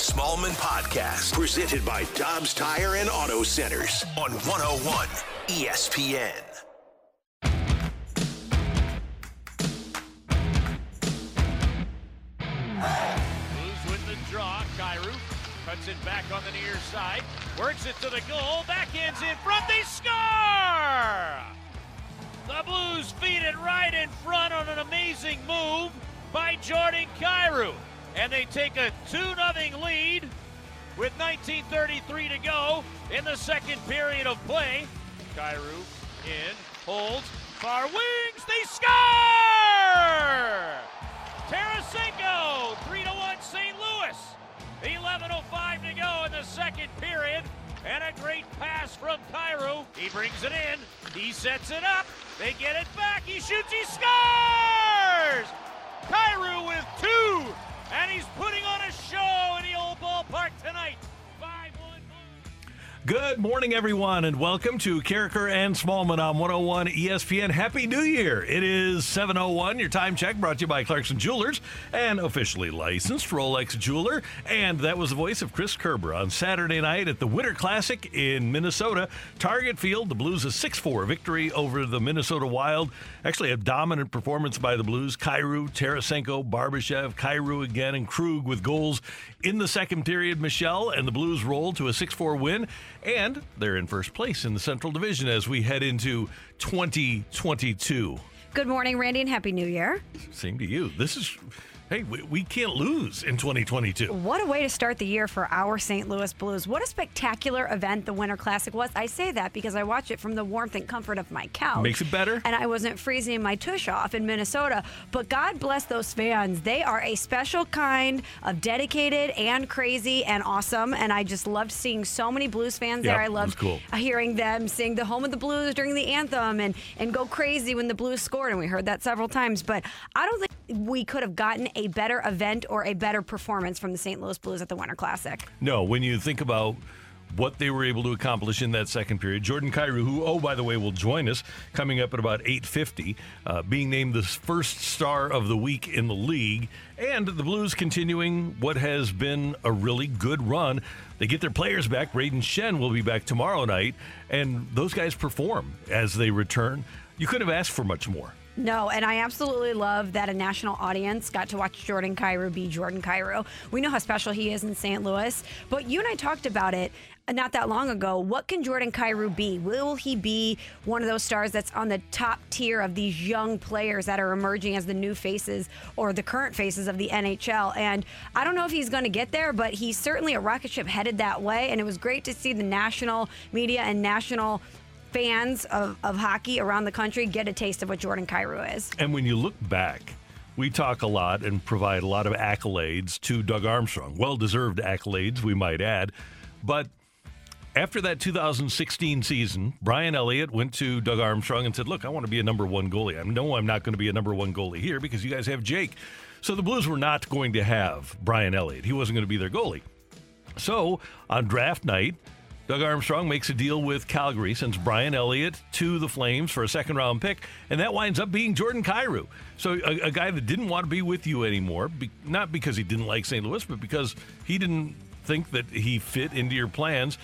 Smallman podcast, presented by Dobbs Tire and Auto Centers on 101 ESPN. Blues with the draw. Kyrou cuts it back on the near side, works it to the goal, backhands in front, they score! The Blues feed it right in front on an amazing move by Jordan Kyrou. And they take a 2 0 lead with 19.33 to go in the second period of play. Kyrou in, holds, far wings, they score! Tarasenko, 3 to 1 St. Louis. 11.05 to go in the second period. And a great pass from Kyrou. He brings it in. He sets it up. They get it back. He shoots. He scores! Kyrou with two. And he's putting on a show in the old ballpark tonight. 5 1 Good morning, everyone, and welcome to Karraker and Smallman on 101 ESPN. Happy New Year! It is 7.01. Your time check brought to you by Clarkson Jewelers, an officially licensed Rolex jeweler. And that was the voice of Chris Kerber on Saturday night at the Winter Classic in Minnesota. Target Field, the Blues' a 6-4 victory over the Minnesota Wild. Actually, a dominant performance by the Blues. Kyrou, Tarasenko, Barbashev, Kyrou again, and Krug with goals in the second period. Michelle and the Blues rolled to a 6-4 win. And they're in first place in the Central Division as we head into 2022. Good morning, Randy, and Happy New Year. Same to you. This is, hey, we, we can't lose in 2022. What a way to start the year for our St. Louis Blues. What a spectacular event the Winter Classic was. I say that because I watch it from the warmth and comfort of my couch. Makes it better. And I wasn't freezing my tush off in Minnesota. But God bless those fans. They are a special kind of dedicated and crazy and awesome. And I just loved seeing so many Blues fans Yep, there. I loved cool. hearing them sing the home of the Blues during the anthem and, and go crazy when the Blues scored. And we heard that several times. But I don't think we could have gotten a better event or a better performance from the St. Louis Blues at the Winter Classic. No, when you think about what they were able to accomplish in that second period, Jordan Kyrou, who, oh, by the way, will join us coming up at about 8.50, uh, being named the first star of the week in the league, and the Blues continuing what has been a really good run. They get their players back. Brayden Schenn will be back tomorrow night, and those guys perform as they return. You couldn't have asked for much more. No, and I absolutely love that a national audience got to watch Jordan Kyrou be Jordan Kyrou. We know how special he is in St. Louis, but you and I talked about it not that long ago. What can Jordan Kyrou be? Will he be one of those stars that's on the top tier of these young players that are emerging as the new faces or the current faces of the NHL? And I don't know if he's going to get there, but he's certainly a rocket ship headed that way. And it was great to see the national media and national fans of, of hockey around the country get a taste of what Jordan Kyrou is. And when you look back, we talk a lot and provide a lot of accolades to Doug Armstrong. Well deserved accolades, we might add. But after that 2016 season, Brian Elliott went to Doug Armstrong and said, Look, I want to be a number one goalie. I know I'm not going to be a number one goalie here because you guys have Jake. So the Blues were not going to have Brian Elliott. He wasn't going to be their goalie. So on draft night, Doug Armstrong makes a deal with Calgary, sends Brian Elliott to the Flames for a second round pick, and that winds up being Jordan Kyrou. So a, a guy that didn't want to be with you anymore, be, not because he didn't like St. Louis, but because he didn't think that he fit into your plans.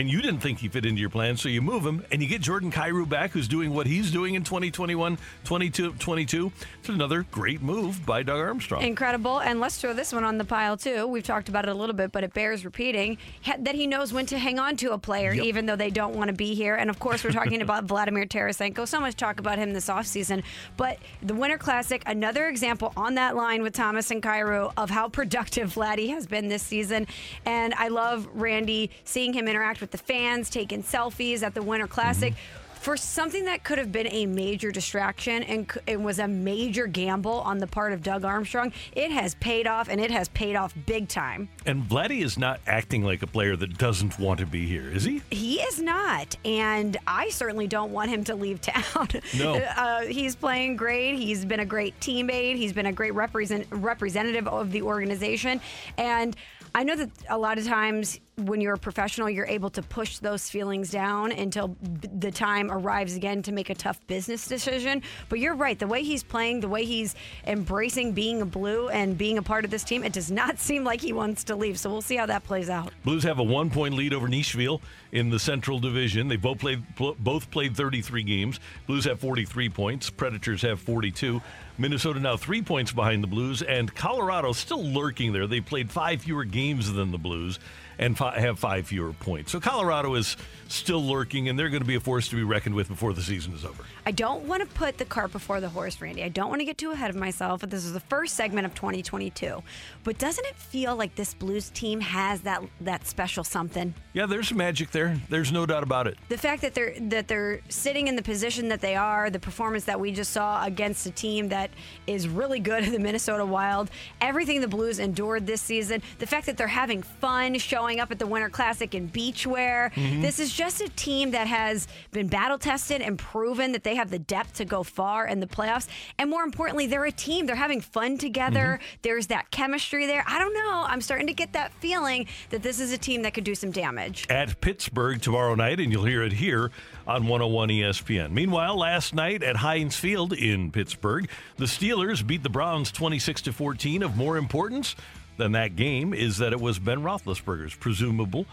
And you didn't think he fit into your plan, so you move him and you get Jordan Kyrou back, who's doing what he's doing in 2021, 22, 22. It's another great move by Doug Armstrong. Incredible. And let's throw this one on the pile, too. We've talked about it a little bit, but it bears repeating that he knows when to hang on to a player, Yep. even though they don't want to be here. And of course, we're talking about Vladimir Tarasenko. So much talk about him this offseason. But the Winter Classic, another example on that line with Thomas and Kyrou of how productive Vladdy has been this season. And I love Randy seeing him interact with the fans, taking selfies at the Winter Classic. For something that could have been a major distraction and it was a major gamble on the part of Doug Armstrong, it has paid off and it has paid off big time. And Vladdy is not acting like a player that doesn't want to be here, is he? He is not, and I certainly don't want him to leave town. No. uh, he's playing great. He's been a great teammate. He's been a great represent representative of the organization, and I know that a lot of times when you're a professional, you're able to push those feelings down until the time arrives again to make a tough business decision. But you're right. The way he's playing, the way he's embracing being a blue and being a part of this team, it does not seem like he wants to leave. So we'll see how that plays out. Blues have a one point lead over Nashville in the Central Division. They both played both played 33 games. Blues have 43 points. Predators have 42. Minnesota now three points behind the Blues, and Colorado still lurking there. They played five fewer games than the Blues and have five fewer points. So Colorado is still lurking, and they're going to be a force to be reckoned with before the season is over. I don't want to put the cart before the horse, Randy. I don't want to get too ahead of myself, but this is the first segment of 2022. But doesn't it feel like this Blues team has that that special something? Yeah, there's magic there. There's no doubt about it. The fact that they're that they're sitting in the position that they are, the performance that we just saw against a team that is really good, the Minnesota Wild, everything the Blues endured this season, the fact that they're having fun showing up at the Winter Classic in beachwear. Mm-hmm. This is just a team that has been battle tested and proven that they have the depth to go far in the playoffs. And more importantly, they're a team. They're having fun together. Mm-hmm. There's that chemistry there. I don't know. I'm starting to get that feeling that this is a team that could do some damage. at Pittsburgh tomorrow night, and you'll hear it here on 101 ESPN. Meanwhile, last night at Heinz Field in Pittsburgh, the Steelers beat the Browns 26 to 14. Of more importance than that game is that it was Ben Roethlisberger's presumable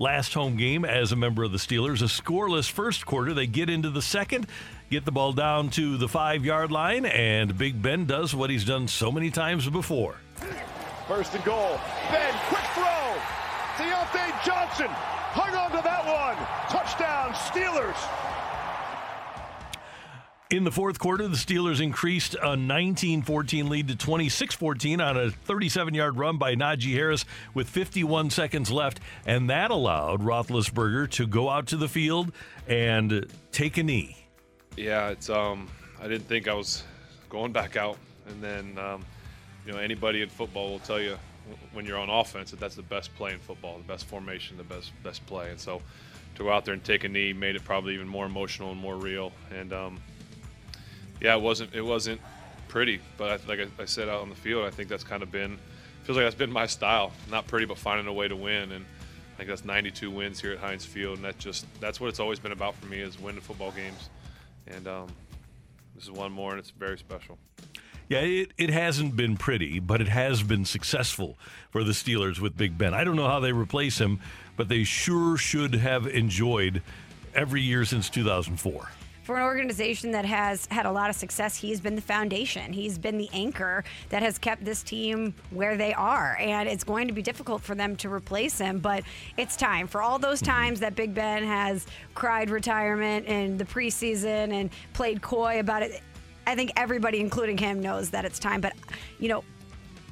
last home game as a member of the Steelers. A scoreless first quarter. They get into the second, get the ball down to the five yard line, and Big Ben does what he's done so many times before. First and goal. Ben, quick throw. Diontae Johnson hung on to that one. Touchdown, Steelers. In the fourth quarter, the Steelers increased a 19 14 lead to 26 14 on a 37 yard run by Najee Harris with 51 seconds left. And that allowed Roethlisberger to go out to the field and take a knee. Yeah, it's um I didn't think I was going back out, and then um, you know anybody in football will tell you when you're on offense that that's the best play in football, the best formation, the best best play, and so to go out there and take a knee made it probably even more emotional and more real, and um, yeah, it wasn't it wasn't pretty, but I, like I, I said out on the field, I think that's kind of been feels like that's been my style, not pretty, but finding a way to win, and I think that's 92 wins here at Heinz Field, and that just that's what it's always been about for me is winning football games and um, this is one more, and it's very special. Yeah, it, it hasn't been pretty, but it has been successful for the Steelers with Big Ben. I don't know how they replace him, but they sure should have enjoyed every year since 2004. For an organization that has had a lot of success, he's been the foundation. He's been the anchor that has kept this team where they are. And it's going to be difficult for them to replace him, but it's time. For all those times that Big Ben has cried retirement in the preseason and played coy about it, I think everybody, including him, knows that it's time. But, you know,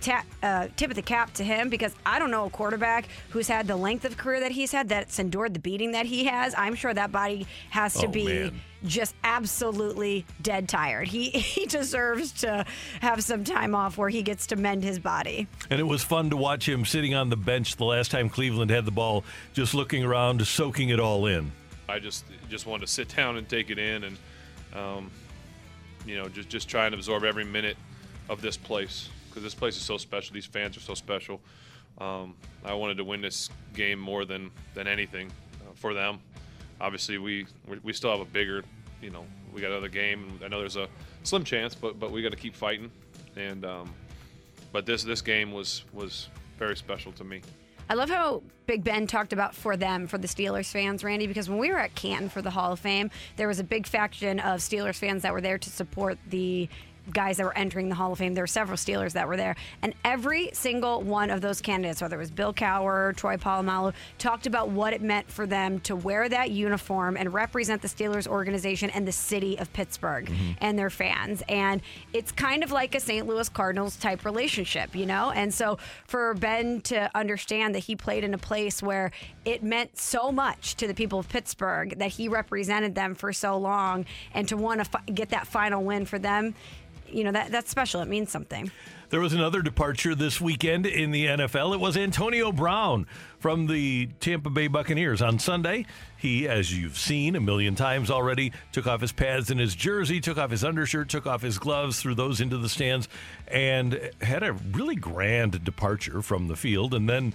ta- uh, tip of the cap to him because I don't know a quarterback who's had the length of career that he's had that's endured the beating that he has. I'm sure that body has to Oh, be man. Just absolutely dead tired. He he deserves to have some time off where he gets to mend his body. And it was fun to watch him sitting on the bench the last time Cleveland had the ball, just looking around, soaking it all in. I just just wanted to sit down and take it in, and um, you know, just just try and absorb every minute of this place because this place is so special. These fans are so special. Um, I wanted to win this game more than than anything uh, for them. Obviously, we we- still have a bigger, you know, we got another game. I know there's a slim chance, but but we got to keep fighting. And um, but this this game was was very special to me. I love how Big Ben talked about for them, for the Steelers fans, Randy, because when we were at Canton for the Hall of Fame, there was a big faction of Steelers fans that were there to support the guys that were entering the Hall of Fame. There were several Steelers that were there, and every single one of those candidates, whether it was Bill Cowher, Troy Polamalu, talked about what it meant for them to wear that uniform and represent the Steelers organization and the city of Pittsburgh mm-hmm. and their fans. And it's kind of like a St. Louis Cardinals type relationship, you know. And so for Ben to understand that he played in a place where it meant so much to the people of Pittsburgh that he represented them for so long, and to want to fi- get that final win for them you know that that's special. It means something. There was another departure this weekend in the NFL. It was Antonio Brown from the Tampa Bay Buccaneers on Sunday. He, as you've seen a million times already, took off his pads and his jersey, took off his undershirt, took off his gloves, threw those into the stands, and had a really grand departure from the field, and then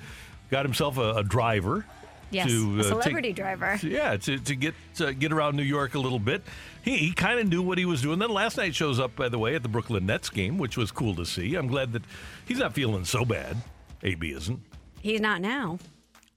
got himself a, a driver. Yes, to, a uh, celebrity take- driver. yeah, to, to get to get around New York a little bit. He, he kind of knew what he was doing. Then last night shows up, by the way, at the Brooklyn Nets game, which was cool to see. I'm glad that he's not feeling so bad. AB isn't. He's not now,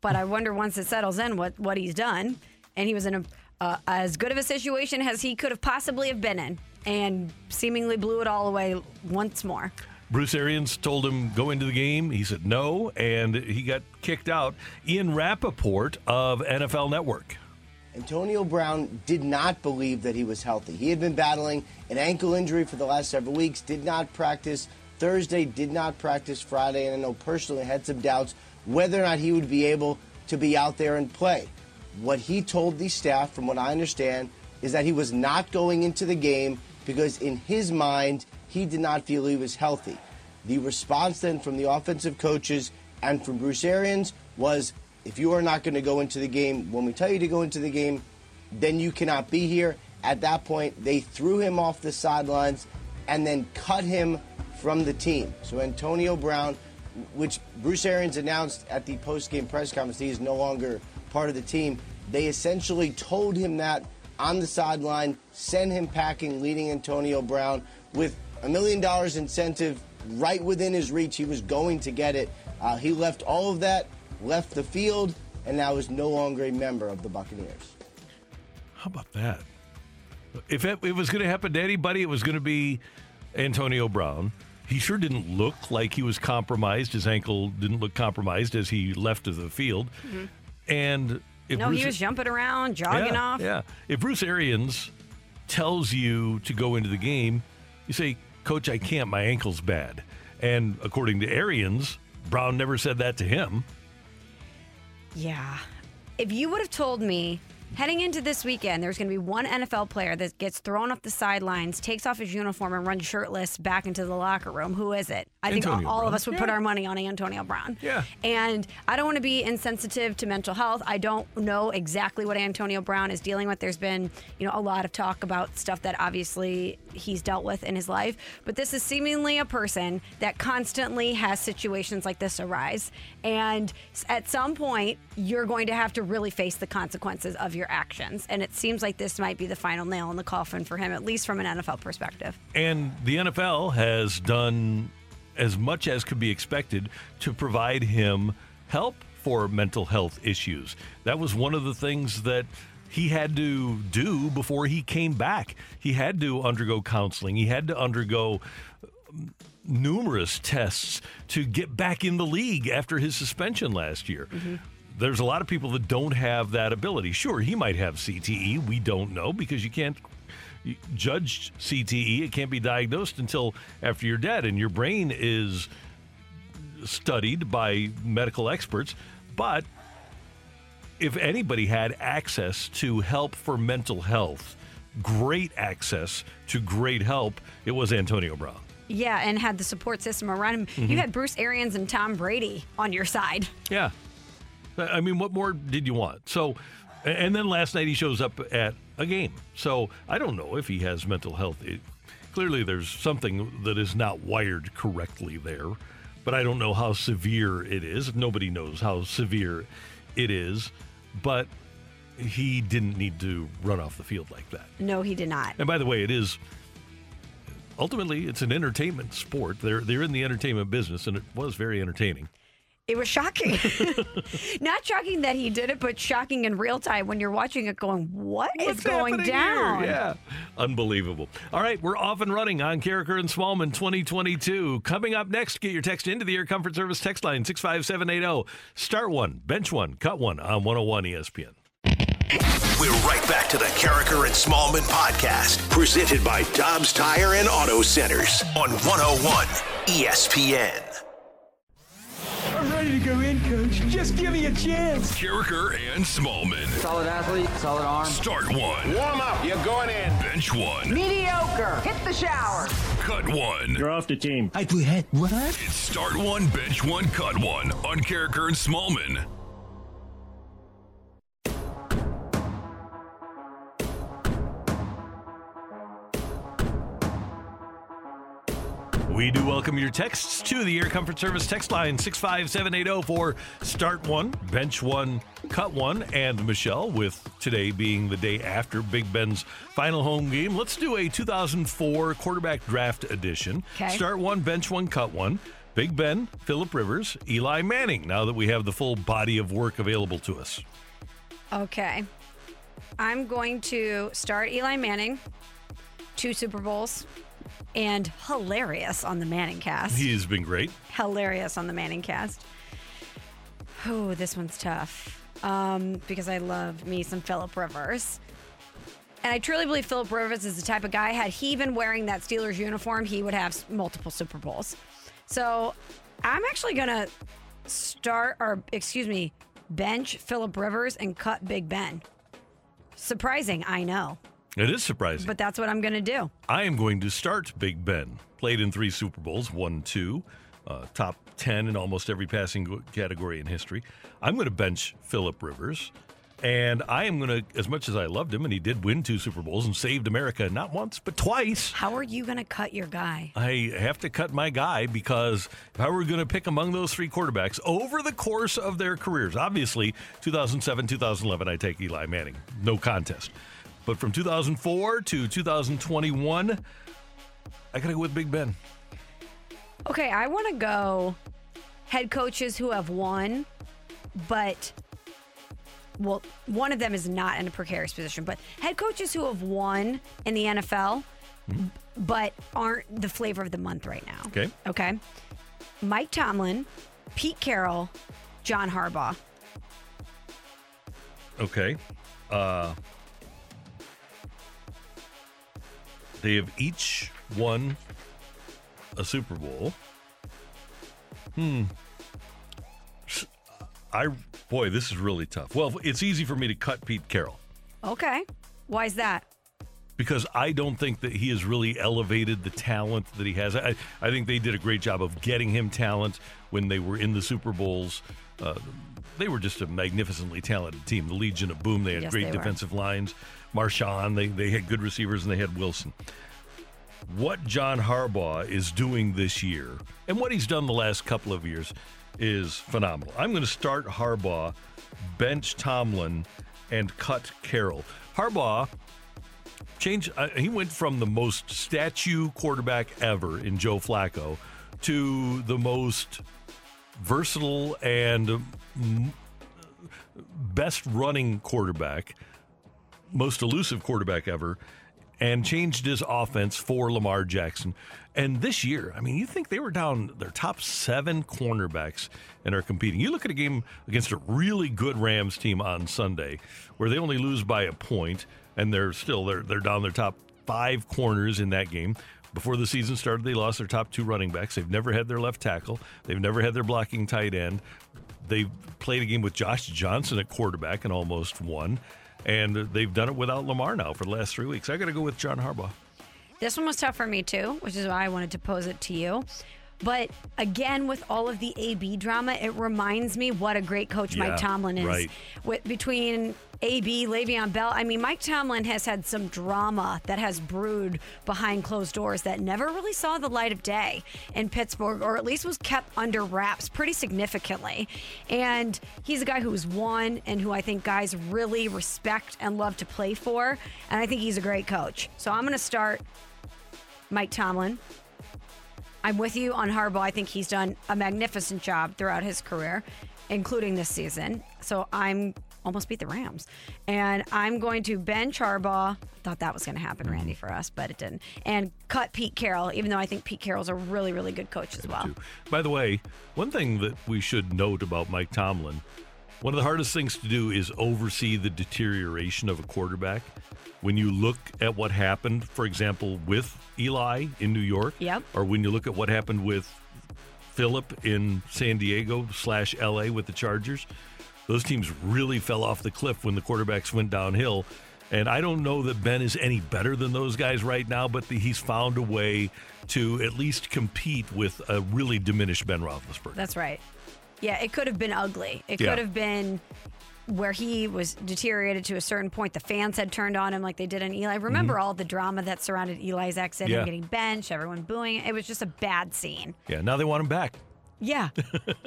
but I wonder once it settles in what what he's done. And he was in a uh, as good of a situation as he could have possibly have been in, and seemingly blew it all away once more. Bruce Arians told him go into the game. He said no, and he got kicked out. Ian Rappaport of NFL Network. Antonio Brown did not believe that he was healthy. He had been battling an ankle injury for the last several weeks, did not practice Thursday, did not practice Friday, and I know personally had some doubts whether or not he would be able to be out there and play. What he told the staff, from what I understand, is that he was not going into the game because in his mind, he did not feel he was healthy. The response then from the offensive coaches and from Bruce Arians was if you are not going to go into the game when we tell you to go into the game, then you cannot be here. At that point, they threw him off the sidelines and then cut him from the team. So Antonio Brown, which Bruce Arians announced at the post-game press conference, he is no longer part of the team. They essentially told him that on the sideline, send him packing, leading Antonio Brown with a million dollars incentive right within his reach. He was going to get it. Uh, he left all of that, left the field, and now is no longer a member of the Buccaneers. How about that? If it, it was going to happen to anybody, it was going to be Antonio Brown. He sure didn't look like he was compromised. His ankle didn't look compromised as he left the field. Mm-hmm. And if no, Bruce, he was jumping around, jogging yeah, off. Yeah. If Bruce Arians tells you to go into the game, you say, Coach, I can't. My ankle's bad. And according to Arians, Brown never said that to him. Yeah. If you would have told me heading into this weekend, there's going to be one NFL player that gets thrown off the sidelines, takes off his uniform, and runs shirtless back into the locker room, who is it? I think Antonio all Brown. of us would put our money on Antonio Brown. Yeah. And I don't want to be insensitive to mental health. I don't know exactly what Antonio Brown is dealing with. There's been, you know, a lot of talk about stuff that obviously he's dealt with in his life, but this is seemingly a person that constantly has situations like this arise. And at some point, you're going to have to really face the consequences of your actions. And it seems like this might be the final nail in the coffin for him, at least from an NFL perspective. And the NFL has done as much as could be expected to provide him help for mental health issues. That was one of the things that he had to do before he came back. He had to undergo counseling, he had to undergo numerous tests to get back in the league after his suspension last year. Mm-hmm. There's a lot of people that don't have that ability. Sure, he might have CTE. We don't know because you can't judge CTE. It can't be diagnosed until after you're dead, and your brain is studied by medical experts. But if anybody had access to help for mental health, great access to great help, it was Antonio Brown. Yeah, and had the support system around him. Mm-hmm. You had Bruce Arians and Tom Brady on your side. Yeah. I mean, what more did you want? So, and then last night he shows up at a game. So I don't know if he has mental health. It, clearly, there's something that is not wired correctly there, but I don't know how severe it is. Nobody knows how severe it is, but he didn't need to run off the field like that. No, he did not. And by the way, it is ultimately it's an entertainment sport. They're they're in the entertainment business, and it was very entertaining. It was shocking. Not shocking that he did it, but shocking in real time when you're watching it going, what is What's going down? here? Yeah. Unbelievable. All right, we're off and running on Karraker and Smallman 2022. Coming up next, get your text into the Air Comfort Service text line 65780. Start one, bench one, cut one on 101 ESPN. We're right back to the Karraker and Smallman podcast, presented by Dobbs Tire and Auto Centers on 101 ESPN. I'm ready to go in, coach. Just give me a chance. Karraker and Smallman. Solid athlete, solid arm. Start one. Warm up. You're going in. Bench one. Mediocre. Hit the shower. Cut one. You're off the team. I had what? It's start one, bench one, cut one on Karraker and Smallman. We do welcome your texts to the Air Comfort Service text line 65780 for start one, bench one, cut one, and Michelle, with today being the day after Big Ben's final home game. Let's do a 2004 quarterback draft edition. Okay. Start one, bench one, cut one. Big Ben, Philip Rivers, Eli Manning, now that we have the full body of work available to us. Okay. I'm going to start Eli Manning, two Super Bowls, and hilarious on the Manning cast. He has been great. hilarious on the Manning cast. Oh, this one's tough um, because I love me some Philip Rivers. And I truly believe Philip Rivers is the type of guy, had he been wearing that Steelers uniform, he would have multiple Super Bowls. So I'm actually going to start, or excuse me, bench Philip Rivers and cut Big Ben. Surprising, I know, It is surprising. but that's what I'm going to do. I am going to start Big Ben. Played in three Super Bowls, won two, uh, top 10 in almost every passing category in history. I'm going to bench Philip Rivers. And I am going to, as much as I loved him, and he did win two Super Bowls and saved America not once, but twice. How are you going to cut your guy? I have to cut my guy because if I were going to pick among those three quarterbacks over the course of their careers, obviously 2007, 2011, I take Eli Manning, no contest. But from 2004 to 2021, I got to go with Big Ben. Okay, I want to go head coaches who have won, but well, one of them is not in a precarious position, but head coaches who have won in the NFL, but aren't the flavor of the month right now. Okay. Okay. Mike Tomlin, Pete Carroll, John Harbaugh. Okay. Uh, they have each won a Super Bowl. Hmm. I boy, this is really tough. Well, it's easy for me to cut Pete Carroll Okay. Why is that? because I don't think that he has really elevated the talent that he has. I, I think they did a great job of getting him talent when they were in the Super Bowls. Uh, they were just a magnificently talented team. The Legion of Boom. They had Yes, great they defensive lines. Marshawn. They they had good receivers and they had Wilson. What John Harbaugh is doing this year and what he's done the last couple of years is phenomenal. I'm going to start Harbaugh, bench Tomlin, and cut Carroll. Harbaugh change. Uh, he went from the most statue quarterback ever in Joe Flacco to the most versatile and mm, best running quarterback, most elusive quarterback ever, and changed his offense for Lamar Jackson. And this year, I mean, you think they were down their top seven cornerbacks and are competing. You look at a game against a really good Rams team on Sunday where they only lose by a point, and they're still they're they're down their top five corners in that game. Before the season started, they lost their top two running backs. They've never had their left tackle. They've never had their blocking tight end. They played a game with Josh Johnson at quarterback and almost won. And they've done it without Lamar now for the last three weeks. I got to go with John Harbaugh. This one was tough for me too, which is why I wanted to pose it to you. But again, with all of the AB drama, it reminds me what a great coach Yeah, Mike Tomlin is. right. With, between AB, Le'Veon Bell, I mean, Mike Tomlin has had some drama that has brewed behind closed doors that never really saw the light of day in Pittsburgh, or at least was kept under wraps pretty significantly. And he's a guy who's won and who I think guys really respect and love to play for. And I think he's a great coach. So I'm going to start Mike Tomlin. I'm with you on Harbaugh. I think he's done a magnificent job throughout his career, including this season. So I'm almost beat the Rams. And I'm going to bench Harbaugh. Thought that was going to happen, Randy, mm-hmm. for us, but it didn't. And cut Pete Carroll, even though I think Pete Carroll's a really, really good coach as well. By the way, one thing that we should note about Mike Tomlin, one of the hardest things to do is oversee the deterioration of a quarterback. When you look at what happened, for example, with Eli in New York, Yep. or when you look at what happened with Philip in San Diego slash LA with the Chargers, those teams really fell off the cliff when the quarterbacks went downhill. And I don't know that Ben is any better than those guys right now, but he's found a way to at least compete with a really diminished Ben Roethlisberger. That's right. Yeah, it could have been ugly. It Yeah. could have been where he was deteriorated to a certain point. The fans had turned on him like they did on Eli. Remember all the drama that surrounded Eli's exit, Mm-hmm. Yeah. him getting benched, everyone booing. It was just a bad scene. Yeah, now they want him back. Yeah.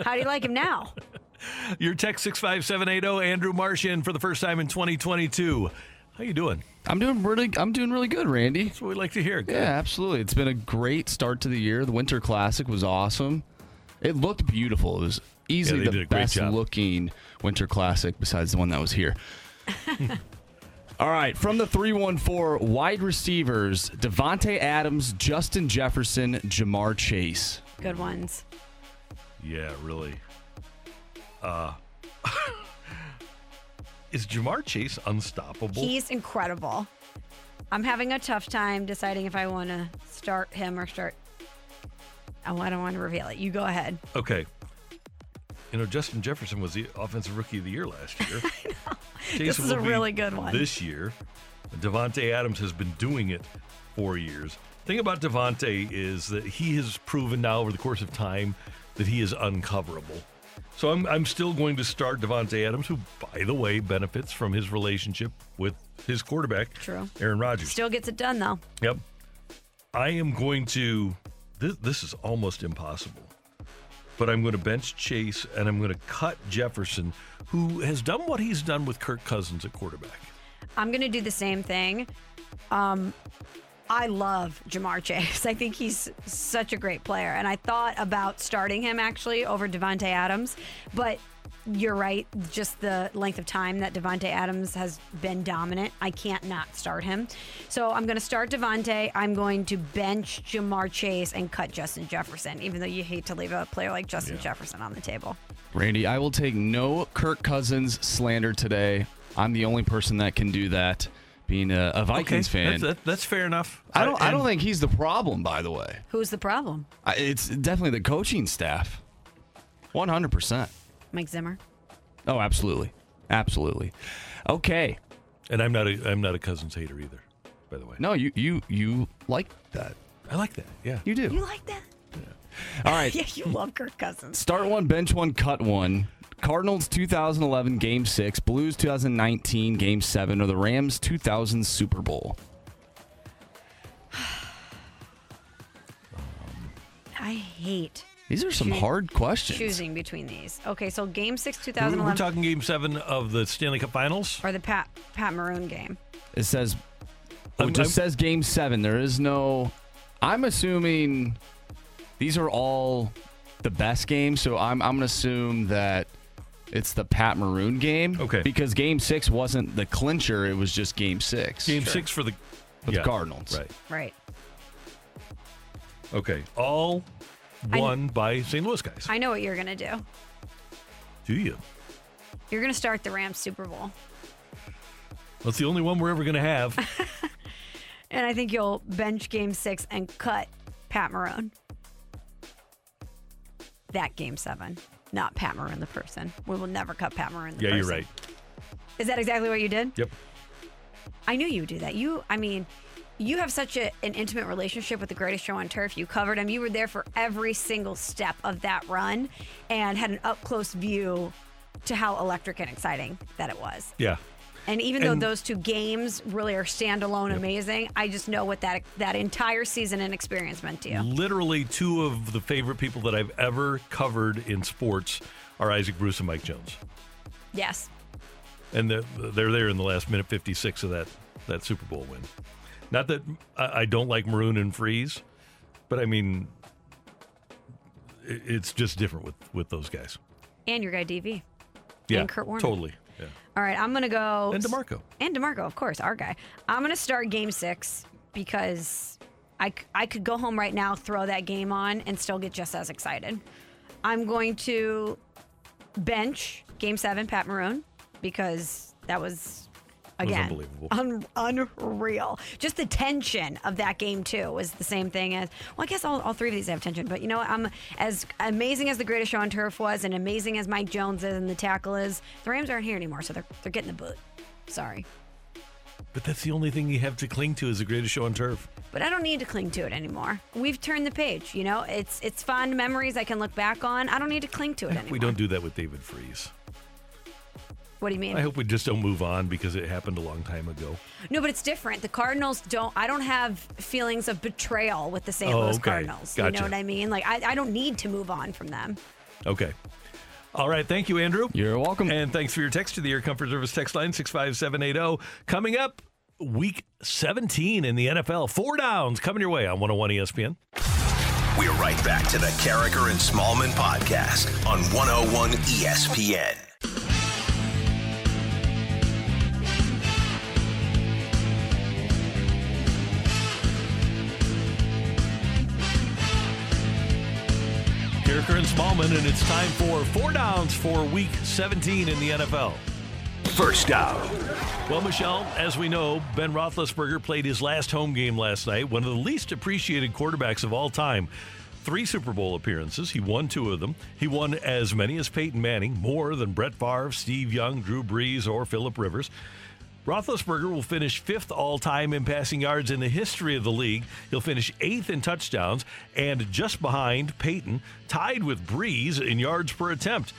How do you like him now? Your text 65780 Andrew Martian for the first time in 2022. How you doing? I'm doing really I'm doing really good, Randy. That's what we like to hear. Good. Yeah, absolutely. It's been a great start to the year. The Winter Classic was awesome. It looked beautiful. It was easily they did a the best job. looking Winter Classic besides the one that was here. All right, from the 314 wide receivers, Davante Adams, Justin Jefferson, Ja'Marr Chase. Good ones. Yeah, really. Uh Is Ja'Marr Chase unstoppable? He's incredible. I'm having a tough time deciding if I want to start him or start. Oh, I don't want to reveal it. You go ahead. Okay. You know, Justin Jefferson was the offensive rookie of the year last year. This is a really good one. This year, Davante Adams has been doing it for years. thing about Davante is that he has proven now over the course of time that he is uncoverable. So I'm, I'm still going to start Davante Adams, who, by the way, benefits from his relationship with his quarterback, True. Aaron Rodgers. Still gets it done though. Yep. I am going to. This, this is almost impossible. But I'm going to bench Chase and I'm going to cut Jefferson, who has done what he's done with Kirk Cousins at quarterback. I'm going to do the same thing. Um, I love Ja'Marr Chase. I think he's such a great player. And I thought about starting him actually over Davante Adams. But you're right. Just the length of time that Davante Adams has been dominant, I can't not start him. So I'm going to start Davante. I'm going to bench Ja'Marr Chase and cut Justin Jefferson, even though you hate to leave a player like Justin Jefferson on the table. Randy, I will take no Kirk Cousins slander today. I'm the only person that can do that, being a, a Vikings Okay, fan. That's, that's fair enough. I don't. I don't think he's the problem. By the way, Who's the problem? I- it's definitely the coaching staff. One hundred percent. Mike Zimmer. Oh, absolutely, absolutely. Okay. And I'm not a I'm not a Cousins hater either. By the way, No, you you you like that. I like that. Yeah, You do. You like that? All right. Yeah, you love Kirk Cousins. Start one, bench one, cut one. Cardinals 2011 Game 6, Blues 2019 Game 7, or the Rams 2000 Super Bowl? Um, I hate These are some Choo- hard questions. choosing between these. Okay, so Game Six, We're, 2011, we're talking Game Seven of the Stanley Cup Finals. or the Pat Pat Maroon game. It says, oh, I'm- it just I'm- says Game 7. There is no. I'm assuming these are all the best games, so I'm, I'm going to assume that it's the Pat Maroon game. Okay. Because Game 6 wasn't the clincher, it was just Game 6. Game Six for the With yeah, the Cardinals. Right. Right. Okay. All I- won by St. Louis guys. I know what you're gonna do. Do you? You're gonna start the Rams Super Bowl, That's the only one we're ever going to have. and I think you'll bench Game Six and cut Pat Maroon. That Game Seven, not Pat Maroon the person. We will never cut Pat Maroon the yeah, person. you're right. Is that exactly what you did? Yep. I knew you would do that. You, I mean, you have such a, an intimate relationship with the greatest show on turf. You covered him. You were there for every single step of that run and had an up close view to how electric and exciting that it was. Yeah. And even though And- those two games really are standalone amazing, I just know what that that entire season and experience meant to you. Literally, two of the favorite people that I've ever covered in sports are Isaac Bruce and Mike Jones, Yes. and they're, they're there in the last minute 56 of that that Super Bowl win. Not that I, I don't like Maroon and Freese, but I mean, i- it's just different with with those guys. And your guy DV. Yeah, And Kurt Warner. totally. Yeah. All right, I'm gonna go. And DeMarco. And DeMarco, of course, our guy. I'm gonna start Game Six because I I could go home right now, throw that game on, and still get just as excited. I'm going to bench Game Seven, Pat Maroon, because that was. Again, unbelievable. un- unreal. Just the tension of that game too was the same thing as. Well, I guess all, all three of these have tension, but you know, what? I'm as amazing as the greatest show on turf was, and amazing as Mike Jones is, and the tackle is. The Rams aren't here anymore, so they're they're getting the boot. Sorry, But that's the only thing you have to cling to is the greatest show on turf. but I don't need to cling to it anymore. We've turned the page. You know, it's it's fond memories I can look back on. I don't need to cling to it anymore. We don't do that with David Freese. What do you mean? I hope we just don't move on because it happened a long time ago. No, but it's different. The Cardinals don't. I don't have feelings of betrayal with the St. Oh, Louis okay. Cardinals. You know what I mean? Like I, I don't need to move on from them. Okay. All right. Thank you, Andrew. You're welcome. And thanks for your text to the Air Comfort Service text line 65780. Coming up, week 17 in the NFL. Four downs coming your way on 101 ESPN. We're right back to the Karraker and Smallman podcast on 101 ESPN. And Smallman, and it's time for four downs for week 17 in the NFL. First down. Well, Michelle, as we know, Ben Roethlisberger played his last home game last night, one of the least appreciated quarterbacks of all time. Three Super Bowl appearances. He won two of them. He won as many as Peyton Manning, more than Brett Favre, Steve Young, Drew Brees, or Philip Rivers. Roethlisberger will finish fifth all time in passing yards in the history of the league. He'll finish eighth in touchdowns and just behind Peyton, tied with Brees in yards per attempt.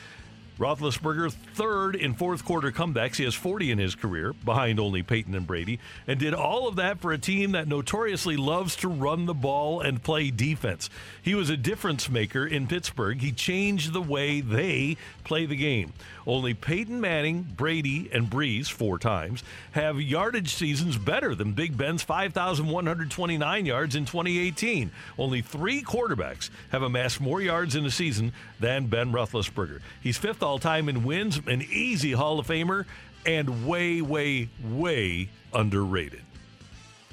Roethlisberger third in fourth quarter comebacks. He has 40 in his career, behind only Peyton and Brady, and did all of that for a team that notoriously loves to run the ball and play defense. He was a difference maker in Pittsburgh. He changed the way they play the game. Only Peyton Manning, Brady, and Brees, four times, have yardage seasons better than Big Ben's 5,129 yards in 2018. Only three quarterbacks have amassed more yards in a season than Ben Roethlisberger. He's fifth all time in wins, an easy Hall of Famer, and way, way, way underrated.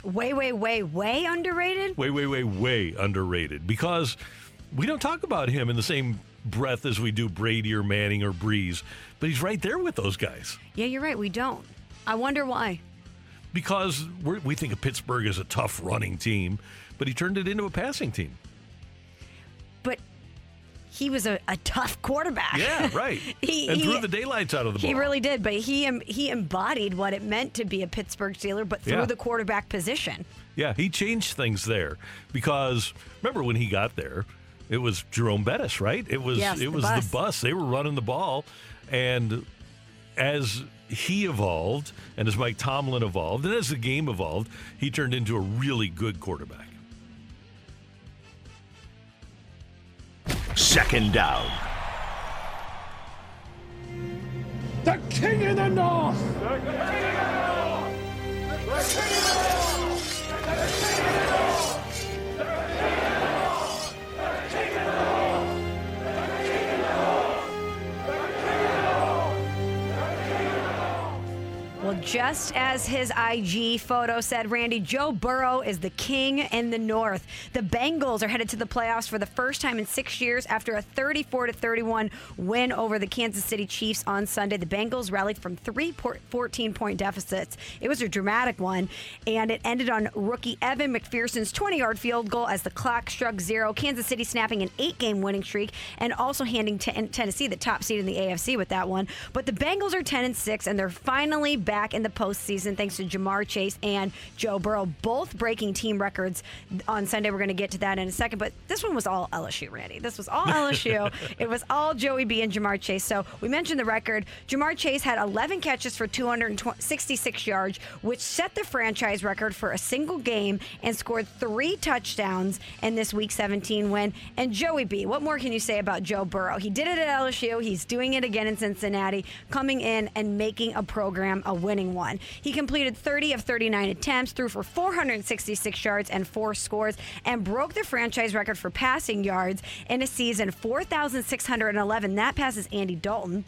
Way, way, way, way underrated. Way, way, way, way underrated because we don't talk about him in the same breath as we do Brady or Manning or Brees, but he's right there with those guys Yeah, you're right. We don't. I wonder why. because we're, we think of Pittsburgh as a tough running team, but he turned it into a passing team. But he was a, a tough quarterback. Yeah, right. He- and he- threw the daylights out of the ball. He really did, but he he embodied what it meant to be a Pittsburgh Steeler, but through Yeah. the quarterback position. Yeah, he changed things there because remember when he got there, it was Jerome Bettis, right? It was Yes, it the was bus. the bus. They were running the ball, and as he evolved, and as Mike Tomlin evolved, and as the game evolved, he turned into a really good quarterback. Second down. The king of the north. Well, just as his IG photo said, Randy, Joe Burrow is the king in the North. The Bengals are headed to the playoffs for the first time in six years after a 34 31 win over the Kansas City Chiefs on Sunday. The Bengals rallied from three 14 point deficits. It was a dramatic one, and it ended on rookie Evan McPherson's 20 yard field goal as the clock struck zero. Kansas City snapping an eight game winning streak and also handing Ten- Tennessee the top seed in the AFC with that one. But the Bengals are 10 and 6, and they're finally back in the postseason thanks to Ja'Marr Chase and Joe Burrow, both breaking team records on Sunday. We're going to get to that in a second, but this one was all LSU, Randy. This was all LSU. it was all Joey B and Ja'Marr Chase. So we mentioned the record. Ja'Marr Chase had 11 catches for 266 yards, which set the franchise record for a single game and scored three touchdowns in this Week 17 win. And Joey B, what more can you say about Joe Burrow? He did it at LSU. He's doing it again in Cincinnati, coming in and making a program a winning one. He completed 30 of 39 attempts, threw for 466 yards and four scores, and broke the franchise record for passing yards in a season 4,611. That passes Andy Dalton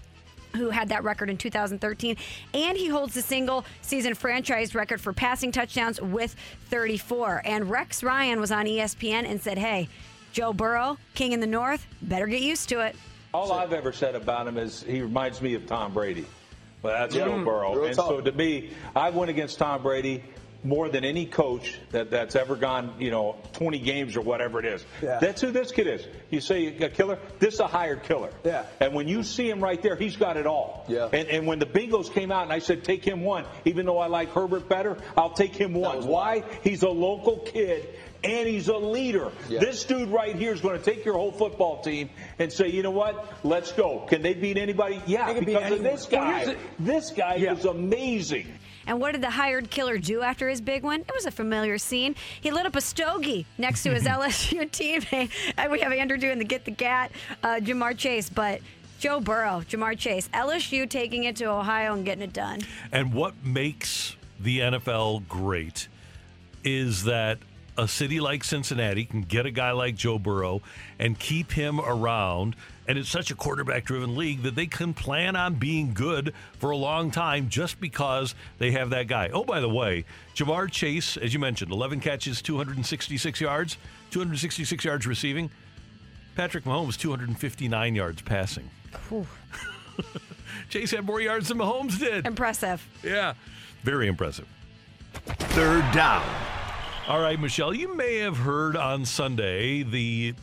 who had that record in 2013. And he holds the single season franchise record for passing touchdowns with 34. And Rex Ryan was on ESPN and said, Hey, Joe Burrow, King in the North, better get used to it. All I've ever said about him is he reminds me of Tom Brady. But that's. Joe Burrow. Real And so to me, I went against Tom Brady more than any coach that, that's ever gone, you know, 20 games or whatever it is. Yeah. That's who this kid is. You say a killer, this is a hired killer. Yeah. And when you see him right there, he's got it all. Yeah. And, and when the Bengals came out and I said, take him one, even though I like Herbert better, I'll take him one. Why? He's a local kid. And he's a leader. Yeah. This dude right here is going to take your whole football team and say, you know what? Let's go. Can they beat anybody? Yeah, They can beat because of anyone. this guy. Well, this guy is amazing. And what did the hired killer do after his big one? It was a familiar scene. He lit up a stogie next to his LSU teammate. And we have Andrew doing the get the gat, uh, Ja'Marr Chase, but Joe Burrow, Ja'Marr Chase, LSU taking it to Ohio and getting it done. And what makes the NFL great is that a city like Cincinnati can get a guy like Joe Burrow and keep him around. And it's such a quarterback driven league that they can plan on being good for a long time just because they have that guy. Oh, by the way, Ja'Marr Chase, as you mentioned, 11 catches, 266 yards, 266 yards receiving. Patrick Mahomes, 259 yards passing. Chase had more yards than Mahomes did. Impressive. Yeah, very impressive. Third down. All right, Michelle, you may have heard on Sunday the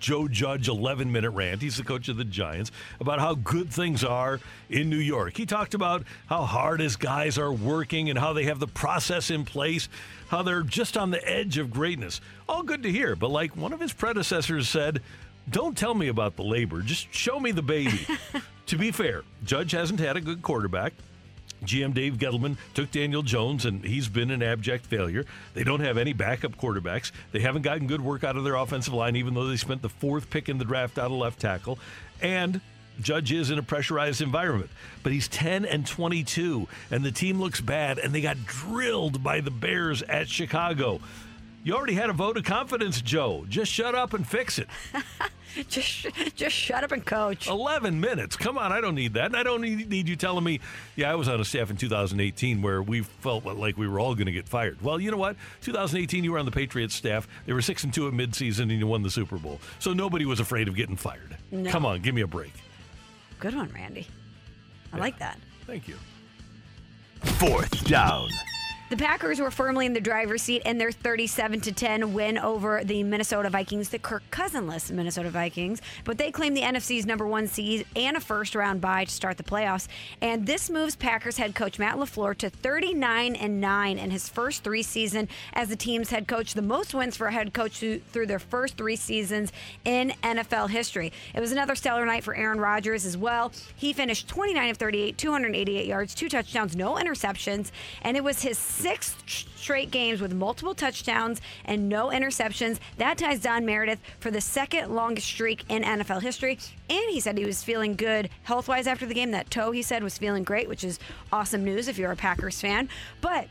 Joe Judge 11 minute rant. He's the coach of the Giants about how good things are in New York. He talked about how hard his guys are working and how they have the process in place, how they're just on the edge of greatness. All good to hear, but like one of his predecessors said, don't tell me about the labor, just show me the baby. to be fair, Judge hasn't had a good quarterback. GM Dave Gettleman took Daniel Jones, and he's been an abject failure. They don't have any backup quarterbacks. They haven't gotten good work out of their offensive line, even though they spent the fourth pick in the draft out of left tackle. And Judge is in a pressurized environment, but he's 10 and 22, and the team looks bad, and they got drilled by the Bears at Chicago. You already had a vote of confidence, Joe. Just shut up and fix it. just, just shut up and coach. 11 minutes. Come on, I don't need that. And I don't need, need you telling me, yeah, I was on a staff in 2018 where we felt like we were all going to get fired. Well, you know what? 2018, you were on the Patriots staff. They were 6 and 2 at midseason and you won the Super Bowl. So nobody was afraid of getting fired. No. Come on, give me a break. Good one, Randy. I like that. Thank you. Fourth down. The Packers were firmly in the driver's seat in their 37 to 10 win over the Minnesota Vikings, the Kirk Cousinless Minnesota Vikings. But they claim the NFC's number one seed and a first round bye to start the playoffs. And this moves Packers head coach Matt LaFleur to 39 and 9 in his first three seasons as the team's head coach, the most wins for a head coach through their first three seasons in NFL history. It was another stellar night for Aaron Rodgers as well. He finished 29 of 38, 288 yards, two touchdowns, no interceptions, and it was his sixth straight games with multiple touchdowns and no interceptions. That ties Don Meredith for the second longest streak in NFL history. And he said he was feeling good health wise after the game. That toe, he said, was feeling great, which is awesome news if you're a Packers fan. But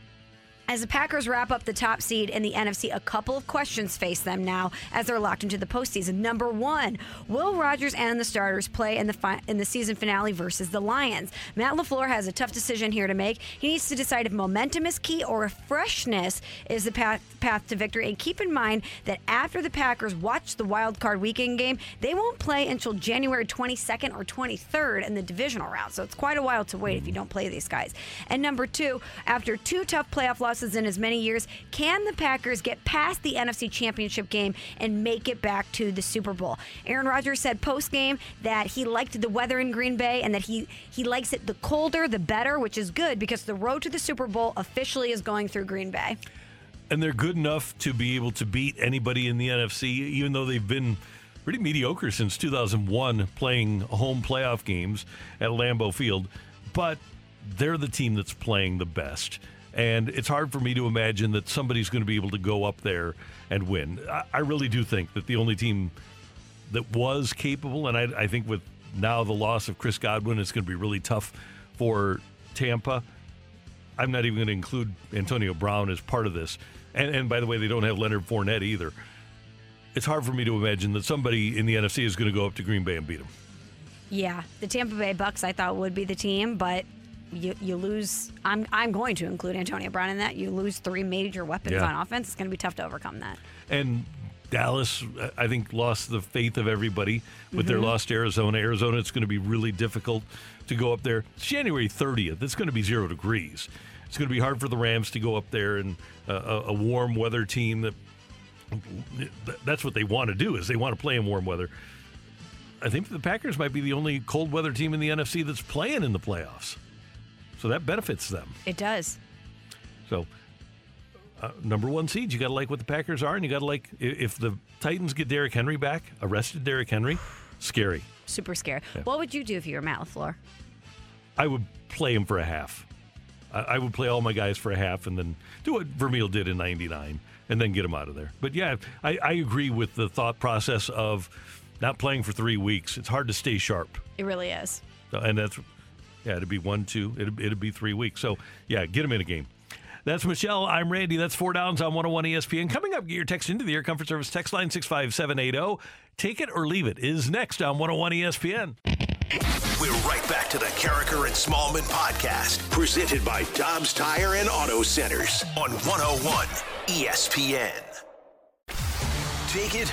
as the Packers wrap up the top seed in the NFC, a couple of questions face them now as they're locked into the postseason. Number one, will Rodgers and the starters play in the fi- in the season finale versus the Lions? Matt Lafleur has a tough decision here to make. He needs to decide if momentum is key or if freshness is the path path to victory. And keep in mind that after the Packers watch the wild card weekend game, they won't play until January 22nd or 23rd in the divisional round. So it's quite a while to wait if you don't play these guys. And number two, after two tough playoff losses in as many years, can the Packers get past the NFC Championship game and make it back to the Super Bowl? Aaron Rodgers said post game that he liked the weather in Green Bay and that he he likes it the colder the better, which is good because the road to the Super Bowl officially is going through Green Bay. And they're good enough to be able to beat anybody in the NFC, even though they've been pretty mediocre since 2001 playing home playoff games at Lambeau Field. But they're the team that's playing the best. And it's hard for me to imagine that somebody's going to be able to go up there and win. I, I really do think that the only team that was capable, and I, I think with now the loss of Chris Godwin, it's going to be really tough for Tampa. I'm not even going to include Antonio Brown as part of this. And, and by the way, they don't have Leonard Fournette either. It's hard for me to imagine that somebody in the NFC is going to go up to Green Bay and beat them. Yeah, the Tampa Bay Bucks I thought would be the team, but you you lose. I'm I'm going to include Antonio Brown in that. You lose three major weapons Yeah. on offense. It's going to be tough to overcome that. And Dallas, I think, lost the faith of everybody with their Mhm. loss to Arizona. Arizona, it's going to be really difficult to go up there. It's January 30th. It's going to be zero degrees. It's going to be hard for the Rams to go up there and uh, a, a warm weather team that that's what they want to do is they want to play in warm weather. I think the Packers might be the only cold weather team in the NFC that's playing in the playoffs. So that benefits them. It does. So, uh, number one seeds, you got to like what the Packers are, and you got to like if the Titans get Derrick Henry back, arrested Derrick Henry, scary. Super scary. Yeah. What would you do if you were Matt Lafleur? I would play him for a half. I, I would play all my guys for a half, and then do what Vermeil did in '99, and then get him out of there. But yeah, I, I agree with the thought process of not playing for three weeks. It's hard to stay sharp, It really is. And that's yeah, it'd be one, two, it'd, it'd be three weeks. So yeah, get him in a game. That's Michelle. I'm Randy. That's four downs on 101 ESPN. Coming up, get your text into the Air Comfort Service text line 65780. Take it or leave it is next on 101 ESPN. We're right back to the Karraker and Smallman podcast, presented by Dobbs Tire and Auto Centers on 101 ESPN. Take it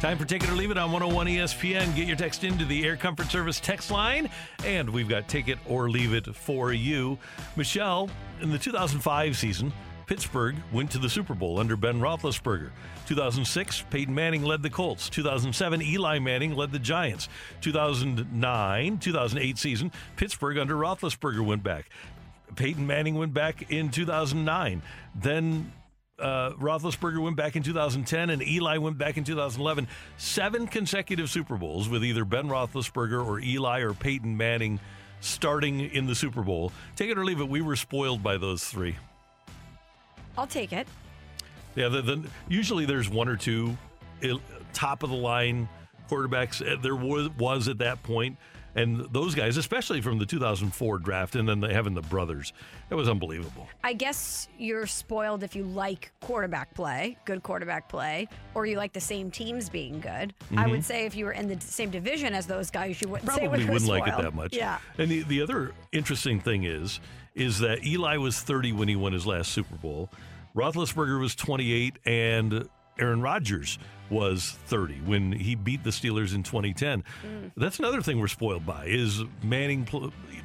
Time for Take It or Leave It on 101 ESPN. Get your text into the Air Comfort Service text line, and we've got Take It or Leave It for you. Michelle, in the 2005 season, Pittsburgh went to the Super Bowl under Ben Roethlisberger. 2006, Peyton Manning led the Colts. 2007, Eli Manning led the Giants. 2009, 2008 season, Pittsburgh under Roethlisberger went back. Peyton Manning went back in 2009. Then uh, Roethlisberger went back in 2010, and Eli went back in 2011. Seven consecutive Super Bowls with either Ben Roethlisberger or Eli or Peyton Manning starting in the Super Bowl. Take it or leave it, we were spoiled by those three. I'll take it. Yeah, the, the, usually there's one or two top of the line quarterbacks. Uh, There was, was at that point, and those guys, especially from the 2004 draft, and then the, having the brothers, it was unbelievable. I guess you're spoiled if you like quarterback play, good quarterback play, or you like the same teams being good. I Mhm. would say if you were in the same division as those guys, you wouldn't Probably wouldn't like it that much. Yeah. And the, the other interesting thing is, is that Eli was 30 when he won his last Super Bowl. Roethlisberger was 28, and Aaron Rodgers was 30 when he beat the Steelers in 2010. That's another thing we're spoiled by is Manning,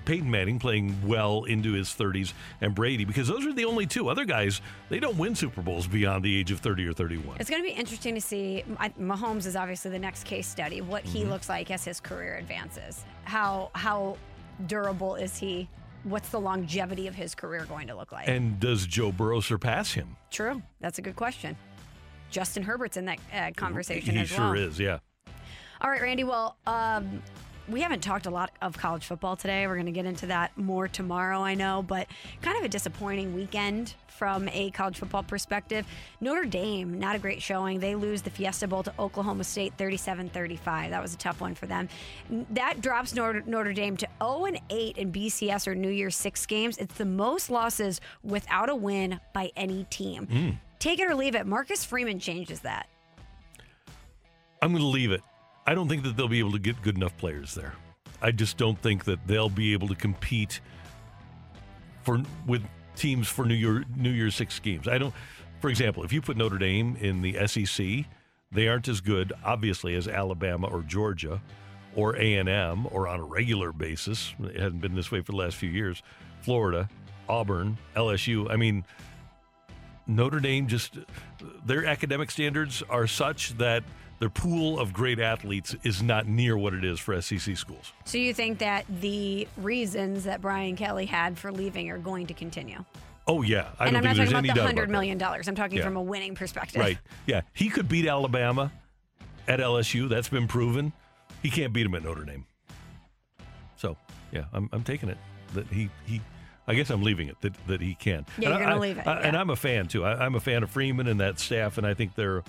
Peyton Manning playing well into his 30s, and Brady because those are the only two other guys. They don't win Super Bowls beyond the age of 30 or 31. It's going to be interesting to see. Mahomes is obviously the next case study. What he Mhm. looks like as his career advances. How how durable is he? What's the longevity of his career going to look like? And does Joe Burrow surpass him? True. That's a good question. Justin Herbert's in that uh, conversation he as sure well. is, yeah. All right, Randy. Well, um, we haven't talked a lot of college football today. We're going to get into that more tomorrow, I know, but kind of a disappointing weekend from a college football perspective. Notre Dame, not a great showing. They lose the Fiesta Bowl to Oklahoma State 37 35. That was a tough one for them. That drops Notre, Notre Dame to 0 and 8 in BCS or New Year's Six games. It's the most losses without a win by any team. Mm. Take it or leave it. Marcus Freeman changes that. I'm going to leave it. I don't think that they'll be able to get good enough players there. I just don't think that they'll be able to compete for with teams for New Year New Year's Six games. I don't. For example, if you put Notre Dame in the SEC, they aren't as good, obviously, as Alabama or Georgia or A and M, or on a regular basis. It hasn't been this way for the last few years. Florida, Auburn, LSU. I mean, Notre Dame just their academic standards are such that their pool of great athletes is not near what it is for SEC schools. So you think that the reasons that Brian Kelly had for leaving are going to continue? Oh yeah, I and don't I'm not think there's talking any about the hundred million dollars. I'm talking Yeah. from a winning perspective. Right? Yeah, he could beat Alabama at LSU. That's been proven. He can't beat him at Notre Dame. So yeah, I'm, I'm taking it that he he. I guess I'm leaving it that, that he can. Yeah, And you're gonna I- leave it, I- And yeah. I'm a fan too. I, I'm a fan of Freeman and that staff, and I think they're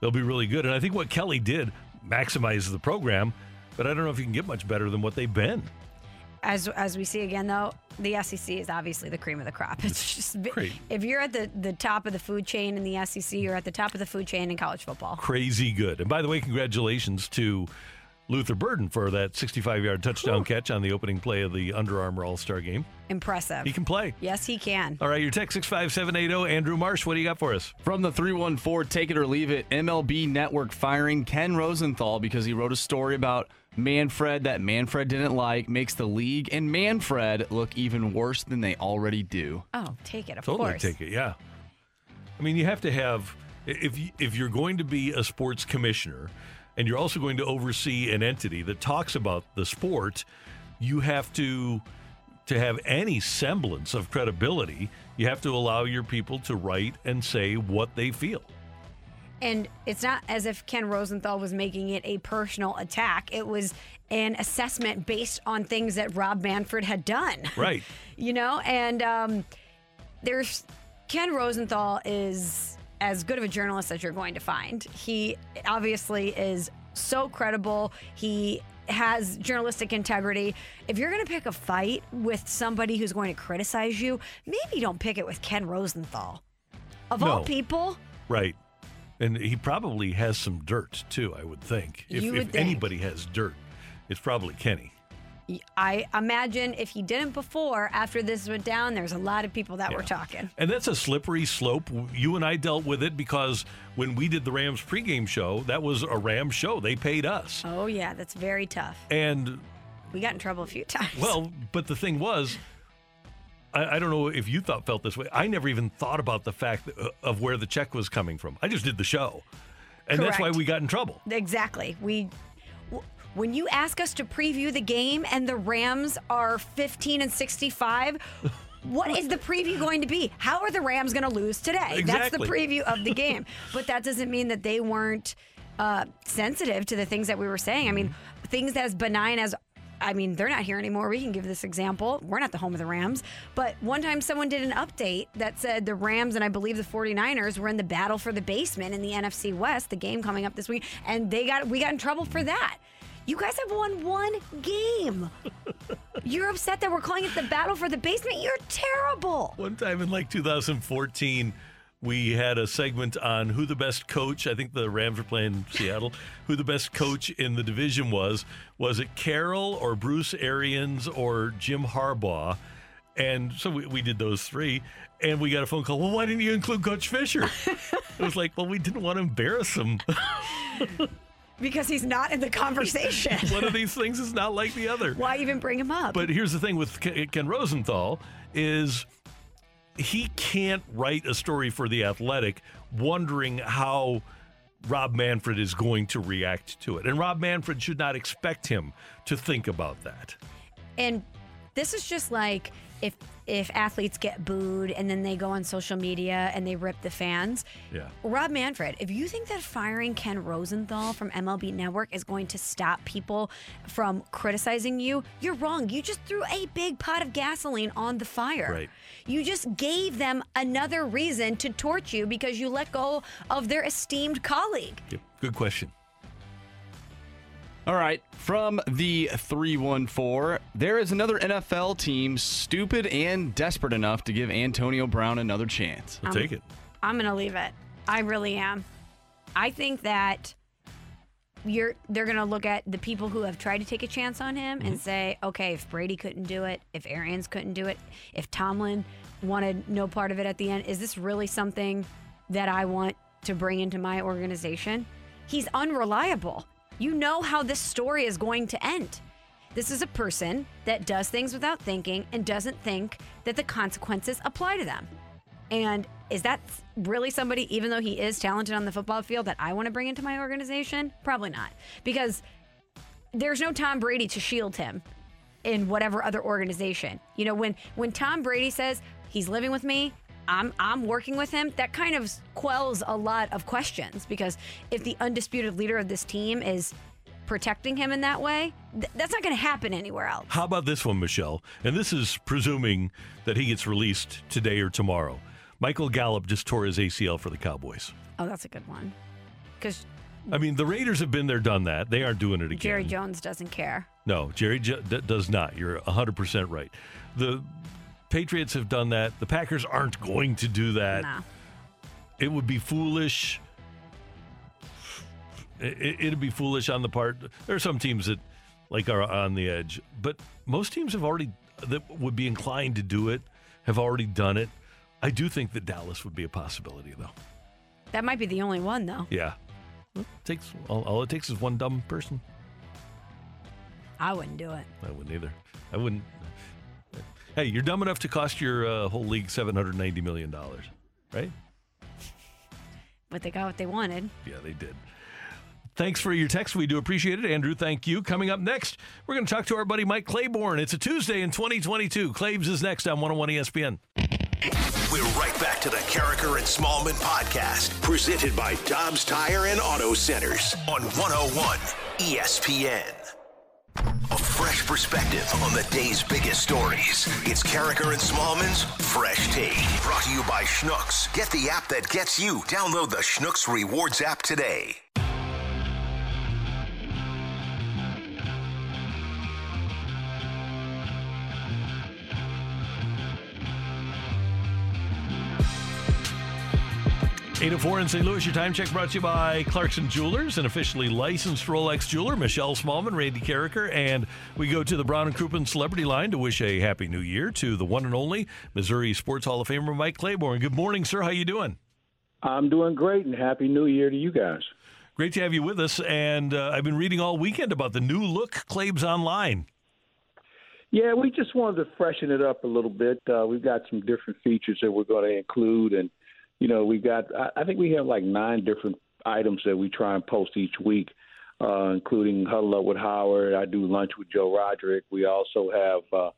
they'll be really good. And I think what Kelly did maximizes the program, but I don't know if you can get much better than what they've been. As as we see again, though, the SEC is obviously the cream of the crop. It's just Great. if you're at the the top of the food chain in the SEC, you're at the top of the food chain in college football. crazy good. And by the way, congratulations to Luther Burden for that 65 yard touchdown catch on the opening play of the Under Armour All Star game. Impressive. He can play. Yes, he can. All right, your text 65780. oh. Andrew Marsh, what do you got for us? From the 314, take it or leave it, MLB Network firing Ken Rosenthal because he wrote a story about Manfred that Manfred didn't like, makes the league and Manfred look even worse than they already do. Oh, take it, of Totally course. take it, yeah. I mean, you have to have, if, if you're going to be a sports commissioner and you're also going to oversee an entity that talks about the sport, you have to to have any semblance of credibility, you have to allow your people to write and say what they feel. And it's not as if Ken Rosenthal was making it a personal attack. It was an assessment based on things that Rob Manfred had done. Right. you know, and um, there's Ken Rosenthal is as good of a journalist as you're going to find. He obviously is so credible. He has journalistic integrity. If you're going to pick a fight with somebody who's going to criticize you, maybe don't pick it with Ken Rosenthal. Of all people, Right. And he probably has some dirt too, I would think. If, You would if think. anybody has dirt, it's probably Kenny. I imagine if he didn't before, after this went down, there's a lot of people that were talking. And that's a slippery slope. You and I dealt with it because when we did the Rams pregame show, that was a Rams show. They paid us. Oh, yeah, that's very tough. And, We got in trouble a few times. well, but the thing was, I, I don't know if you thought felt this way. I never even thought about the fact that- uh, of where the check was coming from. I just did the show. And that's why we got in trouble. Exactly. We when you ask us to preview the game and the Rams are 15 and 65, what is the preview going to be? How are the Rams going to lose today? That's the preview of the game. but that doesn't mean that they weren't uh, sensitive to the things that we were saying. I mean, things as benign as I mean, they're not here anymore. We can give this example. We're not the home of the Rams. But one time someone did an update that said the Rams and I believe the 49ers were in the battle for the basement in the NFC West, the game coming up this week, and they got we got in trouble for that. You guys have won one game. You're upset that we're calling it the battle for the basement? You're terrible. One time in like 2014, we had a segment on who the best coach, I think the Rams were playing Seattle, who the best coach in the division was. Was it Carroll or Bruce Arians or Jim Harbaugh? And so we, we did those three. And we got a phone call. Well, why didn't you include Coach Fisher? it was like, well, we didn't want to embarrass him. Because he's not in the conversation. One of these things is not like the other. Why even bring him up? But here's the thing with Ken Ken Rosenthal is he can't write a story for the Athletic wondering how Rob Manfred is going to react to it. And Rob Manfred should not expect him to think about that. And this is just like if if athletes get booed and then they go on social media and they rip the fans. Yeah. Rob Manfred, if you think that firing Ken Rosenthal from MLB Network is going to stop people from criticizing you, you're wrong. You just threw a big pot of gasoline on the fire. Right. You just gave them another reason to torch you because you let go of their esteemed colleague. Yep. Good question. All right, from the 314, there is another NFL team stupid and desperate enough to give Antonio Brown another chance. Um, I'm going to leave it. I really am. I think that you're they're going to look at the people who have tried to take a chance on him and say, okay, if Brady couldn't do it, if Arians couldn't do it, if Tomlin wanted no part of it at the end, is this really something that I want to bring into my organization? He's unreliable. You know how this story is going to end. This is a person that does things without thinking and doesn't think that the consequences apply to them. And is that really somebody, even though he is talented on the football field, that I want to bring into my organization? Probably not. Because there's no Tom Brady to shield him in whatever other organization. You know, when when Tom Brady says, He's living with me. I'm I'm working with him. That kind of quells a lot of questions because if the undisputed leader of this team is protecting him in that way, th- that's not going to happen anywhere else. How about this one, Michelle? And this is presuming that he gets released today or tomorrow. Michael Gallup just tore his ACL for the Cowboys. Oh, that's a good one. Because I mean, the Raiders have been there, done that. They aren't doing it again. Jerry Jones doesn't care. No, Jerry J- d- does not. You're 100% right. The Patriots have done that. The Packers aren't going to do that. No. It would be foolish. It, it'd be foolish on the part. There are some teams that like are on the edge, but most teams have already that would be inclined to do it have already done it. I do think that Dallas would be a possibility, though. That might be the only one, though. Yeah, it takes all, all it takes is one dumb person. I wouldn't do it. I wouldn't either. I wouldn't. Hey, you're dumb enough to cost your uh, whole league seven hundred ninety million dollars, right? But they got what they wanted. Yeah, they did. Thanks for your text. We do appreciate it. Andrew, thank you. Coming up next, we're going to talk to our buddy Mike Claiborne. It's a Tuesday in 2022. Claibs is next on 101 ESPN. We're right back to the Karraker and Smallman podcast, presented by Dobbs Tire and Auto Centers on 101 ESPN. A fresh perspective on the day's biggest stories. It's Karraker and Smallman's Fresh Take, brought to you by Schnucks. Get the app that gets you. Download the Schnucks Rewards app today. Eight oh four in St. Louis. Your time check brought to you by Clarkson Jewelers, an officially licensed Rolex jeweler. Michelle Smallman, Randy Karraker, and we go to the Brown and Crouppen Celebrity Line to wish a happy New Year to the one and only Missouri Sports Hall of Famer Mike Claiborne. Good morning, sir. How you doing? I'm doing great, and happy New Year to you guys. Great to have you with us. And uh, I've been reading all weekend about the new look Claibs online. Yeah, we just wanted to freshen it up a little bit. Uh, we've got some different features that we're going to include, and you know, we've got I, I think we have like nine different items that we try and post each week, uh, including huddle up with Howard. I do lunch with Joe Roderick. We also have uh, a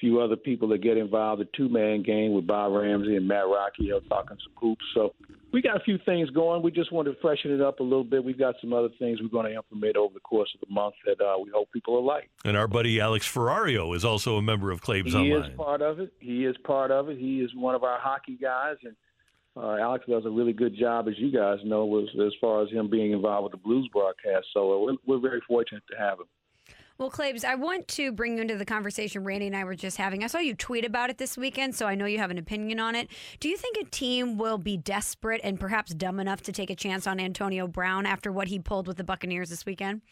few other people that get involved. The two man game with Bob Ramsey and Matt Rocky, you know, talking some hoops. So we got a few things going. We just wanted to freshen it up a little bit. We've got some other things we're going to implement over the course of the month that uh, we hope people will like. And our buddy Alex Ferrario is also a member of Claibs He Online. He is part of it. He is part of it. He is one of our hockey guys, and uh, Alex does a really good job, as you guys know, as, as far as him being involved with the Blues broadcast. So we're, we're very fortunate to have him. Well, Claibs, I want to bring you into the conversation Randy and I were just having. I saw you tweet about it this weekend, so I know you have an opinion on it. Do you think a team will be desperate and perhaps dumb enough to take a chance on Antonio Brown after what he pulled with the Buccaneers this weekend?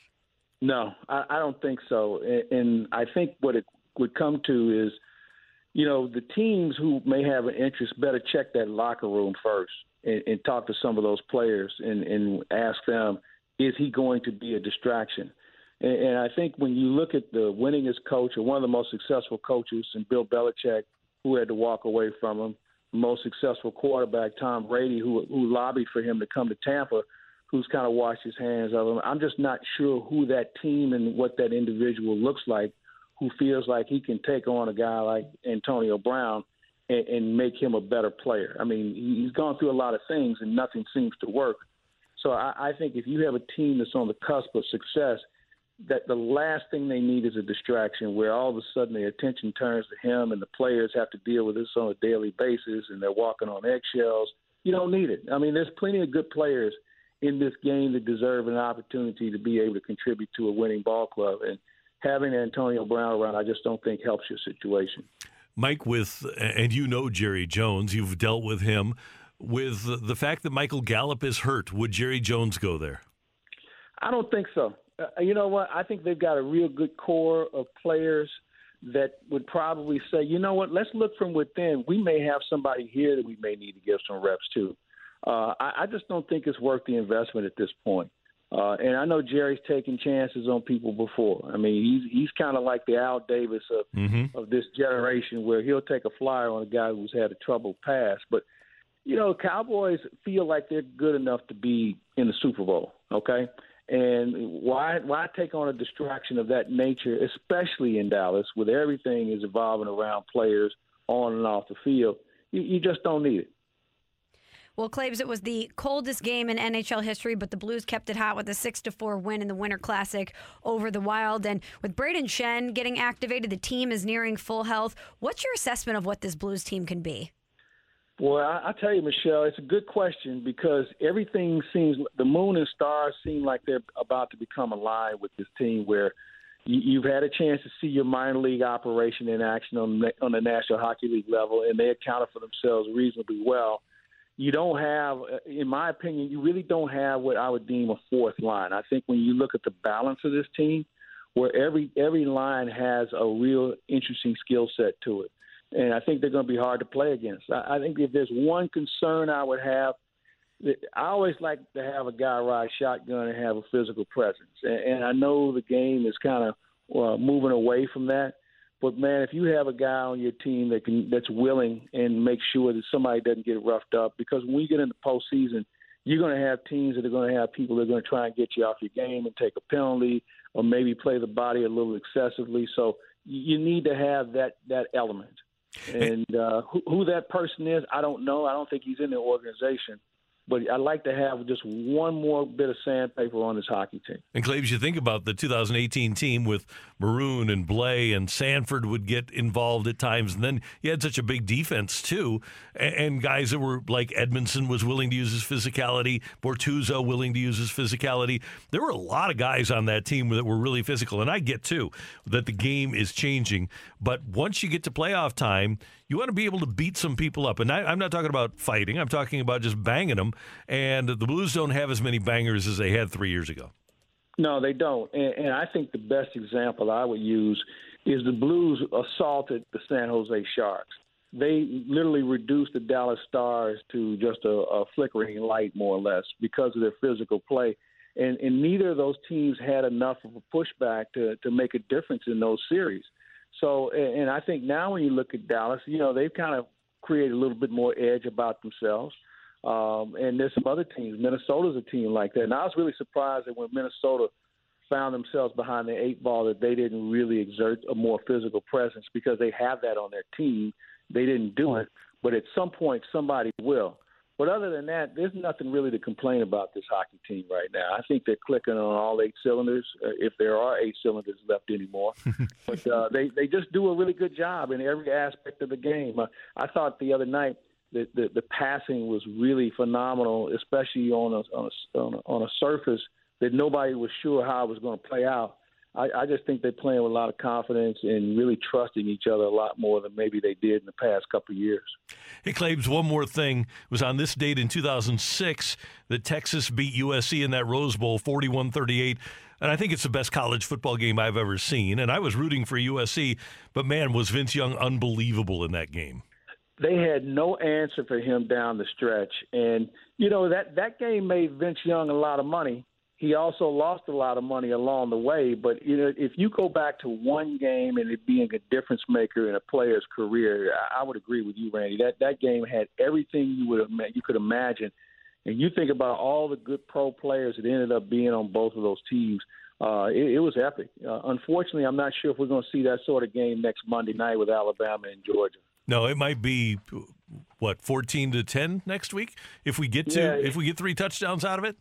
No, I, I don't think so. And, and I think what it would come to is, you know, the teams who may have an interest better check that locker room first and, and talk to some of those players and, and ask them, is he going to be a distraction? And, and I think when you look at the winningest coach or one of the most successful coaches, and Bill Belichick, who had to walk away from him, most successful quarterback, Tom Brady, who who lobbied for him to come to Tampa, who's kind of washed his hands of him. I'm just not sure who that team and what that individual looks like, who feels like he can take on a guy like Antonio Brown and, and make him a better player. I mean, he- he's gone through a lot of things and nothing seems to work. So I, I think if you have a team that's on the cusp of success, that the last thing they need is a distraction where all of a sudden the attention turns to him and the players have to deal with this on a daily basis and they're walking on eggshells. You don't need it. I mean, there's plenty of good players in this game that deserve an opportunity to be able to contribute to a winning ball club. And having Antonio Brown around, I just don't think helps your situation. Mike, with and you know Jerry Jones, you've dealt with him. With the fact that Michael Gallup is hurt, would Jerry Jones go there? I don't think so. Uh, you know what? I think they've got a real good core of players that would probably say, you know what? Let's look from within. We may have somebody here that we may need to give some reps to. Uh, I, I just don't think it's worth the investment at this point. Uh, and I know Jerry's taken chances on people before. I mean, he's he's kind of like the Al Davis of Mm-hmm. of this generation, where he'll take a flyer on a guy who's had a troubled past. But you know, Cowboys feel like they're good enough to be in the Super Bowl. Okay, and why why take on a distraction of that nature, especially in Dallas, with everything is evolving around players on and off the field. You, you just don't need it. Well, Claibs, it was the coldest game in NHL history, but the Blues kept it hot with a six to four win in the Winter Classic over the Wild. And with Brayden Schenn getting activated, the team is nearing full health. What's your assessment of what this Blues team can be? Well, I, I tell you, Michelle, it's a good question because everything seems the moon and stars seem like they're about to become alive with this team. Where you, you've had a chance to see your minor league operation in action on on the National Hockey League level, and they accounted for themselves reasonably well. You don't have, in my opinion, you really don't have what I would deem a fourth line. I think when you look at the balance of this team, where every every line has a real interesting skill set to it and I think they're going to be hard to play against. I, I think if there's one concern I would have, I always like to have a guy ride shotgun and have a physical presence, and, and I know the game is kind of uh, moving away from that. But man, if you have a guy on your team that can that's willing and make sure that somebody doesn't get roughed up, because when we get into postseason, you're going to have teams that are going to have people that are going to try and get you off your game and take a penalty or maybe play the body a little excessively. So you need to have that that element. And uh, who, who that person is, I don't know. I don't think he's in the organization but I'd like to have just one more bit of sandpaper on this hockey team. And Claibs, you think about the 2018 team with Maroon and Blais and Sanford would get involved at times, and then you had such a big defense too, and, guys that were like Edmundson was willing to use his physicality, Bortuzzo willing to use his physicality. There were a lot of guys on that team that were really physical, and I get too that the game is changing. But once you get to playoff time, you want to be able to beat some people up. And I, am not talking about fighting, I'm talking about just banging them. And the Blues don't have as many bangers as they had three years ago. No, they don't. And, and I think the best example I would use is the Blues assaulted the San Jose Sharks. They literally reduced the Dallas Stars to just a, a flickering light, more or less, because of their physical play. And, and neither of those teams had enough of a pushback to, to make a difference in those series. So, and I think now when you look at Dallas, you know, they've kind of created a little bit more edge about themselves. Um, and there's some other teams. Minnesota's a team like that. And I was really surprised that when Minnesota found themselves behind the eight ball, that they didn't really exert a more physical presence because they have that on their team. They didn't do it, but at some point somebody will. But other than that, there's nothing really to complain about this hockey team right now. I think they're clicking on all eight cylinders, uh, if there are eight cylinders left anymore. but uh, they they just do a really good job in every aspect of the game. Uh, I thought the other night that the, the passing was really phenomenal, especially on a, on a on a on a surface that nobody was sure how it was going to play out. I, I just think they're playing with a lot of confidence and really trusting each other a lot more than maybe they did in the past couple of years. He claims one more thing it was on this date in 2006 that Texas beat USC in that Rose Bowl 41 38. And I think it's the best college football game I've ever seen. And I was rooting for USC, but man, was Vince Young unbelievable in that game. They had no answer for him down the stretch. And, you know, that, that game made Vince Young a lot of money he also lost a lot of money along the way. But you know, if you go back to one game and it being a difference maker in a player's career, I would agree with you, Randy. That that game had everything you would you could imagine. And you think about all the good pro players that ended up being on both of those teams. Uh, it, it was epic. Uh, unfortunately, I'm not sure if we're going to see that sort of game next Monday night with Alabama and Georgia. No, it might be what 14 to 10 next week if we get to yeah, if we get three touchdowns out of it.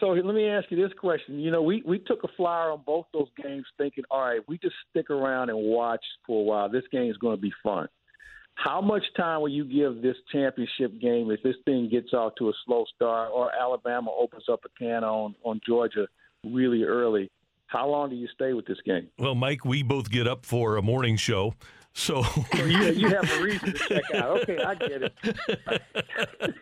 So let me ask you this question. You know, we, we took a flyer on both those games thinking, all right, we just stick around and watch for a while. This game is going to be fun. How much time will you give this championship game if this thing gets off to a slow start or Alabama opens up a can on, on Georgia really early? How long do you stay with this game? Well, Mike, we both get up for a morning show. So, so you, you, have a reason to check out. Okay, I get it.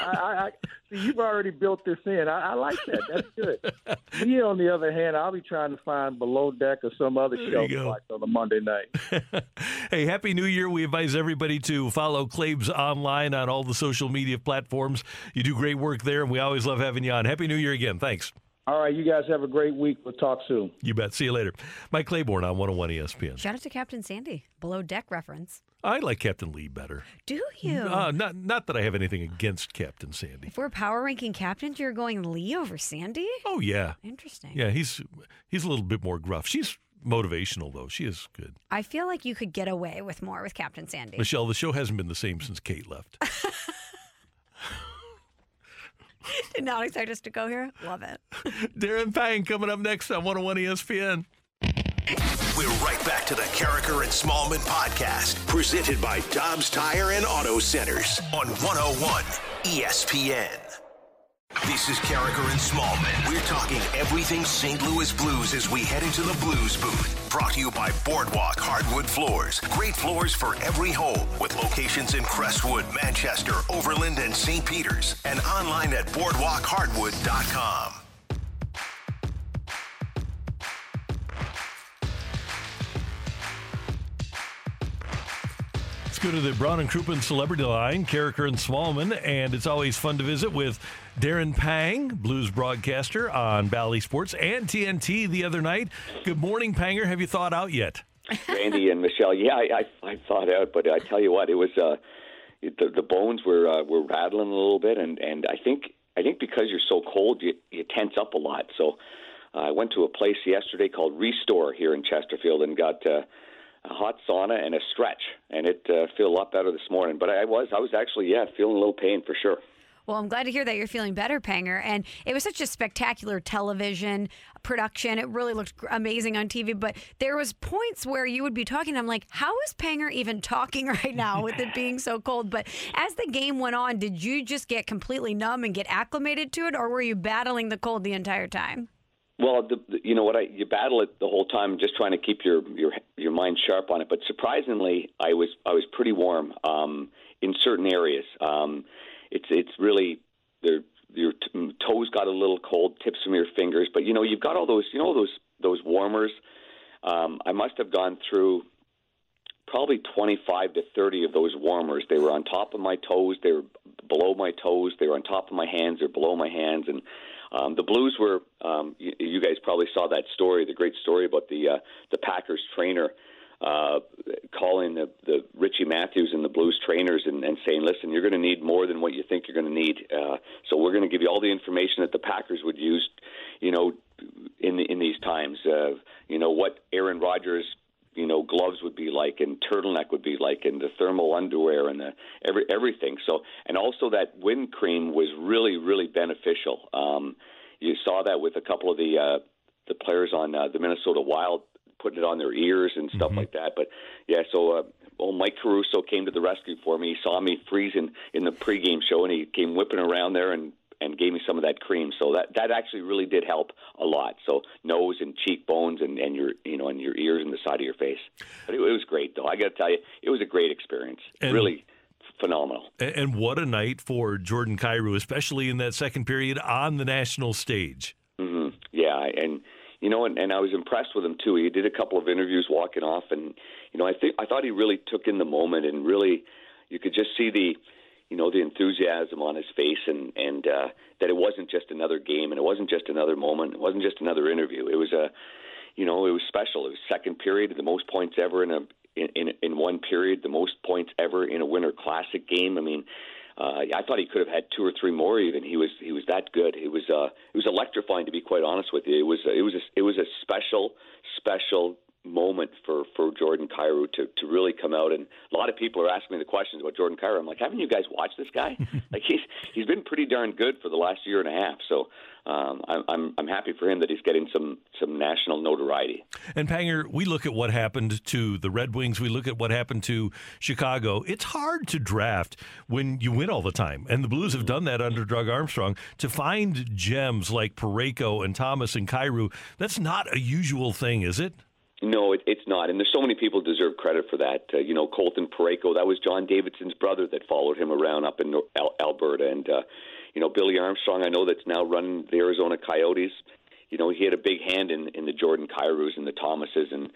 I, I, I, see, you've already built this in. I, I, like that. That's good. Me, on the other hand, I'll be trying to find Below Deck or some other show to watch on a Monday night. hey, Happy New Year. We advise everybody to follow Claibs online on all the social media platforms. You do great work there, and we always love having you on. Happy New Year again. Thanks. All right, you guys have a great week. We'll talk soon. You bet. See you later. Mike Claiborne on 101 ESPN. Shout out to Captain Sandy. Below deck reference. I like Captain Lee better. Do you? Uh, not not that I have anything against Captain Sandy. If we're power ranking captains, you're going Lee over Sandy? Oh yeah. Interesting. Yeah, he's he's a little bit more gruff. She's motivational though. She is good. I feel like you could get away with more with Captain Sandy. Michelle, the show hasn't been the same since Kate left. Did not expect us to go here. Love it. Darren Pang coming up next on 101 ESPN. We're right back to the Karraker and Smallman podcast, presented by Dobbs Tire and Auto Centers on 101 ESPN. This is Karraker and Smallman. We're talking everything St. Louis Blues as we head into the Blues booth. Brought to you by Boardwalk Hardwood Floors. Great floors for every home with locations in Crestwood, Manchester, Overland, and St. Peters. And online at boardwalkhardwood.com. go to the Brown and Crouppen Celebrity Line, Karraker and Smallman, and it's always fun to visit with Darren Pang, blues broadcaster on Bally Sports and TNT the other night. Good morning, Panger. Have you thought out yet? Randy and Michelle, yeah, I, I, I thought out, but I tell you what, it was uh, the the bones were uh, were rattling a little bit, and and I think I think because you're so cold, you you tense up a lot. So uh, I went to a place yesterday called Restore here in Chesterfield and got. Uh, a hot sauna and a stretch, and it uh, feel a lot better this morning. But I was, I was actually, yeah, feeling a little pain for sure. Well, I'm glad to hear that you're feeling better, Panger. And it was such a spectacular television production. It really looked amazing on TV. But there was points where you would be talking. I'm like, how is Panger even talking right now with it being so cold? But as the game went on, did you just get completely numb and get acclimated to it, or were you battling the cold the entire time? Well, the, the, you know what? I you battle it the whole time, just trying to keep your your your mind sharp on it. But surprisingly, I was I was pretty warm um, in certain areas. Um, it's it's really. Your t- toes got a little cold, tips from your fingers, but you know you've got all those you know those those warmers. Um, I must have gone through probably 25 to 30 of those warmers. They were on top of my toes, they were below my toes, they were on top of my hands, or below my hands, and um, the Blues were. Um, you, you guys probably saw that story, the great story about the uh, the Packers trainer uh, calling the, the Richie Matthews and the Blues trainers and, and saying, "Listen, you're going to need more than what you think you're going to need. Uh, so we're going to give you all the information that the Packers would use, you know, in the, in these times. Uh, you know what Aaron Rodgers." You know, gloves would be like, and turtleneck would be like, and the thermal underwear, and the every everything. So, and also that wind cream was really, really beneficial. Um, you saw that with a couple of the uh, the players on uh, the Minnesota Wild putting it on their ears and stuff like that. But yeah, so uh, well, Mike Caruso came to the rescue for me. He saw me freezing in the pregame show, and he came whipping around there and and gave me some of that cream. So that that actually really did help a lot. So nose and cheekbones and and your you know and your ears and the side of your face. But it, it was great though. I got to tell you, it was a great experience. And- really phenomenal. And, what a night for Jordan Kyrou, especially in that second period on the national stage. hmm Yeah, and you know, and, and I was impressed with him too. He did a couple of interviews walking off, and you know, I think I thought he really took in the moment, and really, you could just see the, you know, the enthusiasm on his face, and and uh, that it wasn't just another game, and it wasn't just another moment, it wasn't just another interview. It was a, you know, it was special. It was second period, the most points ever in a in in, in one period, the most points ever in a Winter Classic game. I mean. Uh, I thought he could have had two or three more. Even he was he was that good. It was uh, it was electrifying to be quite honest with you. It was it was a, it was a special special moment for for Jordan Kyrou to to really come out. And a lot of people are asking me the questions about Jordan Kyrou. I'm like, haven't you guys watched this guy? like he's he's been pretty darn good for the last year and a half. So um, I'm I'm I'm happy for him that he's getting some some national notoriety. And Panger, we look at what happened to the Red Wings. We look at what happened to Chicago. It's hard to draft when you win all the time, and the Blues have done that under Doug Armstrong. To find gems like Parayko and Thomas and Kyrou, that's not a usual thing, is it? No, it, it's not. And there's so many people deserve credit for that. Uh, you know, Colton Parayko, that was John Davidson's brother that followed him around up in Al- Alberta. And, uh, you know, Billy Armstrong, I know that's now running the Arizona Coyotes. You know, he had a big hand in, in the Jordan Kyrous and the Thomases and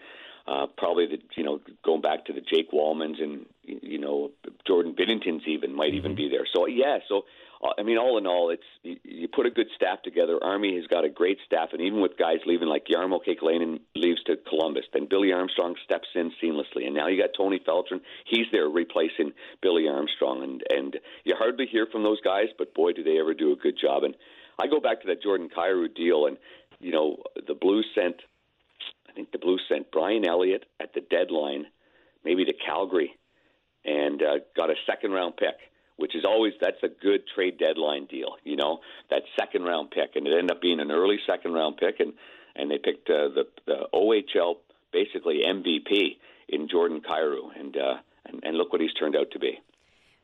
uh, probably the, you know, going back to the Jake Walmans and, you know, Jordan Binningtons even might even be there. So, yeah, so uh, I mean, all in all, it's you, you put a good staff together. Army has got a great staff, and even with guys leaving like Jarmo Kekalainen leaves to Columbus, then Billy Armstrong steps in seamlessly, and now you got Tony Feltrin. He's there replacing Billy Armstrong, and and you hardly hear from those guys, but boy, do they ever do a good job. And I go back to that Jordan Kyrou deal, and you know the Blues sent. I think the Blues sent Brian Elliott at the deadline, maybe to Calgary, and uh, got a second round pick, which is always that's a good trade deadline deal. You know, that second round pick, and it ended up being an early second round pick, and and they picked uh, the the OHL basically MVP in Jordan Kyrou, and uh, and, and look what he's turned out to be.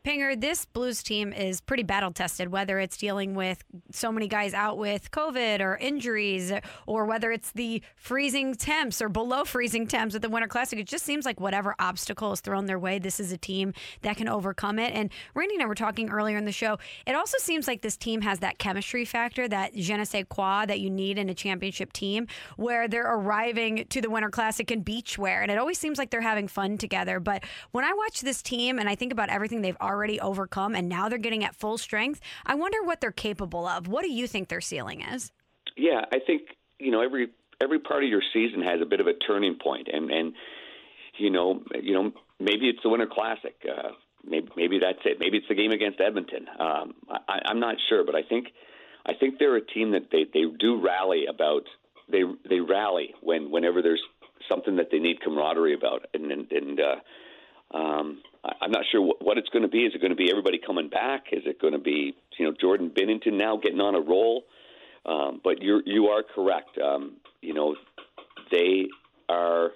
Panger, this Blues team is pretty battle tested, whether it's dealing with so many guys out with COVID or injuries, or whether it's the freezing temps or below freezing temps at the Winter Classic. It just seems like whatever obstacle is thrown their way, this is a team that can overcome it. And Randy and I were talking earlier in the show. It also seems like this team has that chemistry factor, that je ne sais quoi that you need in a championship team, where they're arriving to the Winter Classic in beachwear. And it always seems like they're having fun together. But when I watch this team and I think about everything they've overcome and now they're getting at full strength, I wonder what they're capable of. What do you think their ceiling is? Yeah, I think you know every every part of your season has a bit of a turning point, and and you know you know maybe it's the Winter Classic, uh, maybe maybe that's it, maybe it's the game against Edmonton. Um, I, I'm not sure, but I think I think they're a team that they they do rally about. They they rally when whenever there's something that they need camaraderie about, and and, and uh, um, I'm not sure what, it's going to be. Is it going to be everybody coming back? Is it going to be you know Jordan Binnington now getting on a roll? Um, but you you are correct. Um, you know they are,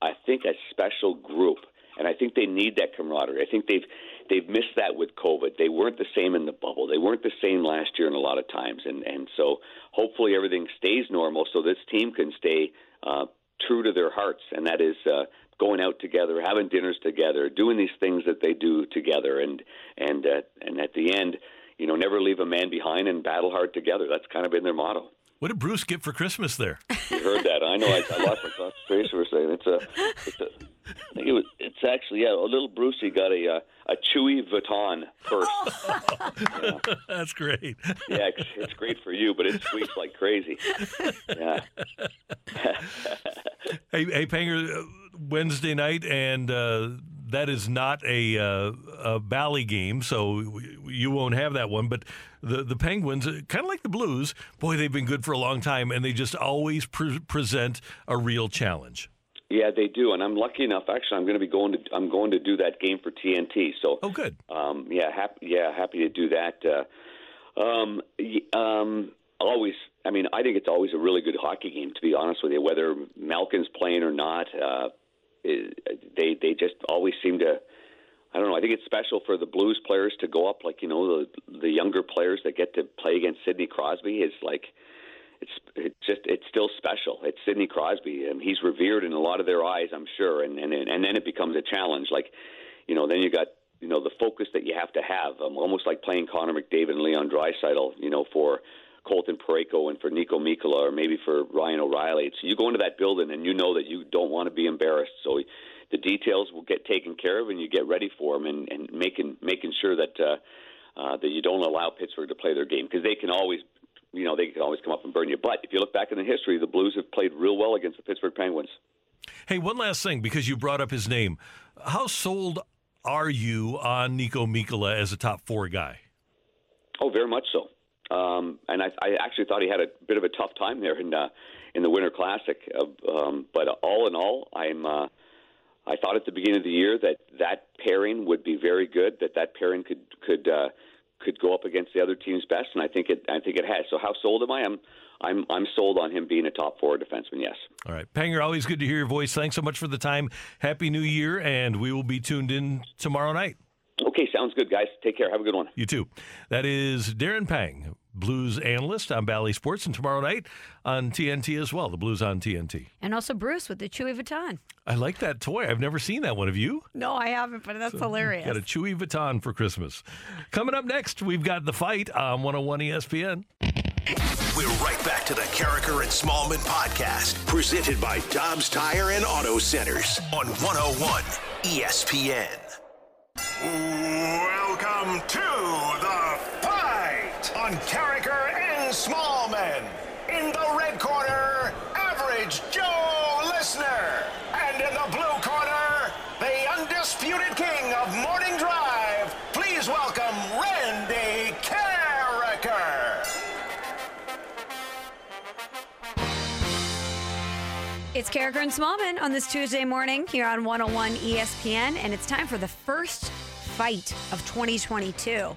I think, a special group, and I think they need that camaraderie. I think they've they've missed that with COVID. They weren't the same in the bubble. They weren't the same last year in a lot of times, and and so hopefully everything stays normal, so this team can stay uh, true to their hearts, and that is. Uh, Going out together, having dinners together, doing these things that they do together, and and uh, and at the end, you know, never leave a man behind and battle hard together. That's kind of been their motto. What did Bruce get for Christmas there? You heard that? I know. I, I lost my concentration for a second. It's a, it's a. I think it was. It's actually yeah. A little Brucey got a uh, a Chewy Vuitton purse. That's great. Yeah, it's, it's great for you, but it squeaks like crazy. Yeah. Hey, hey, Panger, uh, Wednesday night, and uh, that is not a, uh, a Bally game, so you won't have that one. But the the Penguins, kind of like the Blues, boy, they've been good for a long time, and they just always pre- present a real challenge. Yeah, they do, and I'm lucky enough. Actually, I'm going to be going to I'm going to do that game for TNT. So, oh, good. Um, yeah, happy. Yeah, happy to do that. Uh, um, um, always. I mean, I think it's always a really good hockey game. To be honest with you, whether Malkin's playing or not, uh, they they just always seem to. I don't know. I think it's special for the Blues players to go up, like you know, the the younger players that get to play against Sidney Crosby is like it's it's just it's still special. It's Sidney Crosby, and he's revered in a lot of their eyes, I'm sure. And and and then it becomes a challenge. Like, you know, then you got you know the focus that you have to have, um, almost like playing Connor McDavid and Leon Draisaitl, you know, for Colton Parayko and for Niko Mikkola or maybe for Ryan O'Reilly. So you go into that building and you know that you don't want to be embarrassed. So the details will get taken care of, and you get ready for them, and, and making making sure that uh, uh, that you don't allow Pittsburgh to play their game because they can always you know, they can always come up and burn you. But if you look back in the history, the Blues have played real well against the Pittsburgh Penguins. Hey, one last thing, because you brought up his name. How sold are you on Niko Mikkola as a top four guy? Oh, very much so. Um, and I, I actually thought he had a bit of a tough time there in uh, in the Winter Classic. Uh, um, but all in all, I'm. Uh, I thought at the beginning of the year that that pairing would be very good. That that pairing could could uh, could go up against the other team's best, and I think it. I think it has. So how sold am I? I'm. I'm. I'm sold on him being a top four defenseman. Yes. All right, Panger, always good to hear your voice. Thanks so much for the time. Happy New Year, and we will be tuned in tomorrow night. Okay, sounds good, guys. Take care. Have a good one. You too. That is Darren Pang, Blues analyst on Bally Sports, and tomorrow night on TNT as well. The Blues on TNT. And also Bruce with the Chewy Vuitton. I like that toy. I've never seen that one. Have you? No, I haven't, but that's hilarious. Got a Chewy Vuitton for Christmas. Coming up next, we've got the fight on 101 ESPN. We're right back to the Karraker and Smallman podcast, presented by Dobbs Tire and Auto Centers on 101 ESPN. Welcome to the fight on Karraker and Smallman. It's Karraker and Smallman on this Tuesday morning here on 101 ESPN, and it's time for the first fight of 2022.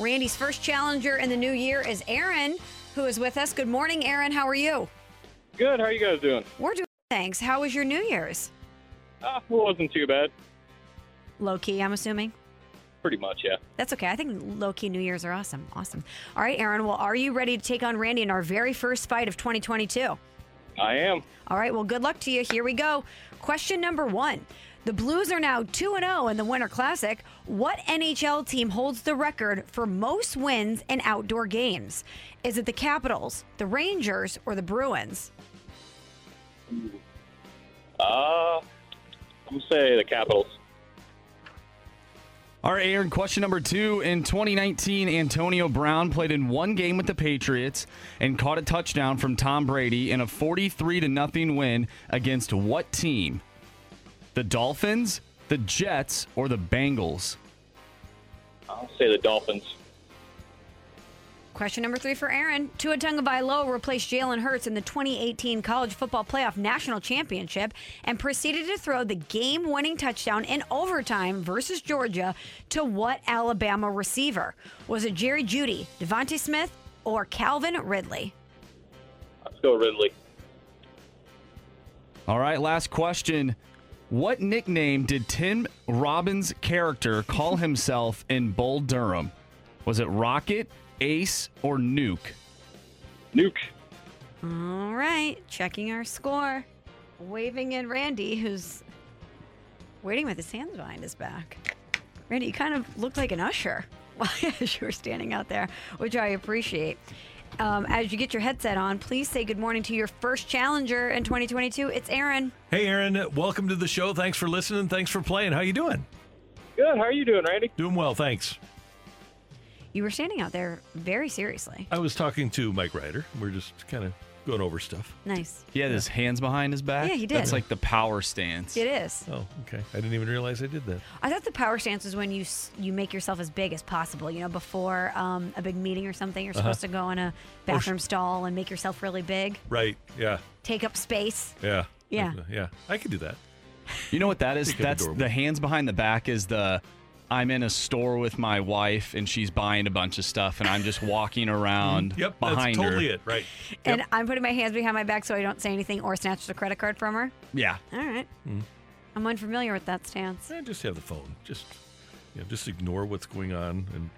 Randy's first challenger in the new year is Aaron, who is with us. Good morning, Aaron. How are you? Good. How are you guys doing? We're doing thanks. How was your New Year's? Uh, it wasn't too bad. Low key, I'm assuming. Pretty much, yeah. That's okay. I think low key New Year's are awesome. Awesome. All right, Aaron. Well, are you ready to take on Randy in our very first fight of 2022? I am. All right, well, good luck to you. Here we go. Question number one. The Blues are now 2 0 in the Winter Classic. What NHL team holds the record for most wins in outdoor games? Is it the Capitals, the Rangers, or the Bruins? Uh, I'm gonna say the Capitals. All right, Aaron, question number two. In 2019, Antonio Brown played in one game with the Patriots and caught a touchdown from Tom Brady in a 43 to nothing win against what team? The Dolphins, the Jets, or the Bengals? I'll say the Dolphins. Question number three for Aaron. Tua Tagovailoa replaced Jalen Hurts in the 2018 College Football Playoff National Championship and proceeded to throw the game-winning touchdown in overtime versus Georgia to what Alabama receiver? Was it Jerry Jeudy, DeVonta Smith, or Calvin Ridley? Let's go Ridley. All right, last question. What nickname did Tim Robbins' character call himself in Bull Durham? Was it Rocket, Ace, or Nuke? Nuke. All right, checking our score. Waving in Randy, who's waiting with his hands behind his back. Randy, you kind of look like an usher as you were standing out there, which I appreciate. Um, as you get your headset on, please say good morning to your first challenger in 2022. It's Aaron. Hey, Aaron. Welcome to the show. Thanks for listening. Thanks for playing. How you doing? Good. How are you doing, Randy? Doing well, thanks. You were standing out there very seriously. I was talking to Mike Ryder. We're just kind of going over stuff. Nice. He had his hands behind his back? Yeah, he did. That's like the power stance. It is. Oh, okay. I didn't even realize I did that. I thought the power stance was when you s- you make yourself as big as possible. You know, before um, a big meeting or something, you're Uh-huh. supposed to go in a bathroom stall and make yourself really big, Right. Yeah. take up space. Yeah. Yeah. Yeah. I could do that. You know what that is? That's adorable. the hands behind the back is the I'm in a store with my wife and she's buying a bunch of stuff and I'm just walking around. Yep. behind that's totally her. it. Right. And I'm putting my hands behind my back so I don't say anything or snatch the credit card from her. Yeah. All right. Mm. I'm unfamiliar with that stance. Eh, just have the phone. Just, you know, just ignore what's going on and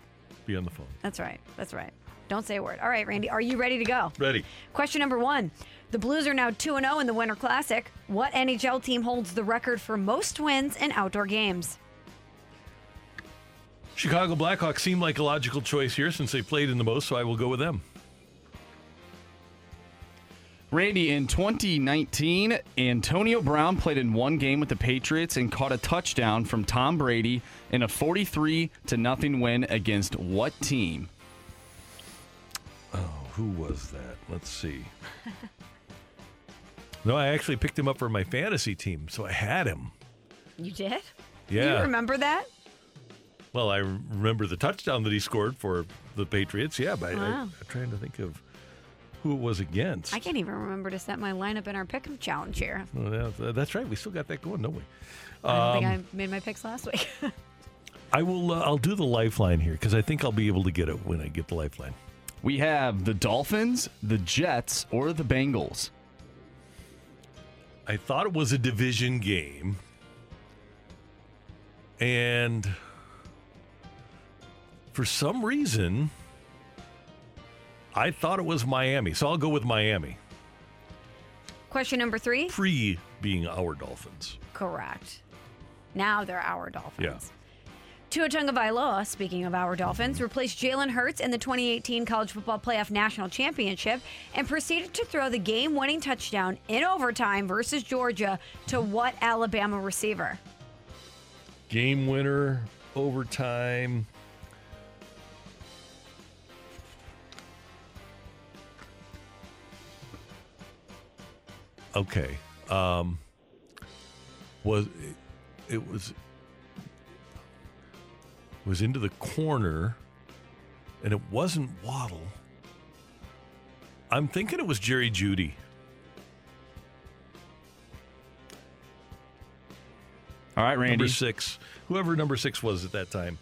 be on the phone. That's right. That's right. Don't say a word. All right, Randy, are you ready to go? Ready. Question number one. The Blues are now 2 0 in the Winter Classic. What NHL team holds the record for most wins in outdoor games? Chicago Blackhawks seem like a logical choice here since they played in the most, so I will go with them. Randy, in 2019, Antonio Brown played in one game with the Patriots and caught a touchdown from Tom Brady in a 43 to nothing win against what team? Oh, who was that? Let's see. no, I actually picked him up for my fantasy team, so I had him. You did? Yeah. Do You remember that? Well, I remember the touchdown that he scored for the Patriots. Yeah, but I, Wow. am trying to think of who it was against. I can't even remember to set my lineup in our pick'em challenge here. Well, that's right. We still got that going, don't we? I don't think Um, I made my picks last week. I will. Uh, I'll do the lifeline here because I think I'll be able to get it when I get the lifeline. We have the Dolphins, the Jets, or the Bengals. I thought it was a division game, and for some reason, I thought it was Miami. So I'll go with Miami. Question number three. Pre being our Dolphins. Correct. Now they're our Dolphins. Yeah. Tua Tagovailoa, speaking of our Dolphins, replaced Jalen Hurts in the 2018 College Football Playoff National Championship and proceeded to throw the game-winning touchdown in overtime versus Georgia to what Alabama receiver? Game winner, overtime. Okay. Um, was it, it was was into the corner, and it wasn't Waddle. I'm thinking it was Jerry Jeudy. All right, Randy. Number six. Whoever number six was at that time.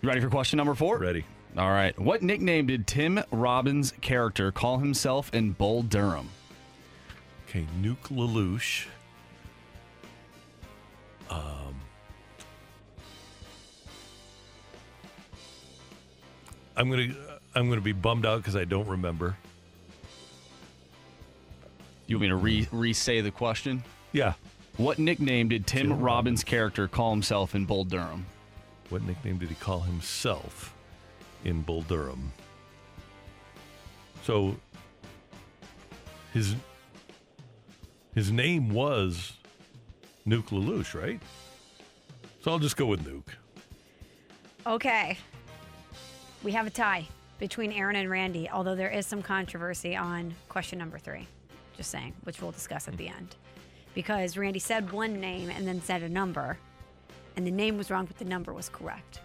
You ready for question number four? Ready. All right. What nickname did Tim Robbins' character call himself in Bull Durham? Okay, Nuke LaLoosh. Um, I'm gonna I'm gonna be bummed out because I don't remember. You want me to re re say the question? Yeah. What nickname did Tim, Tim Robbins' character call himself in Bull Durham? What nickname did he call himself in Bull Durham? So his his name was Nuke LaLoosh, right? So I'll just go with Nuke. Okay. We have a tie between Aaron and Randy, although there is some controversy on question number three. Just saying, which we'll discuss at the end. Because Randy said one name and then said a number, and the name was wrong, but the number was correct.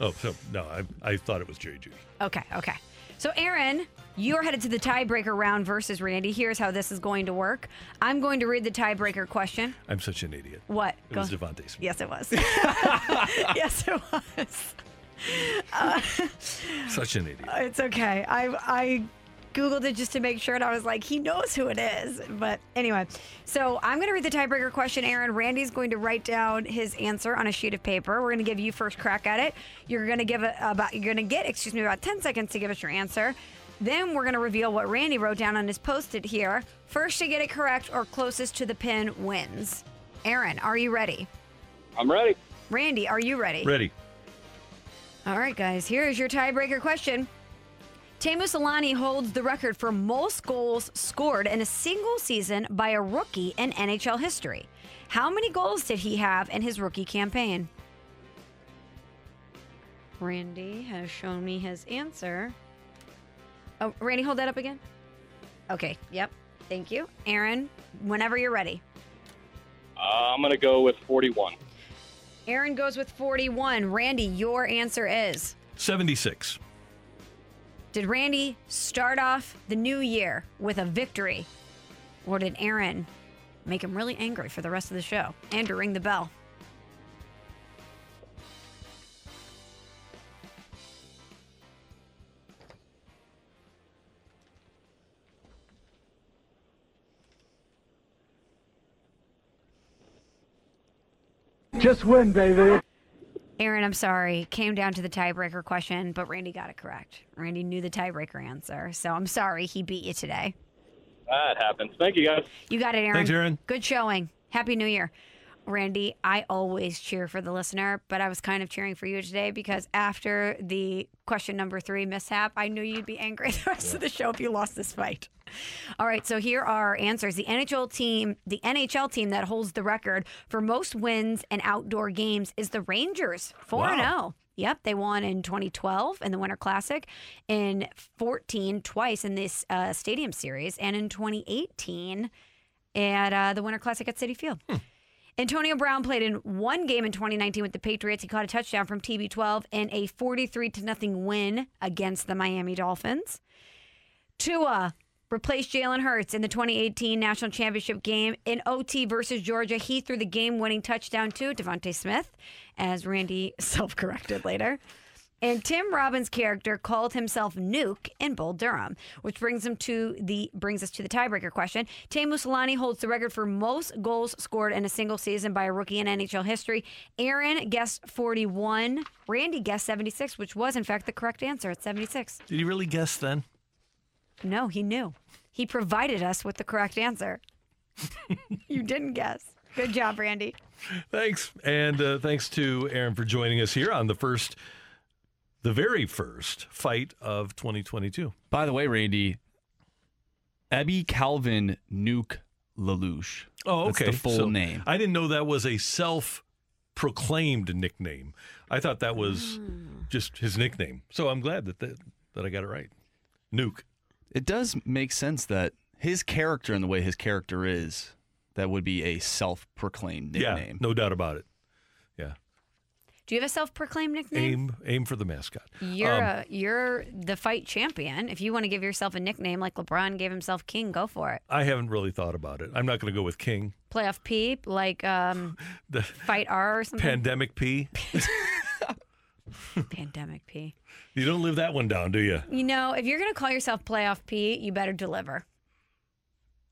Oh, so no, I, I thought it was JG. Okay, okay. So, Aaron, you're headed to the tiebreaker round versus Randy. Here's how this is going to work. I'm going to read the tiebreaker question. I'm such an idiot. What? It was DeVonta Smith. Yes, it was. yes, it was. Uh, Such an idiot. it's okay. I I googled it just to make sure, and I was like, he knows who it is. But anyway, so I'm going to read the tiebreaker question. Aaron, Randy's going to write down his answer on a sheet of paper. We're going to give you first crack at it. You're going to give it about. You're going to get, excuse me, about 10 seconds to give us your answer. Then we're going to reveal what Randy wrote down on his post-it here. First to get it correct or closest to the pin wins. Aaron, are you ready? I'm ready. Randy, are you ready? Ready. All right, guys, here is your tiebreaker question. Teemu Selanne holds the record for most goals scored in a single season by a rookie in NHL history. How many goals did he have in his rookie campaign? Randy has shown me his answer. Oh, Randy, hold that up again. Okay, yep. Thank you. Aaron, whenever you're ready. Uh, I'm going to go with 41. Aaron goes with 41. Randy, your answer is 76. Did Randy start off the new year with a victory? Or did Aaron make him really angry for the rest of the show? Andrew, ring the bell. Just win, baby. Aaron, I'm sorry. Came down to the tiebreaker question, but Randy got it correct. Randy knew the tiebreaker answer. So I'm sorry he beat you today. That happens. Thank you, guys. You got it, Aaron. Thanks, Aaron. Good showing. Happy New Year. Randy, I always cheer for the listener, but I was kind of cheering for you today because after the question number three mishap, I knew you'd be angry the rest of the show if you lost this fight. All right, so here are answers. The NHL team, the NHL team that holds the record for most wins in outdoor games is the Rangers, 4 0. Yep, they won in 2012 in the Winter Classic, in 14 twice in this uh, Stadium Series, and in 2018 at uh, the Winter Classic at Citi Field. Antonio Brown played in one game in 2019 with the Patriots. He caught a touchdown from TB12 in a 43 to nothing win against the Miami Dolphins. Tua replaced Jalen Hurts in the 2018 National Championship game in OT versus Georgia. He threw the game-winning touchdown to DeVonta Smith, as Randy self-corrected later. And Tim Robbins' character called himself Nuke in Bull Durham, which brings him to the brings us to the tiebreaker question. Teemu Selanne holds the record for most goals scored in a single season by a rookie in NHL history. Aaron guessed 41. Randy guessed 76, which was in fact the correct answer at 76. Did he really guess then? No, he knew. He provided us with the correct answer. you didn't guess. Good job, Randy. Thanks. And uh, thanks to Aaron for joining us here on the first, the very first fight of 2022. By the way, Randy, Ebby Calvin Nuke LaLoosh. Oh, That's okay. the full So name. I didn't know that was a self proclaimed nickname. I thought that was Hmm. just his nickname. So I'm glad that, that, that I got it right. Nuke. It does make sense that his character and the way his character is, that would be a self-proclaimed nickname. Yeah, no doubt about it. Yeah. Do you have a self-proclaimed nickname? Aim, aim for the mascot. You're Um, a, you're the fight champion. If you want to give yourself a nickname like LeBron gave himself King, go for it. I haven't really thought about it. I'm not going to go with King. Playoff P, like um, The Fight R or something. pandemic P. Pandemic P. You don't live that one down, do you? You know, if you're gonna call yourself Playoff P, you better deliver.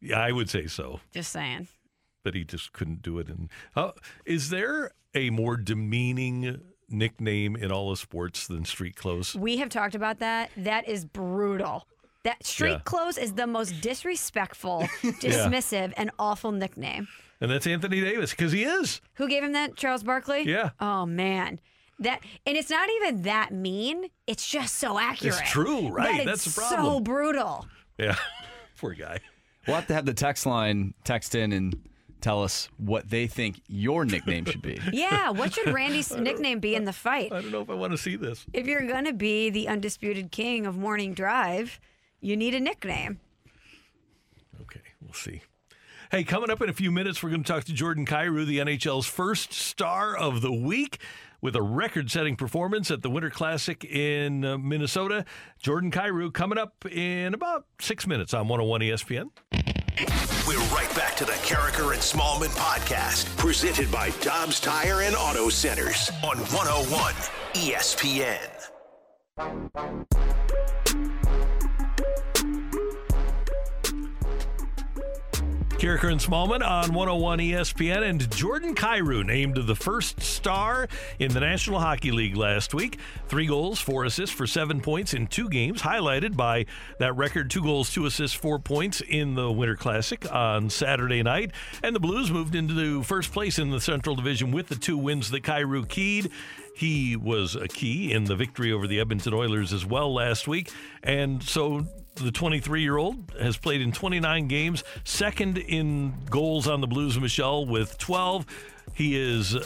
Yeah, I would say so. Just saying. But he just couldn't do it. And uh, is there a more demeaning nickname in all of sports than street clothes? We have talked about that. That is brutal. That street Yeah. clothes is the most disrespectful, dismissive, and awful nickname. And that's Anthony Davis because he is. Who gave him that? Charles Barkley? Yeah. Oh man. That and it's not even that mean. It's just so accurate. It's true, right. That That's it's the So brutal. Yeah. Poor guy. We'll have to have the text line text in and tell us what they think your nickname should be. Yeah. What should Randy's nickname be in the fight? I don't know if I want to see this. If you're gonna be the undisputed king of morning drive, you need a nickname. Okay, we'll see. Hey, coming up in a few minutes, we're going to talk to Jordan Kyrou, the NHL's first star of the week, with a record setting performance at the Winter Classic in uh, Minnesota. Jordan Kyrou coming up in about six minutes on 101 ESPN. We're right back to the Karraker and Smallman podcast, presented by Dobbs Tire and Auto Centers on 101 ESPN. Karraker and Smallman on 101 ESPN and Jordan Kyrou named the first star in the National Hockey League last week. Three goals, four assists for seven points in two games, highlighted by that record two goals, two assists, four points in the Winter Classic on Saturday night. And the Blues moved into first place in the Central Division with the two wins that Kyrou keyed. He was a key in the victory over the Edmonton Oilers as well last week. And so the 23 year old has played in 29 games, second in goals on the Blues, Michelle, with 12. He is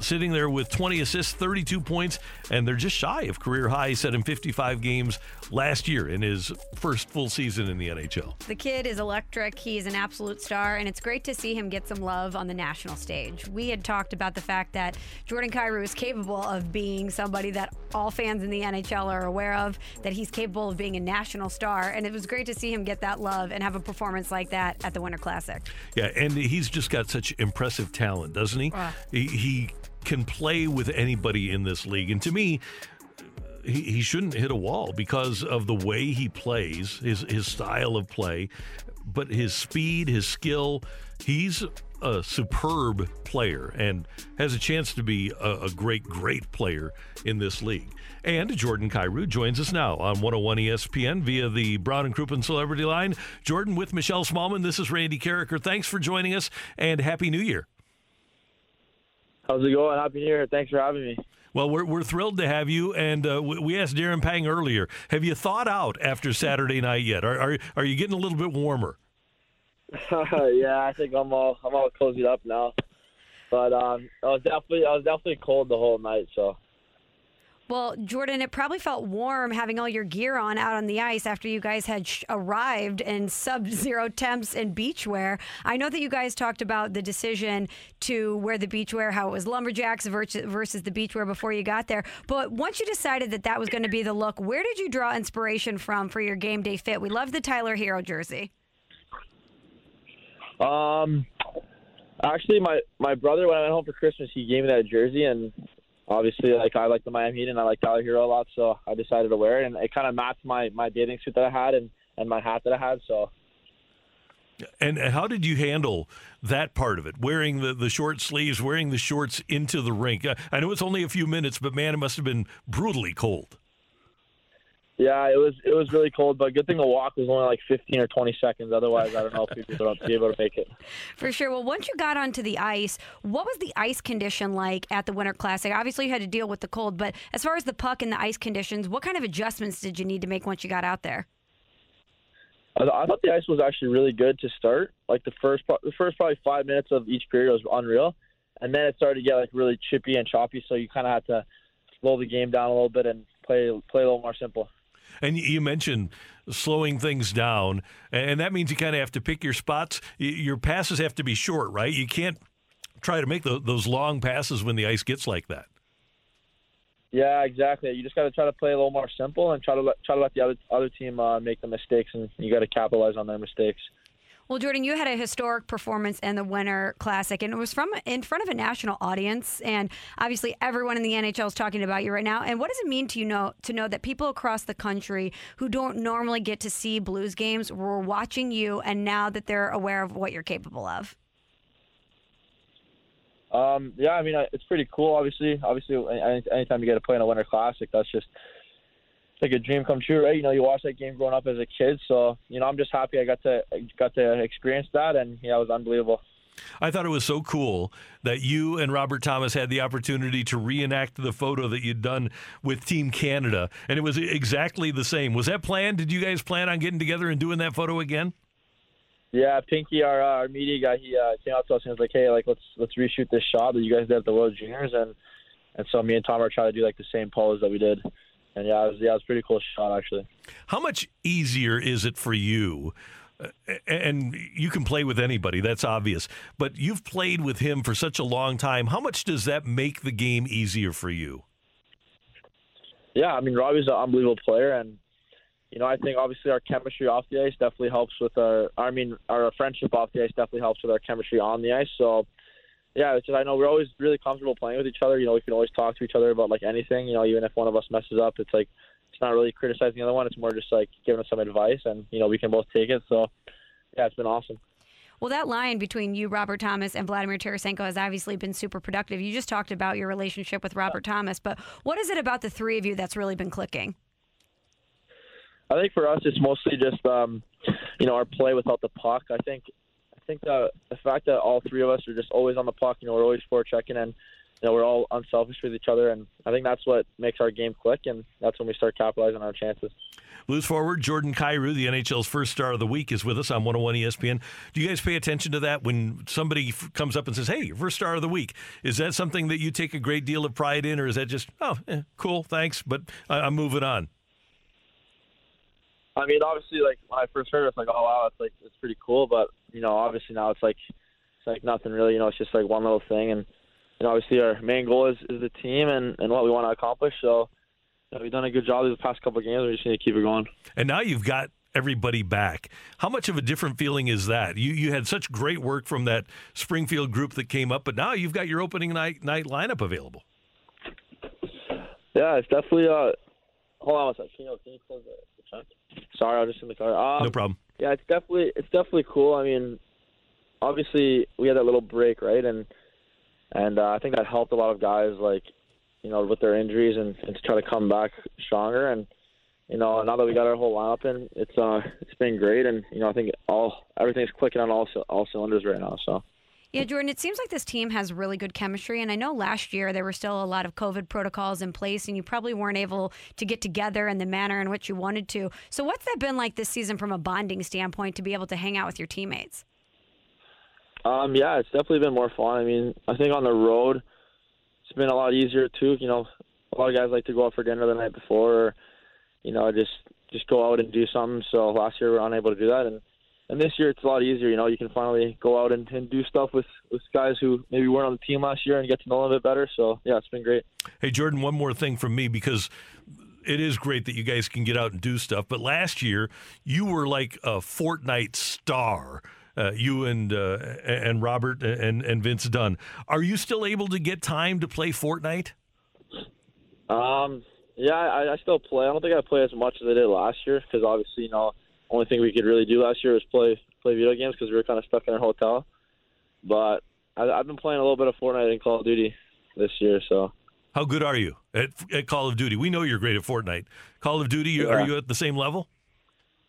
sitting there with 20 assists, 32 points, and they're just shy of career high. Set in 55 games last year in his first full season in the NHL. The kid is electric. He's an absolute star, and it's great to see him get some love on the national stage. We had talked about the fact that Jordan Kyrou is capable of being somebody that all fans in the NHL are aware of, that he's capable of being a national star, and it was great to see him get that love and have a performance like that at the Winter Classic. Yeah, and he's just got such impressive talent, doesn't he? Ah. He, he can play with anybody in this league. And to me, he, he shouldn't hit a wall because of the way he plays, his his style of play, but his speed, his skill. He's a superb player and has a chance to be a, a great, great player in this league. And Jordan Kyrou joins us now on 101 ESPN via the Brown and Crouppen Celebrity Line. Jordan with Michelle Smallman. This is Randy Karraker. Thanks for joining us and Happy New Year. How's it going? Happy New Year. Thanks for having me. Well, we're, we're thrilled to have you. And uh, we asked Darren Pang earlier have you thought out after Saturday night yet? Are, are, are you getting a little bit warmer? yeah, I think I'm all I'm all cozied up now. But um, I was definitely I was definitely cold the whole night. So Well, Jordan, it probably felt warm having all your gear on out on the ice after you guys had sh- arrived in sub zero temps and beachwear. I know that you guys talked about the decision to wear the beachwear, how it was lumberjacks versus, the beachwear before you got there. But once you decided that that was going to be the look, where did you draw inspiration from for your game day fit? We love the Tyler Herro jersey. um, actually, my my brother when I went home for Christmas, he gave me that jersey, and obviously, like I like the Miami Heat and I like Tyler Herro a lot, so I decided to wear it, and it kind of matched my my bathing suit that I had and and my hat that I had. So And how did you handle that part of it? Wearing the, the short sleeves, wearing the shorts into the rink. I, know it's only a few minutes, but man, it must have been brutally cold. Yeah, it was it was really cold, but good thing the walk was only like 15 or 20 seconds. Otherwise, I don't know if we'd be able to make it. For sure. Well, once you got onto the ice, what was the ice condition like at the Winter Classic? Obviously, you had to deal with the cold, but as far as the puck and the ice conditions, what kind of adjustments did you need to make once you got out there? I, I thought the ice was actually really good to start. Like the first, the first probably five minutes of each period was unreal, and then it started to get like really chippy and choppy. So you kind of had to slow the game down a little bit and play play a little more simple. And you mentioned slowing things down, and that means you kind of have to pick your spots. Your passes have to be short, right? You can't try to make tho- those long passes when the ice gets like that. Yeah, exactly. You just got to try to play a little more simple and try to let, try to let the other other team uh, make the mistakes, and you got to capitalize on their mistakes. Well, Jordan, you had a historic performance in the Winter Classic, and it was from in front of a national audience. And obviously, everyone in the NHL is talking about you right now. And what does it mean to you know to know that people across the country who don't normally get to see Blues games were watching you, and now that they're aware of what you're capable of? Um, yeah, I mean, it's pretty cool. Obviously, obviously, any, anytime you get to play in a Winter Classic, that's just like a dream come true, right? You know, you watch that game growing up as a kid, so you know, I'm just happy I got to got to experience that, and yeah, it was unbelievable. I thought it was so cool that you and Robert Thomas had the opportunity to reenact the photo that you'd done with Team Canada, and it was exactly the same. Was that planned? Did you guys plan on getting together and doing that photo again? Yeah, Pinky, our uh, our media guy, he uh, came up to us and was like, "Hey, like let's let's reshoot this shot that you guys did at the World Juniors," and and so me and Tom are trying to do like the same pose that we did, and yeah, it was yeah, it was a pretty cool shot actually. How much easier is it for you? uh, And you can play with anybody, that's obvious. But you've played with him for such a long time. How much does that make the game easier for you? Yeah, I mean Robbie's an unbelievable player, and you know I think obviously our chemistry off the ice definitely helps with our. I mean our friendship off the ice definitely helps with our chemistry on the ice. So yeah, it's just I know we're always really comfortable playing with each other. You know we can always talk to each other about like anything. You know even if one of us messes up, it's like it's not really criticizing the other one. It's more just like giving us some advice, and you know we can both take it. So yeah, it's been awesome. Well, that line between you, Robert Thomas, and Vladimir Tarasenko has obviously been super productive. You just talked about your relationship with Robert Thomas, but what is it about the three of you that's really been clicking? I think for us, it's mostly just um, you know our play without the puck. I think think the the fact that all three of us are just always on the puck. You know, we're always forechecking, and you know we're all unselfish with each other, and I think that's what makes our game click, and that's when we start capitalizing on our chances. Blues forward Jordan Kyrou, the NHL's first star of the week, is with us on 101 ESPN. Do you guys pay attention to that when somebody f- comes up and says, "Hey, first star of the week"? Is that something that you take a great deal of pride in, or is that just, "Oh, eh, cool, thanks, but I- I'm moving on"? I mean, obviously, like when I first heard it, it's like, oh wow, it's like it's pretty cool. But you know, obviously now it's like it's like nothing really. You know, it's just like one little thing, and you know, obviously our main goal is, is the team and, and what we want to accomplish. So you know, we've done a good job these past couple of games. We just need to keep it going. And now you've got everybody back. How much of a different feeling is that? You you had such great work from that Springfield group that came up, but now you've got your opening night night lineup available. Yeah, it's definitely. Uh, hold on one second. Can you, can you close the, Sorry, I was just in the car. Um, No problem. Yeah, it's definitely it's definitely cool. I mean, obviously we had that little break, right? And and uh, I think that helped a lot of guys, like you know, with their injuries and, and to try to come back stronger. And you know, now that we got our whole lineup in, it's uh it's been great. And you know, I think all everything's clicking on all all cylinders right now. So. Yeah, Jordan, it seems like this team has really good chemistry. And I know last year there were still a lot of COVID protocols in place, and you probably weren't able to get together in the manner in which you wanted to. So, what's that been like this season from a bonding standpoint to be able to hang out with your teammates? Um, yeah, it's definitely been more fun. I mean, I think on the road, it's been a lot easier too. You know, a lot of guys like to go out for dinner the night before, or you know, just just go out and do something. So last year we were unable to do that, and and this year it's a lot easier. You know, you can finally go out and, and do stuff with with guys who maybe weren't on the team last year and get to know them a bit better. So yeah, it's been great. Hey, Jordan, one more thing from me because it is great that you guys can get out and do stuff. But last year, you were like a Fortnite star. Uh, you and uh, and Robert and and Vince Dunn. Are you still able to get time to play Fortnite? Um, yeah, I, I still play. I don't think I play as much as I did last year because obviously, you know, only thing we could really do last year was play play video games because we were kind of stuck in our hotel. But I, I've been playing a little bit of Fortnite and Call of Duty this year, so. How good are you at, at Call of Duty? We know you're great at Fortnite. Call of Duty, you are you at the same level?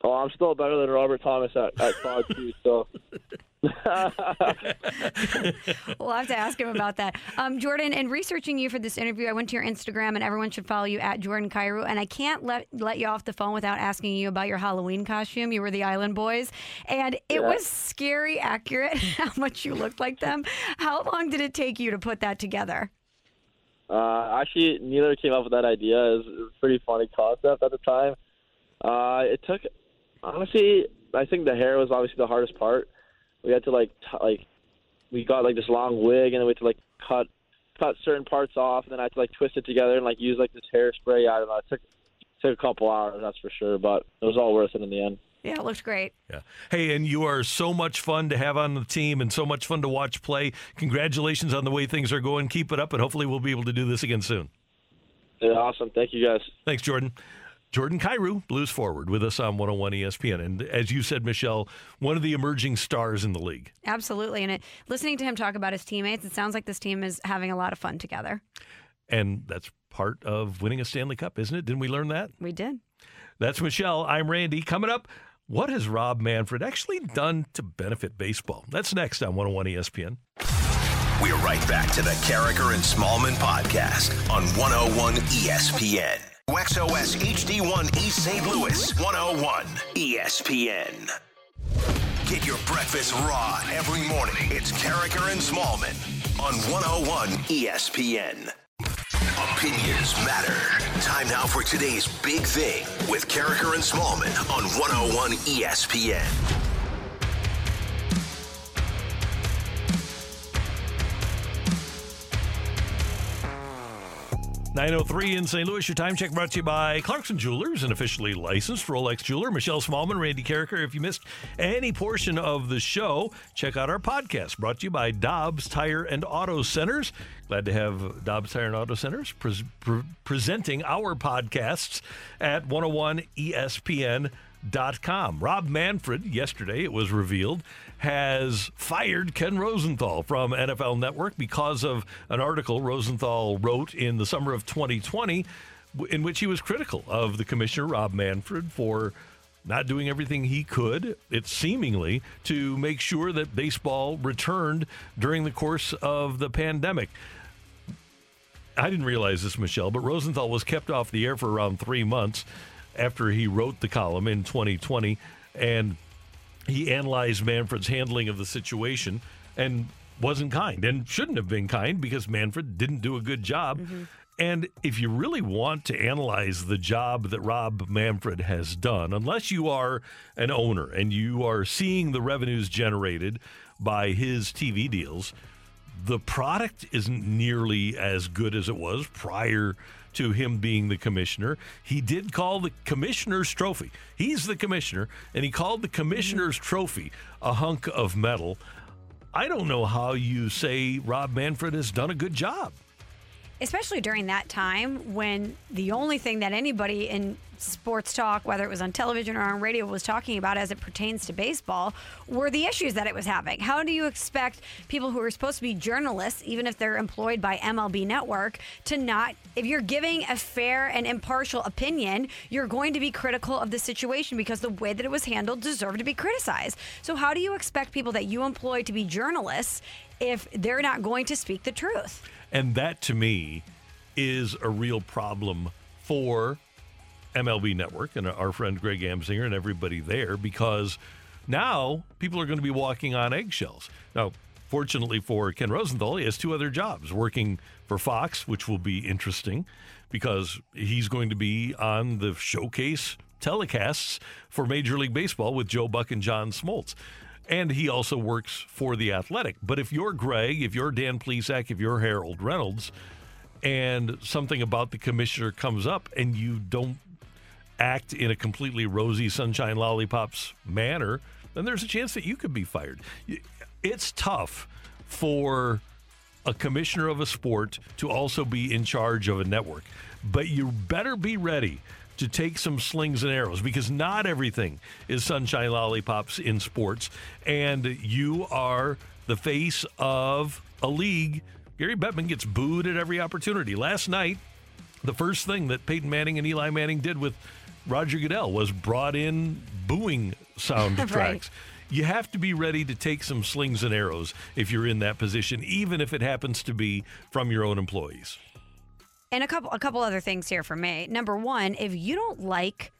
Oh, I'm still better than Robert Thomas at, at COD too, so. We'll have to ask him about that. Um, Jordan, in researching you for this interview, I went to your Instagram, and everyone should follow you at Jordan Kyrou. And I can't let let you off the phone without asking you about your Halloween costume. You were the Island Boys, and it Yeah. was scary accurate how much you looked like them. How long did it take you to put that together? Uh, actually, neither came up with that idea. It was, it was a pretty funny concept at the time. Uh, it took, honestly, I think the hair was obviously the hardest part. We had to like, t- like, we got like this long wig, and then we had to like cut, cut certain parts off, and then I had to like twist it together and like use like this hairspray. I don't know. It took took a couple hours, that's for sure, but it was all worth it in the end. Yeah, it looked great. Yeah. Hey, and you are so much fun to have on the team and so much fun to watch play. Congratulations on the way things are going. Keep it up, and hopefully we'll be able to do this again soon. Yeah, awesome. Thank you guys. Thanks, Jordan. Jordan Kyrou, Blues forward, with us on 101 ESPN. And as you said, Michelle, one of the emerging stars in the league. Absolutely. And it, listening to him talk about his teammates, it sounds like this team is having a lot of fun together. And that's part of winning a Stanley Cup, isn't it? Didn't we learn that? We did. That's Michelle. I'm Randy. Coming up, what has Rob Manfred actually done to benefit baseball? That's next on 101 ESPN. We're right back to the Karraker and Smallman podcast on 101 ESPN. XOS HD1 East St. Louis 101 ESPN. Get your breakfast raw every morning. It's Karraker and Smallman on 101 ESPN. Opinions matter. Time now for today's big thing with Karraker and Smallman on 101 ESPN. 903 in St. Louis. Your time check brought to you by Clarkson Jewelers, an officially licensed Rolex jeweler. Michelle Smallman, Randy Karraker. If you missed any portion of the show, check out our podcast brought to you by Dobbs Tire and Auto Centers. Glad to have Dobbs Tire and Auto Centers pre- pre- presenting our podcasts at 101 ESPN. Dot com. Rob Manfred, yesterday it was revealed, has fired Ken Rosenthal from NFL Network because of an article Rosenthal wrote in the summer of 2020 in which he was critical of the commissioner, Rob Manfred, for not doing everything he could, it seemingly, to make sure that baseball returned during the course of the pandemic. I didn't realize this, Michelle, but Rosenthal was kept off the air for around three months after he wrote the column in 2020 and he analyzed Manfred's handling of the situation and wasn't kind and shouldn't have been kind because Manfred didn't do a good job. Mm-hmm. And if you really want to analyze the job that Rob Manfred has done, unless you are an owner and you are seeing the revenues generated by his TV deals, the product isn't nearly as good as it was prior to him being the commissioner. He did call the commissioner's trophy. He's the commissioner, and he called the commissioner's trophy a hunk of metal. I don't know how you say Rob Manfred has done a good job. Especially during that time when the only thing that anybody in sports talk, whether it was on television or on radio, was talking about as it pertains to baseball were the issues that it was having. How do you expect people who are supposed to be journalists, even if they're employed by MLB Network, to not, if you're giving a fair and impartial opinion, you're going to be critical of the situation because the way that it was handled deserved to be criticized. So, how do you expect people that you employ to be journalists if they're not going to speak the truth? And that to me is a real problem for MLB Network and our friend Greg Amsinger and everybody there because now people are going to be walking on eggshells. Now, fortunately for Ken Rosenthal, he has two other jobs working for Fox, which will be interesting because he's going to be on the showcase telecasts for Major League Baseball with Joe Buck and John Smoltz. And he also works for The Athletic. But if you're Greg, if you're Dan Plesac, if you're Harold Reynolds, and something about the commissioner comes up and you don't act in a completely rosy sunshine lollipops manner, then there's a chance that you could be fired. It's tough for a commissioner of a sport to also be in charge of a network, but you better be ready to take some slings and arrows because not everything is sunshine lollipops in sports. And you are the face of a league. Gary Bettman gets booed at every opportunity. Last night, the first thing that Peyton Manning and Eli Manning did with Roger Goodell was brought in booing soundtracks. right. You have to be ready to take some slings and arrows if you're in that position, even if it happens to be from your own employees. And a couple a couple other things here for me. Number one, if you don't like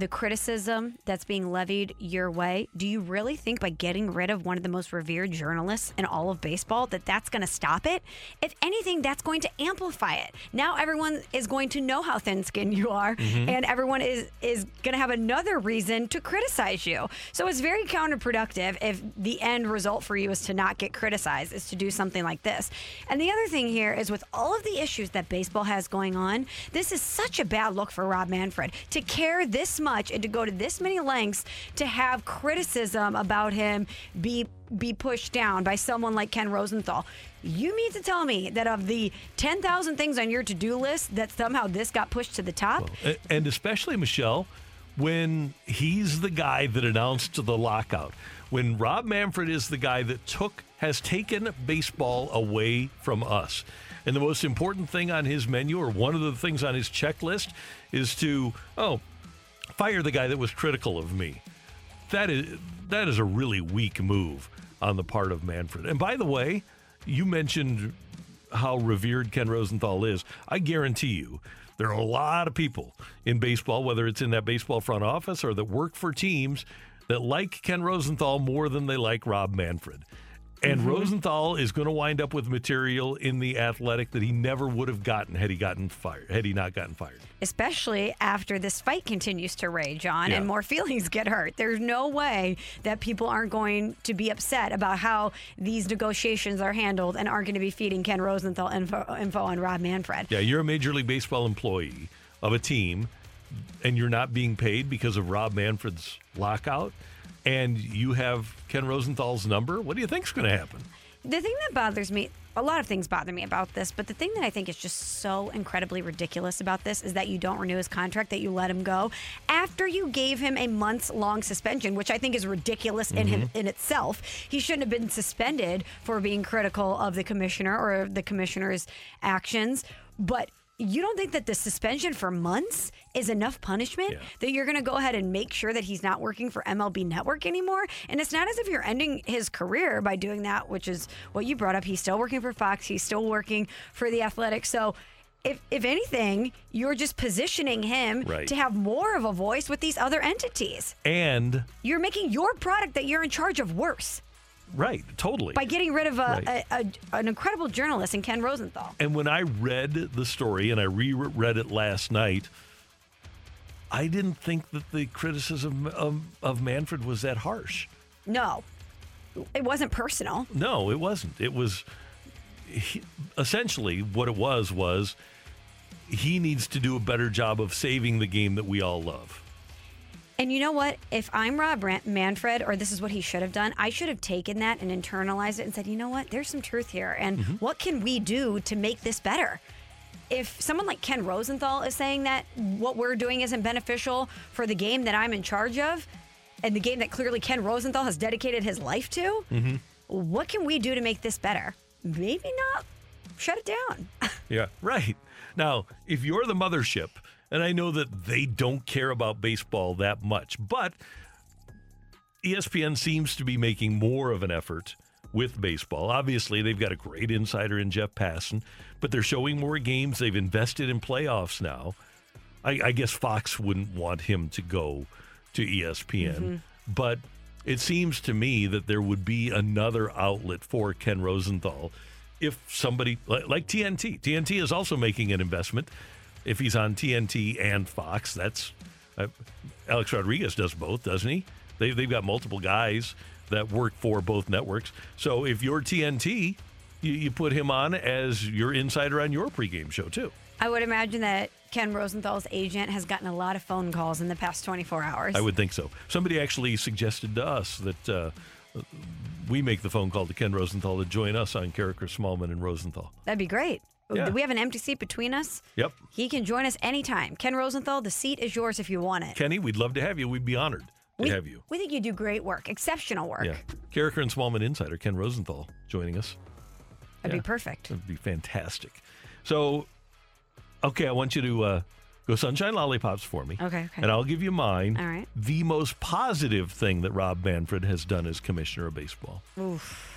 the criticism that's being levied your way, do you really think by getting rid of one of the most revered journalists in all of baseball that that's going to stop it? If anything, that's going to amplify it. Now everyone is going to know how thin-skinned you are, Mhm. and everyone is is going to have another reason to criticize you. So it's very counterproductive if the end result for you is to not get criticized, is to do something like this. And the other thing here is with all of the issues that baseball has going on, this is such a bad look for Rob Manfred to care this much and to go to this many lengths to have criticism about him be be pushed down by someone like Ken Rosenthal. You mean to tell me that of the 10,000 things on your to-do list that somehow this got pushed to the top? A- And especially, Michelle, when he's the guy that announced the lockout, when Rob Manfred is the guy that took, has taken baseball away from us. And the most important thing on his menu, or one of the things on his checklist, is to, oh, fire the guy that was critical of me. That is that is a really weak move on the part of Manfred. And by the way, you mentioned how revered Ken Rosenthal is. I guarantee you, there are a lot of people in baseball, whether it's in that baseball front office or that work for teams, that like Ken Rosenthal more than they like Rob Manfred. And Mhm. Rosenthal is going to wind up with material in the athletic that he never would have gotten had he gotten fired, had he not gotten fired. especially after this fight continues to rage on Yeah. and more feelings get hurt. There's no way that people aren't going to be upset about how these negotiations are handled and aren't going to be feeding Ken Rosenthal info, info on Rob Manfred. Yeah, you're a Major League Baseball employee of a team, and you're not being paid because of Rob Manfred's lockout, and you have Ken Rosenthal's number. What do you think's going to happen? The thing that bothers me, a lot of things bother me about this, but the thing that I think is just so incredibly ridiculous about this is that you don't renew his contract, that you let him go after you gave him a months long suspension, which I think is ridiculous in him Mhm. in itself. He shouldn't have been suspended for being critical of the commissioner or the commissioner's actions, but you don't think that the suspension for months is enough punishment that you're going to go ahead and make sure that he's not working for MLB Network anymore? And it's not as if you're ending his career by doing that, which is what you brought up. He's still working for Fox, he's still working for the Athletic. So, if, if anything, you're just positioning him Right. to have more of a voice with these other entities. And You're making your product that you're in charge of worse right, totally. by getting rid of a, Right. a, a an incredible journalist in Ken Rosenthal. And when I read the story and I reread it last night, I didn't think that the criticism of, of Manfred was that harsh. No, it wasn't personal. No, it wasn't. It was he, essentially what it was was he needs to do a better job of saving the game that we all love. And you know what? If I'm Rob Ran- Manfred, or this is what he should have done, I should have taken that and internalized it and said, you know what? There's some truth here. And what can we do to make this better? If someone like Ken Rosenthal is saying that what we're doing isn't beneficial for the game that I'm in charge of, and the game that clearly Ken Rosenthal has dedicated his life to, Mm-hmm. what can we do to make this better? Maybe not shut it down. Yeah, right. Now, if you're the mothership, and I know that they don't care about baseball that much, but ESPN seems to be making more of an effort with baseball. Obviously, they've got a great insider in Jeff Passan, but they're showing more games. They've invested in playoffs now. I, I guess Fox wouldn't want him to go to ESPN, Mhm. but it seems to me that there would be another outlet for Ken Rosenthal if somebody li- like TNT. TNT is also making an investment. If he's on TNT and Fox, that's uh, Alex Rodriguez does both, doesn't he? They, they've got multiple guys that work for both networks. So if you're TNT, you, you put him on as your insider on your pregame show too. I would imagine that Ken Rosenthal's agent has gotten a lot of phone calls in the past 24 hours. I would think so. Somebody actually suggested to us that uh, we make the phone call to Ken Rosenthal to join us on Karraker, Smallman, and Rosenthal. That'd be great. Yeah. We have an empty seat between us? Yep. He can join us anytime. Ken Rosenthal, the seat is yours if you want it. Kenny, we'd love to have you. We'd be honored to we, have you. we think you do great work, exceptional work. Yeah. Karraker and Smallman insider Ken Rosenthal joining us. That'd Yeah. be perfect. That'd be fantastic. So, okay, I want you to uh, go Sunshine Lollipops for me. Okay, okay. And I'll give you mine. All right. The most positive thing that Rob Manfred has done as commissioner of baseball. Oof.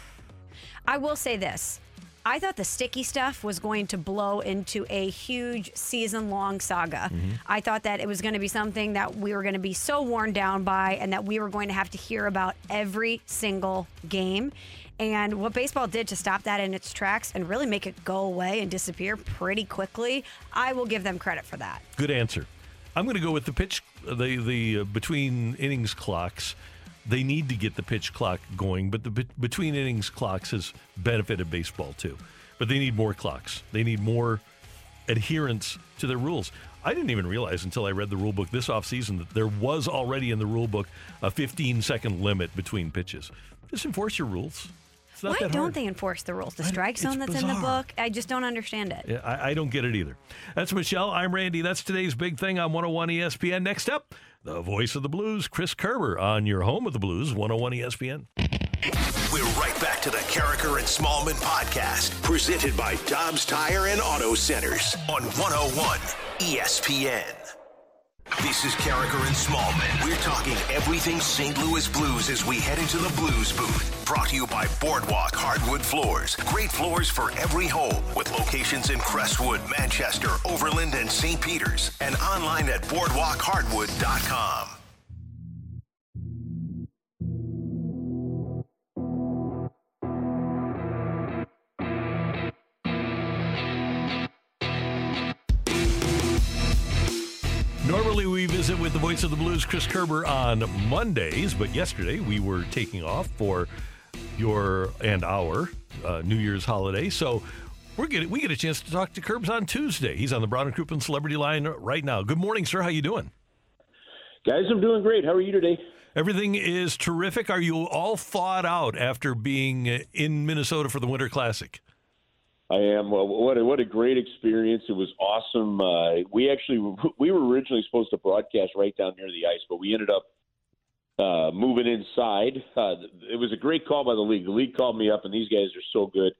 I will say this. I thought the sticky stuff was going to blow into a huge season long saga. I thought that it was going to be something that we were going to be so worn down by and that we were going to have to hear about every single game. And what baseball did to stop that in its tracks and really make it go away and disappear pretty quickly, I will give them credit for that. Good answer. I'm going to go with the pitch, the the uh, between innings clocks. They need to get the pitch clock going, but the be- between innings clocks has benefited baseball too. But they need more clocks. They need more adherence to their rules. I didn't even realize until I read the rule book this offseason that there was already in the rule book a 15 second limit between pitches. Just enforce your rules. Why don't hard. they enforce the rules? The strike zone that's in the book, I just don't understand it. Yeah, I, I don't get it either. That's Michelle. I'm Randy. That's today's big thing on 101 ESPN. Next up, the voice of the blues, Chris Kerber, on your home of the blues, 101 ESPN. We're right back to the Karraker and Smallman podcast, presented by Dobbs Tire and Auto Centers on 101 ESPN. This is Karraker and Smallman. We're talking everything St. Louis Blues as we head into the Blues booth. Brought to you by Boardwalk Hardwood Floors. Great floors for every home with locations in Crestwood, Manchester, Overland, and St. Peters. And online at boardwalkhardwood.com. visit with the voice of the blues, Chris Kerber, on Mondays, but yesterday we were taking off for your and our uh, New Year's holiday. So we're getting we get a chance to talk to Kerbs on Tuesday. He's on the Brown and Crouppen Celebrity Line right now. Good morning, sir. How you doing? Guys, I'm doing great. How are you today? Everything is terrific. Are you all thawed out after being in Minnesota for the Winter Classic? I am. Well, what a, what a great experience! It was awesome. Uh, we actually we were originally supposed to broadcast right down near the ice, but we ended up uh, moving inside. Uh, it was a great call by the league. The league called me up, and these guys are so good.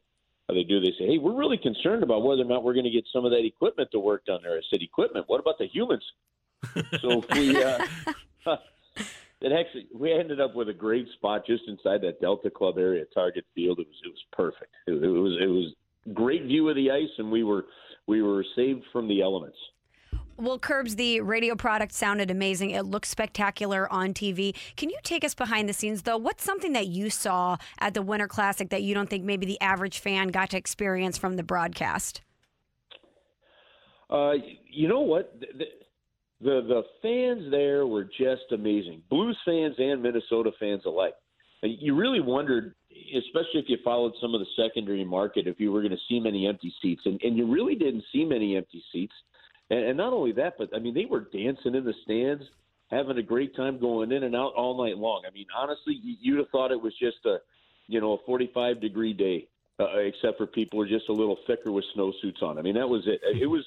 How they do? They say, "Hey, we're really concerned about whether or not we're going to get some of that equipment to work down there." I said, "Equipment? What about the humans?" so we. Uh, It actually, we ended up with a great spot just inside that Delta Club area, Target Field. It was it was perfect. It, it was it was great view of the ice, and we were we were saved from the elements. Well, Kerbs, the radio product sounded amazing. It looked spectacular on TV. Can you take us behind the scenes, though? What's something that you saw at the Winter Classic that you don't think maybe the average fan got to experience from the broadcast? Uh, you know what? The, the the the fans there were just amazing. Blues fans and Minnesota fans alike. You really wondered, especially if you followed some of the secondary market, if you were going to see many empty seats, and and you really didn't see many empty seats. And, and not only that, but I mean, they were dancing in the stands, having a great time going in and out all night long. I mean, honestly, you- you'd have thought it was just a, you know, a 45 degree day, uh, except for people were just a little thicker with snowsuits on. I mean, that was it. It was,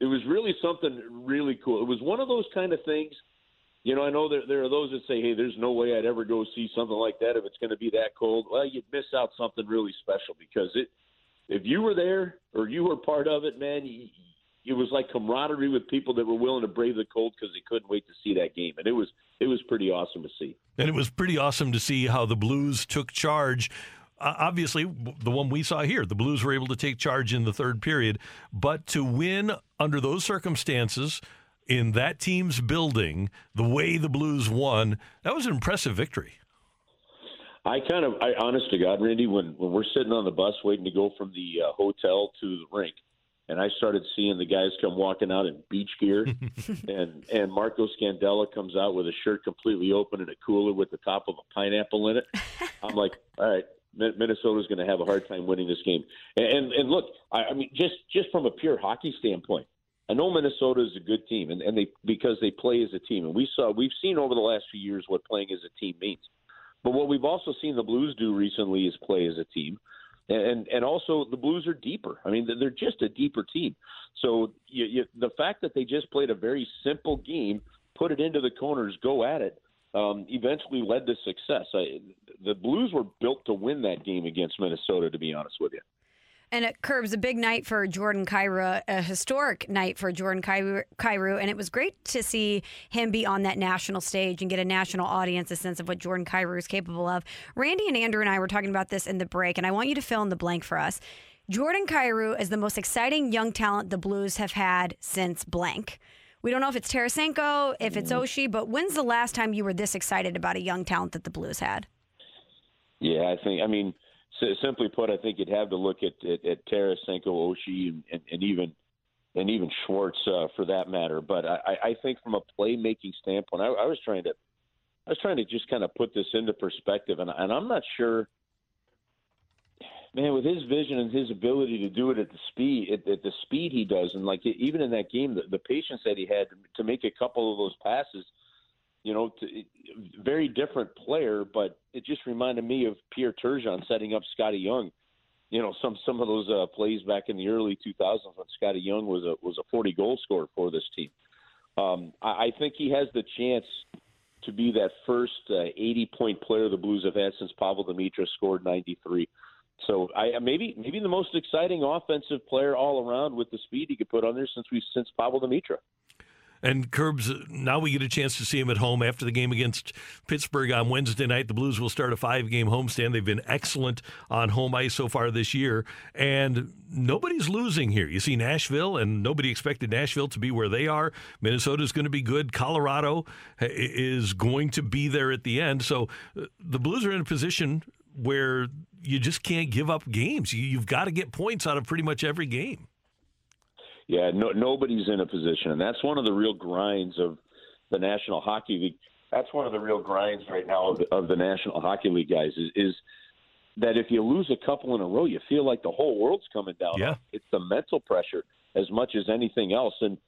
it was really something really cool. It was one of those kind of things. You know, I know there, there are those that say, "Hey, there's no way I'd ever go see something like that if it's going to be that cold." Well, you'd miss out something really special because it. If you were there or you were part of it, man, you, it was like camaraderie with people that were willing to brave the cold because they couldn't wait to see that game, and it was it was pretty awesome to see. And it was pretty awesome to see how the Blues took charge. Uh, obviously, the one we saw here, the Blues were able to take charge in the third period, but to win under those circumstances in that team's building, the way the Blues won, that was an impressive victory. I kind of, I honest to God, Randy, when when we're sitting on the bus waiting to go from the uh, hotel to the rink, and I started seeing the guys come walking out in beach gear, and and Marco Scandella comes out with a shirt completely open and a cooler with the top of a pineapple in it. I'm like, all right, Min- Minnesota's going to have a hard time winning this game. And and, and look, I, I mean, just just from a pure hockey standpoint, I know Minnesota is a good team, and, and they because they play as a team, and we saw we've seen over the last few years what playing as a team means. But what we've also seen the Blues do recently is play as a team, and and also the Blues are deeper. I mean, they're just a deeper team. So you, you, the fact that they just played a very simple game, put it into the corners, go at it, um, eventually led to success. I, the Blues were built to win that game against Minnesota. To be honest with you. And it Kerbs a big night for Jordan Kyrou, a historic night for Jordan Kyrou, and it was great to see him be on that national stage and get a national audience a sense of what Jordan Kyrou is capable of. Randy and Andrew and I were talking about this in the break, and I want you to fill in the blank for us. Jordan Kyrou is the most exciting young talent the Blues have had since blank. We don't know if it's Tarasenko, if it's mm. Oshie, but when's the last time you were this excited about a young talent that the Blues had? Yeah, I think. I mean, simply put, I think you'd have to look at at, at Tarasenko, Oshie, and, and, and even and even Schwartz uh, for that matter. But I, I I think from a playmaking standpoint, I, I was trying to I was trying to just kind of put this into perspective, and, and I'm not sure. Man, with his vision and his ability to do it at the speed at, at the speed he does, and like even in that game, the, the patience that he had to make a couple of those passes, you know, to, very different player, but it just reminded me of Pierre Turgeon setting up Scotty Young. You know, some some of those uh, plays back in the early 2000s when Scotty Young was a was a 40 goal scorer for this team. Um, I, I think he has the chance to be that first uh, 80 point player the Blues have had since Pavol Demitra scored 93. So I maybe maybe the most exciting offensive player all around with the speed he could put on there since we since Pavol Demitra. And Kerbs, now we get a chance to see him at home after the game against Pittsburgh on Wednesday night. The Blues will start a five game homestand. They've been excellent on home ice so far this year, and nobody's losing here. You see Nashville, and nobody expected Nashville to be where they are. Minnesota's going to be good. Colorado is going to be there at the end. So uh, the Blues are in a position where you just can't give up games. You've got to get points out of pretty much every game. Yeah, no, nobody's in a position, and that's one of the real grinds of the National Hockey League. That's one of the real grinds right now of the, of the National Hockey League guys is, is that if you lose a couple in a row, you feel like the whole world's coming down. Yeah, it's the mental pressure as much as anything else, and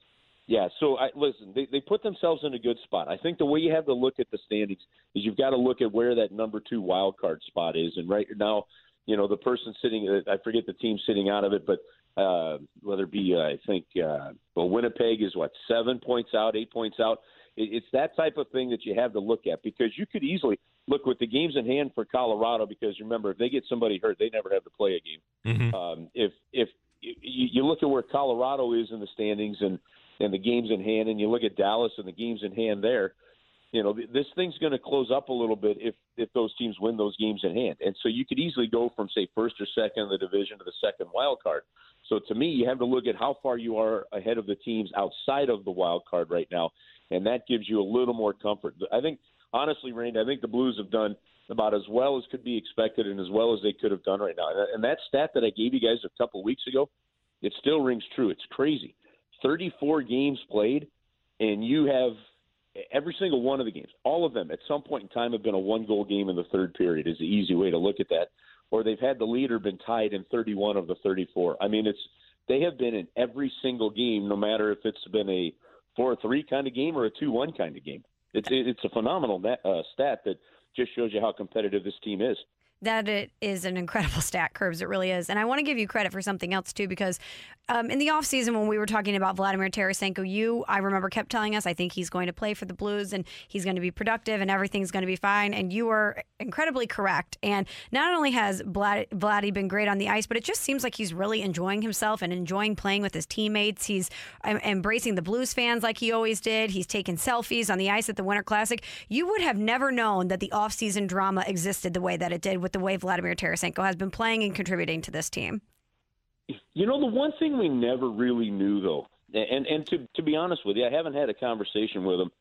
yeah. So I listen. They they put themselves in a good spot. I think the way you have to look at the standings is you've got to look at where that number two wild card spot is, and right now, you know, the person sitting. I forget the team sitting out of it, but uh, whether it be, uh, I think, uh, well, Winnipeg is what seven points out, eight points out. It, it's that type of thing that you have to look at because you could easily look with the games in hand for Colorado. Because remember, if they get somebody hurt, they never have to play a game. Mm-hmm. Um, if if you, you look at where Colorado is in the standings and and the games in hand, and you look at Dallas and the games in hand there, you know this thing's going to close up a little bit if if those teams win those games in hand, and so you could easily go from say first or second in the division to the second wild card. So to me, you have to look at how far you are ahead of the teams outside of the wild card right now, and that gives you a little more comfort. I think honestly, Randy, I think the Blues have done about as well as could be expected and as well as they could have done right now. And that stat that I gave you guys a couple weeks ago, it still rings true. It's crazy. 34 games played, and you have every single one of the games, all of them, at some point in time, have been a one goal game in the third period, is the easy way to look at that. Or they've had the leader been tied in 31 of the 34. I mean, it's they have been in every single game, no matter if it's been a 4 3 kind of game or a 2 1 kind of game. It's, it's a phenomenal uh, stat that just shows you how competitive this team is that it is an incredible stat Kerbs it really is. And i want to give you credit for something else too because um, in the offseason when we were talking about vladimir tarasenko you i remember kept telling us i think he's going to play for the blues and he's going to be productive and everything's going to be fine. And you were incredibly correct. And not only has Vlad, vladdy been great on the ice but it just seems like he's really enjoying himself and enjoying playing with his teammates. He's embracing the blues fans like he always did. He's taken selfies on the ice at the winter classic. You would have never known that the offseason drama existed the way that it did with the way Vladimir Tarasenko has been playing and contributing to this team. You know, the one thing we never really knew, though, and and to to be honest with you, I haven't had a conversation with him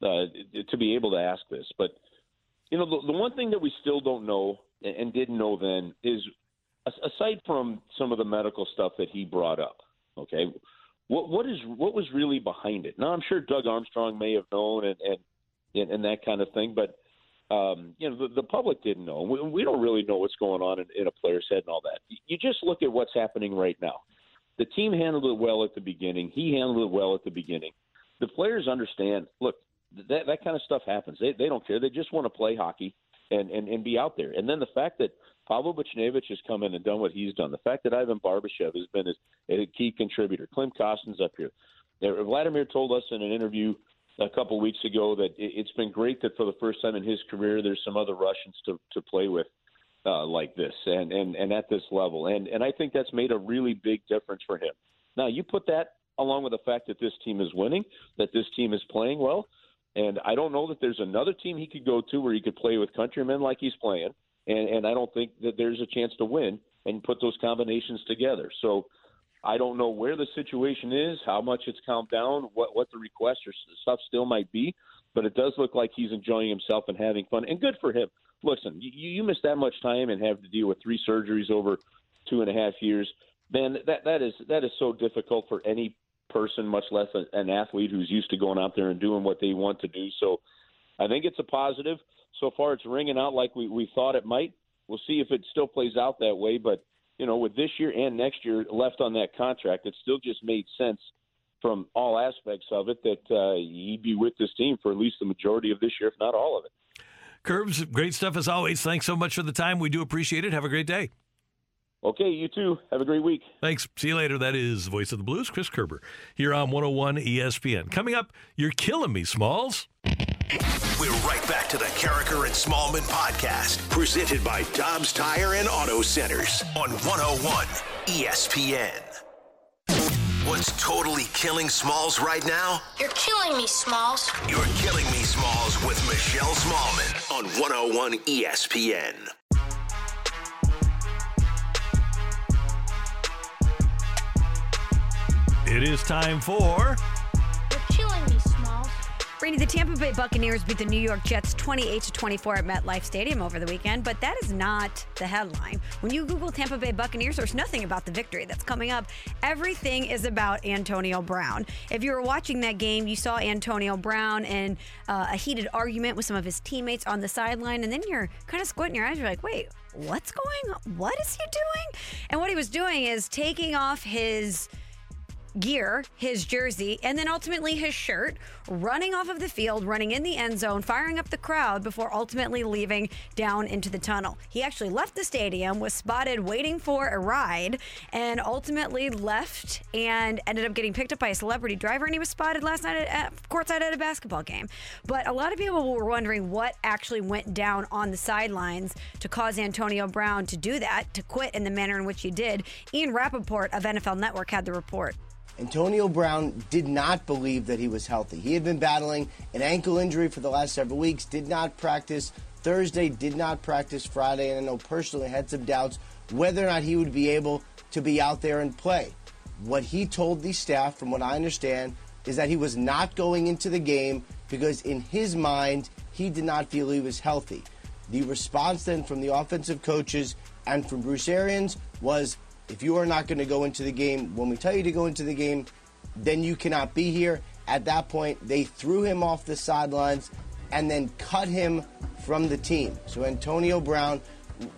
uh, to be able to ask this, but you know, the, the one thing that we still don't know and didn't know then is, aside from some of the medical stuff that he brought up, okay, what what is what was really behind it? Now, I'm sure Doug Armstrong may have known and and and that kind of thing, but um, you know, the, the public didn't know. We, we don't really know what's going on in, in a player's head and all that. You just look at what's happening right now. The team handled it well at the beginning. He handled it well at the beginning. The players understand. Look, that that kind of stuff happens. They they don't care. They just want to play hockey and and and be out there. And then the fact that Pavel Buchnevich has come in and done what he's done. The fact that Ivan Barbashev has been a, a key contributor. Klim Kostin's up here. Vladimir told us in an interview a couple weeks ago that it's been great that for the first time in his career, there's some other Russians to to play with uh, like this and and and at this level, and and I think that's made a really big difference for him. Now you put that along with the fact that this team is winning, that this team is playing well, and I don't know that there's another team he could go to where he could play with countrymen like he's playing, and and I don't think that there's a chance to win and put those combinations together. So I don't know where the situation is, how much it's calmed down, what what the request or stuff still might be, but it does look like he's enjoying himself and having fun, and good for him. Listen, you, you miss that much time and have to deal with three surgeries over two and a half years. Man, that that is that is so difficult for any person, much less a, an athlete who's used to going out there and doing what they want to do. So, I think it's a positive. So far, it's ringing out like we we thought it might. We'll see if it still plays out that way, but you know, with this year and next year left on that contract, it still just made sense from all aspects of it that uh, he'd be with this team for at least the majority of this year, if not all of it. Kerbs, great stuff as always. Thanks so much for the time. We do appreciate it. Have a great day. Okay, you too. Have a great week. Thanks. See you later. That is Voice of the Blues, Chris Kerber, here on 101 ESPN. Coming up, you're killing me, Smalls. We're right back to the Karraker and Smallman podcast, presented by Dobbs Tire and Auto Centers on 101 ESPN. What's totally killing Smalls right now? You're killing me, Smalls. You're killing me, Smalls, with Michelle Smallman on 101 ESPN. It is time for. Brady, the Tampa Bay Buccaneers beat the New York Jets 28 to 24 at MetLife Stadium over the weekend, but that is not the headline. When you Google Tampa Bay Buccaneers, there's nothing about the victory that's coming up. Everything is about Antonio Brown. If you were watching that game, you saw Antonio Brown in uh, a heated argument with some of his teammates on the sideline, and then you're kind of squinting your eyes. You're like, wait, what's going on? What is he doing? And what he was doing is taking off his gear, his jersey, and then ultimately his shirt, running off of the field, running in the end zone, firing up the crowd before ultimately leaving down into the tunnel. He actually left the stadium, was spotted waiting for a ride, and ultimately left and ended up getting picked up by a celebrity driver. And he was spotted last night at, at courtside at a basketball game. But a lot of people were wondering what actually went down on the sidelines to cause Antonio Brown to do that, to quit in the manner in which he did. Ian Rapoport of NFL Network had the report. Antonio Brown did not believe that he was healthy. He had been battling an ankle injury for the last several weeks, did not practice Thursday, did not practice Friday, and I know personally had some doubts whether or not he would be able to be out there and play. What he told the staff, from what I understand, is that he was not going into the game because in his mind, he did not feel he was healthy. The response then from the offensive coaches and from Bruce Arians was if you are not going to go into the game when we tell you to go into the game, then you cannot be here. At that point, they threw him off the sidelines and then cut him from the team. So Antonio Brown,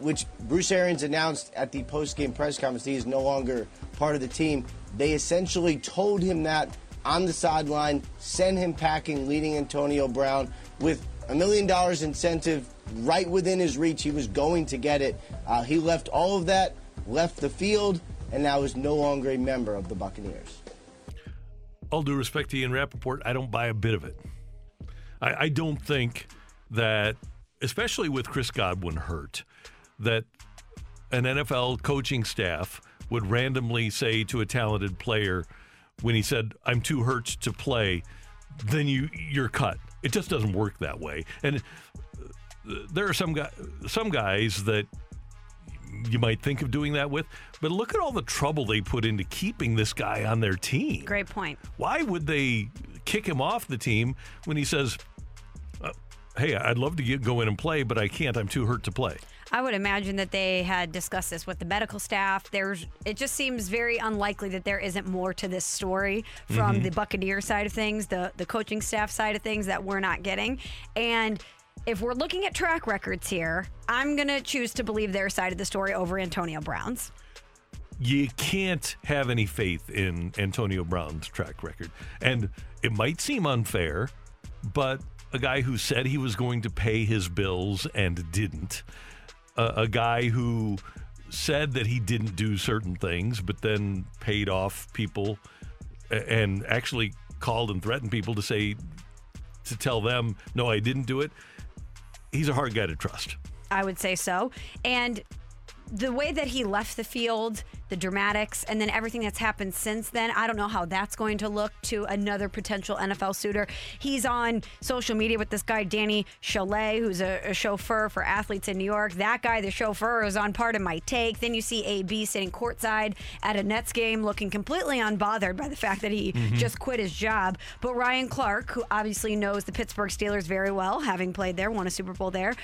which Bruce Arians announced at the post-game press conference, he is no longer part of the team. They essentially told him that on the sideline, send him packing, leading Antonio Brown with a million dollars incentive right within his reach. He was going to get it. Uh, he left all of that left the field, and now is no longer a member of the Buccaneers. All due respect to Ian Rapoport, I don't buy a bit of it. I, I don't think that, especially with Chris Godwin hurt, that an NFL coaching staff would randomly say to a talented player when he said, I'm too hurt to play, then you you're cut. It just doesn't work that way. And uh, there are some guys some guys that you might think of doing that with. But look at all the trouble they put into keeping this guy on their team. Great point. Why would they kick him off the team when he says, uh, "Hey, I'd love to get, go in and play, but I can't. I'm too hurt to play." I would imagine that they had discussed this with the medical staff. There's it just seems very unlikely that there isn't more to this story from Mhm. the Buccaneer side of things, the the coaching staff side of things that we're not getting. And if we're looking at track records here, I'm going to choose to believe their side of the story over Antonio Brown's. you can't have any faith in Antonio Brown's track record. And it might seem unfair, but a guy who said he was going to pay his bills and didn't, a, a guy who said that he didn't do certain things, but then paid off people and actually called and threatened people to say, to tell them, no, I didn't do it. He's a hard guy to trust. I would say so. And the way that he left the field the dramatics, and then everything that's happened since then. I don't know how that's going to look to another potential NFL suitor. He's on social media with this guy, Danny Chalet, who's a, a chauffeur for athletes in New York. That guy, the chauffeur, is on part of my take. Then you see AB sitting courtside at a Nets game looking completely unbothered by the fact that he Mhm. just quit his job. But Ryan Clark, who obviously knows the Pittsburgh Steelers very well, having played there, won a Super Bowl there,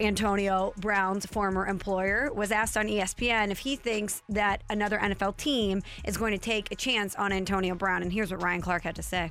Antonio Brown's former employer, was asked on ESPN if he thinks that another NFL team is going to take a chance on Antonio Brown. And here's what Ryan Clark had to say.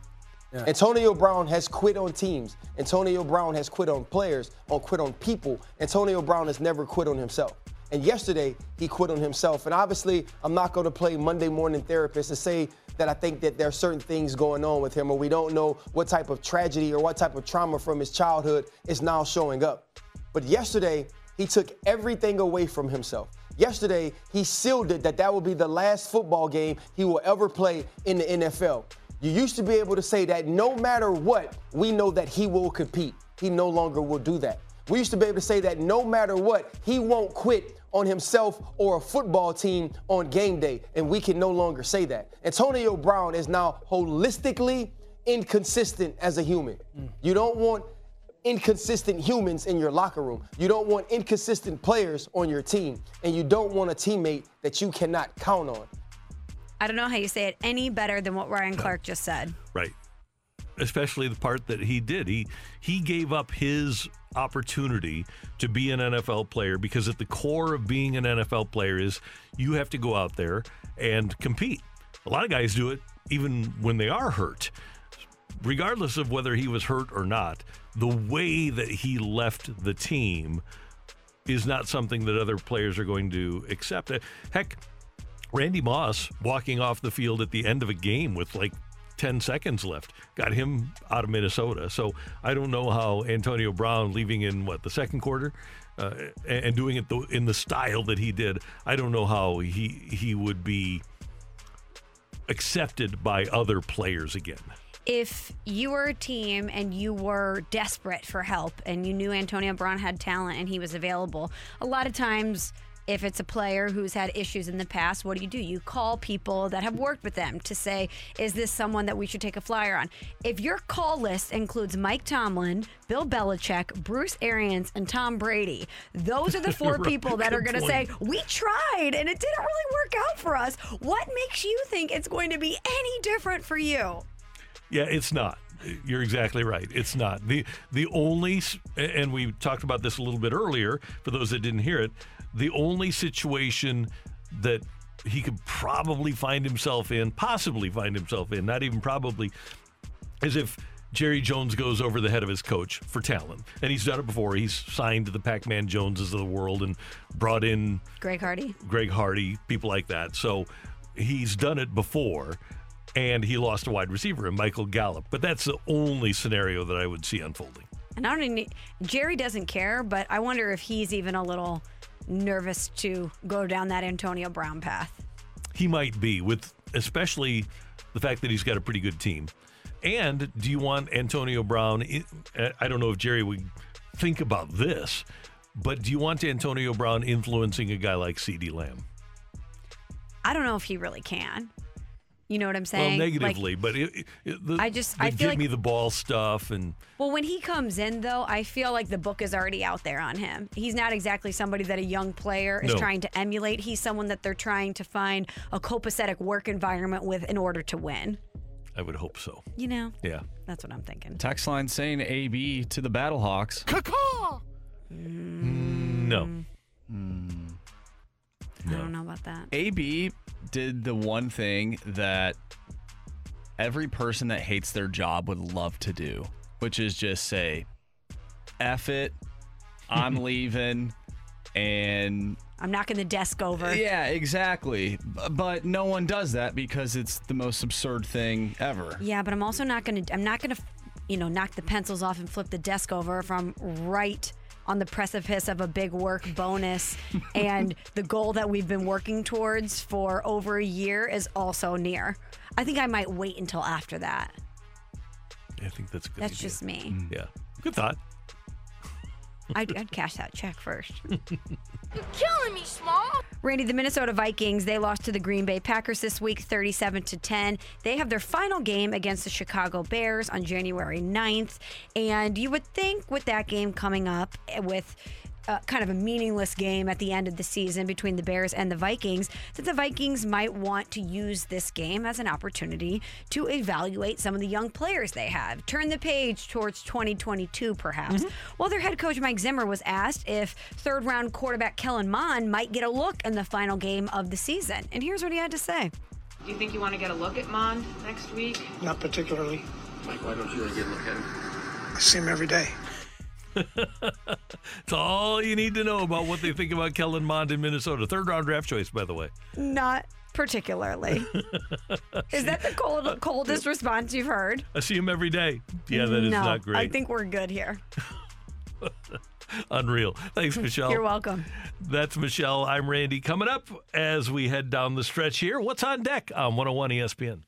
Antonio Brown has quit on teams. Antonio Brown has quit on players, on quit on people. Antonio Brown has never quit on himself. And yesterday, he quit on himself. And obviously, I'm not going to play Monday morning therapist and say that I think that there are certain things going on with him, or we don't know what type of tragedy or what type of trauma from his childhood is now showing up. But yesterday, he took everything away from himself. Yesterday, he sealed it that that will be the last football game he will ever play in the NFL. You used to be able to say that no matter what, we know that he will compete. He no longer will do that. We used to be able to say that no matter what, he won't quit on himself or a football team on game day, and we can no longer say that. Antonio Brown is now holistically inconsistent as a human. You don't want inconsistent humans in your locker room. You don't want inconsistent players on your team, and you don't want a teammate that you cannot count on. I don't know how you say it any better than what Ryan Clark just said. Right. Especially the part that he did. He he gave up his opportunity to be an NFL player because at the core of being an NFL player is you have to go out there and compete. A lot of guys do it even when they are hurt. Regardless of whether he was hurt or not, the way that he left the team is not something that other players are going to accept. Heck, Randy Moss walking off the field at the end of a game with like 10 seconds left got him out of Minnesota. So I don't know how Antonio Brown leaving in what the second quarter uh, and and doing it the, in the style that he did. I don't know how he he would be accepted by other players again. If you were a team and you were desperate for help and you knew Antonio Brown had talent and he was available, a lot of times if it's a player who's had issues in the past, what do you do? You call people that have worked with them to say, is this someone that we should take a flyer on? If your call list includes Mike Tomlin, Bill Belichick, Bruce Arians, and Tom Brady, those are the four people that are going to say, we tried and it didn't really work out for us. What makes you think it's going to be any different for you? Yeah, it's not. You're exactly right. It's not. The the only and we talked about this a little bit earlier for those that didn't hear it, the only situation that he could probably find himself in, possibly find himself in, not even probably, is if Jerry Jones goes over the head of his coach for talent. And he's done it before. He's signed the Pac-Man Joneses of the world and brought in Greg Hardy. Greg Hardy, people like that. So he's done it before, and he lost a wide receiver in Michael Gallup. But that's the only scenario that I would see unfolding. And I don't even, Jerry doesn't care, but I wonder if he's even a little nervous to go down that Antonio Brown path. He might be, with especially the fact that he's got a pretty good team. And do you want Antonio Brown? I- I don't know if Jerry would think about this, but do you want Antonio Brown influencing a guy like CeeDee Lamb? I don't know if he really can. You know what I'm Well, saying? Like, negatively, but it, it, the, I just- the I feel give like- me the ball stuff and well, when he comes in, though, I feel like the book is already out there on him. He's not exactly somebody that a young player is No. trying to emulate. He's someone that they're trying to find a copacetic work environment with in order to win. I would hope so. You know? Yeah. That's what I'm thinking. Text line saying AB to the Battlehawks. No. Mm. Hmm. I don't know about that. AB did the one thing that every person that hates their job would love to do, which is just say, F it, I'm leaving, and I'm knocking the desk over. yeah, exactly. But no one does that because it's the most absurd thing ever. Yeah, but I'm also not going to I'm not going to you know, knock the pencils off and flip the desk over if I'm right on the precipice of a big work bonus and the goal that we've been working towards for over a year is also near. I think I might wait until after that. I think that's good That's idea. just me. Mm. Yeah. Good thought. I'd, I'd cash that check first. You're killing me, Small. Randy, the Minnesota Vikings, they lost to the Green Bay Packers this week 37 to 10. They have their final game against the Chicago Bears on January 9th, and you would think with that game coming up eh, with uh, kind of a meaningless game at the end of the season between the Bears and the Vikings, that the Vikings might want to use this game as an opportunity to evaluate some of the young players they have. Turn the page towards 2022, perhaps. Well, their head coach Mike Zimmer was asked if third round quarterback Kellen Mond might get a look in the final game of the season. And here's what he had to say. Do you think you want to get a look at Mond next week? Not particularly. Mike, why don't you want to get a look at him? I see him every day. It's all you need to know about what they think about Kellen Mond in Minnesota. Third round draft choice, by the way. Not particularly. Is that the cold, coldest response you've heard? I see him every day. Yeah, that is no, not great. I think we're good here. Unreal. Thanks, Michelle. You're welcome. That's Michelle. I'm Randy. Coming up as we head down the stretch here, what's on deck on 101 ESPN?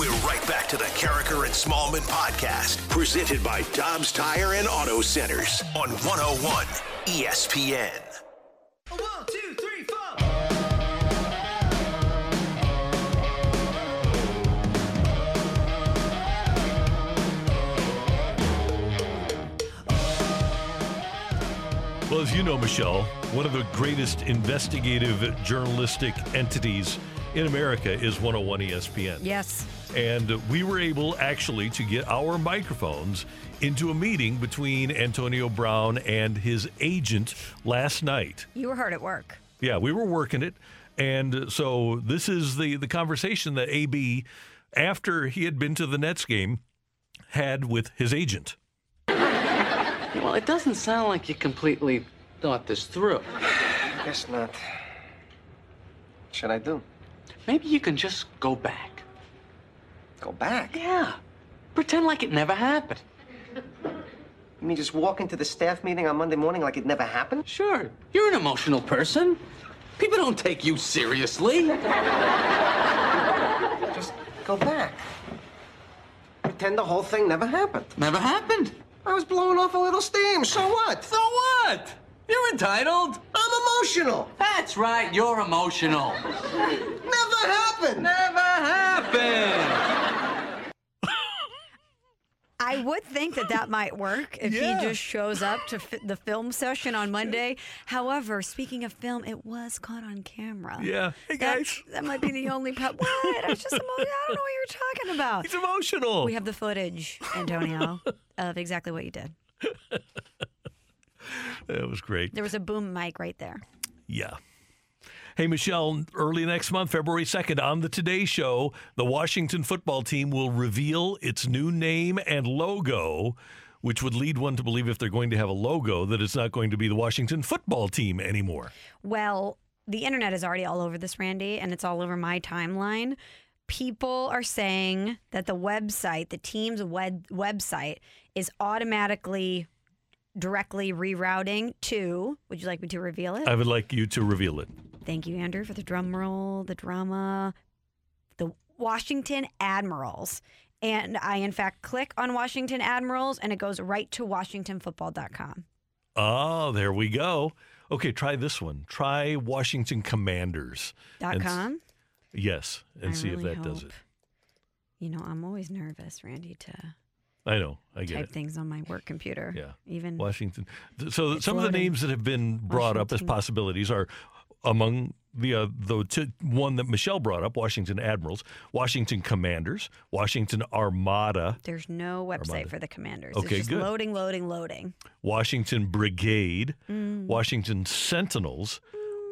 We're right back to the Karraker and Smallman podcast, presented by Dobbs Tire and Auto Centers on 101 ESPN. One, two, three, four. Well, as you know, Michelle, one of the greatest investigative journalistic entities in America is 101 ESPN. Yes. And we were able actually to get our microphones into a meeting between Antonio Brown and his agent last night. You were hard at work. Yeah, we were working it. And so this is the, the conversation that AB, after he had been to the Nets game, had with his agent. Well, it doesn't sound like you completely thought this through. I Guess not. What should I do? Maybe you can just go back. Go back? Yeah. Pretend like it never happened. You mean just walk into the staff meeting on Monday morning like it never happened? Sure. You're an emotional person. People don't take you seriously. Just go back. Pretend the whole thing never happened. Never happened. I was blowing off a little steam. So what? So what? You're entitled. I'm emotional. That's right. You're emotional. Never happened. Never happened. I would think that that might work if Yeah. he just shows up to fi- the film session on Monday. However, speaking of film, it was caught on camera. Yeah. Hey, That- guys. That, might be the only problem. What? I was just emo- I don't know what you're talking about. He's emotional. We have the footage, Antonio, of exactly what you did. That was great. There was a boom mic right there. Yeah. Hey, Michelle, early next month, February 2nd, on the Today Show, the Washington football team will reveal its new name and logo, which would lead one to believe if they're going to have a logo that it's not going to be the Washington football team anymore. Well, the internet is already all over this, Randy, and it's all over my timeline. People are saying that the website, the team's web- website, is automatically directly rerouting to. Would you like me to reveal it? I would like you to reveal it. Thank you, Andrew, for the drum roll, the drama. The Washington Admirals. And I, in fact, click on Washington Admirals and it goes right to WashingtonFootball.com. Oh, ah, there we go. Okay, try this one. Try Washington Commanders. Dot com. Yes, and I see if really that does it. You know, I'm always nervous, Randy, to I know. I get type it. things on my work computer. Yeah. Even Washington. So some of the names that have been brought up as possibilities are among the uh, the one that Michelle brought up: Washington Admirals, Washington Commanders, Washington Armada, There's no website Armada. for the commanders. Okay, it's just good. loading, loading, loading. Washington Brigade, Mm. Washington Sentinels,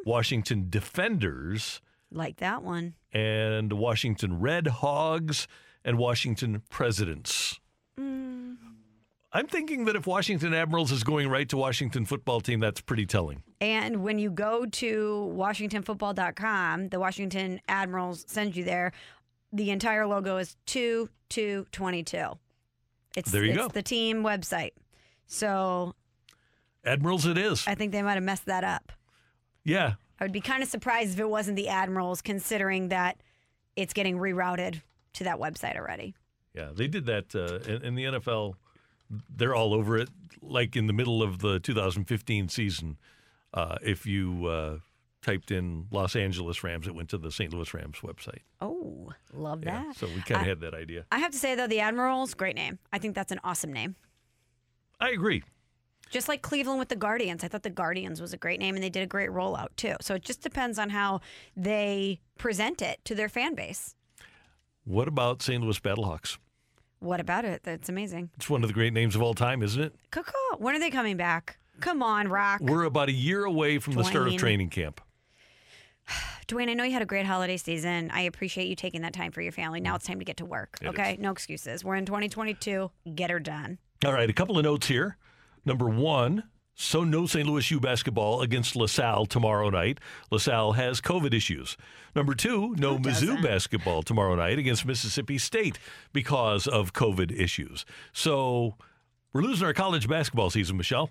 Washington Defenders, Like that one. and Washington Red Hogs, and Washington Presidents. I'm thinking that if Washington Admirals is going right to Washington football team, that's pretty telling. And when you go to WashingtonFootball.com, the Washington Admirals send you there. The entire logo is 2222. It's, There you it's go. the team website. So Admirals, it is. I think they might have messed that up. Yeah, I would be kind of surprised if it wasn't the Admirals, considering that it's getting rerouted to that website already. Yeah, they did that uh, in, in the NFL. They're all over it. Like in the middle of the 2015 season, uh, if you uh, typed in Los Angeles Rams, it went to the St. Louis Rams website. Oh, love Yeah, that. so we kind of had that idea. I have to say though, the Admirals, great name. I think that's an awesome name. I agree. Just like Cleveland with the Guardians. I thought the Guardians was a great name and they did a great rollout too. So it just depends on how they present it to their fan base. What about St. Louis Battlehawks? What about it? That's amazing. It's one of the great names of all time, isn't it? Coco, when are they coming back? Come on, Rock. We're about a year away from the start of training camp. Dwayne, I know you had a great holiday season. I appreciate you taking that time for your family. Now it's time to get to work. It okay? No excuses. We're in 2022. Get her done. All right, a couple of notes here. Number one, so no St. Louis U basketball against LaSalle tomorrow night. LaSalle has COVID issues. Number two, no Mizzou basketball tomorrow night against Mississippi State because of COVID issues. So we're losing our college basketball season, Michelle.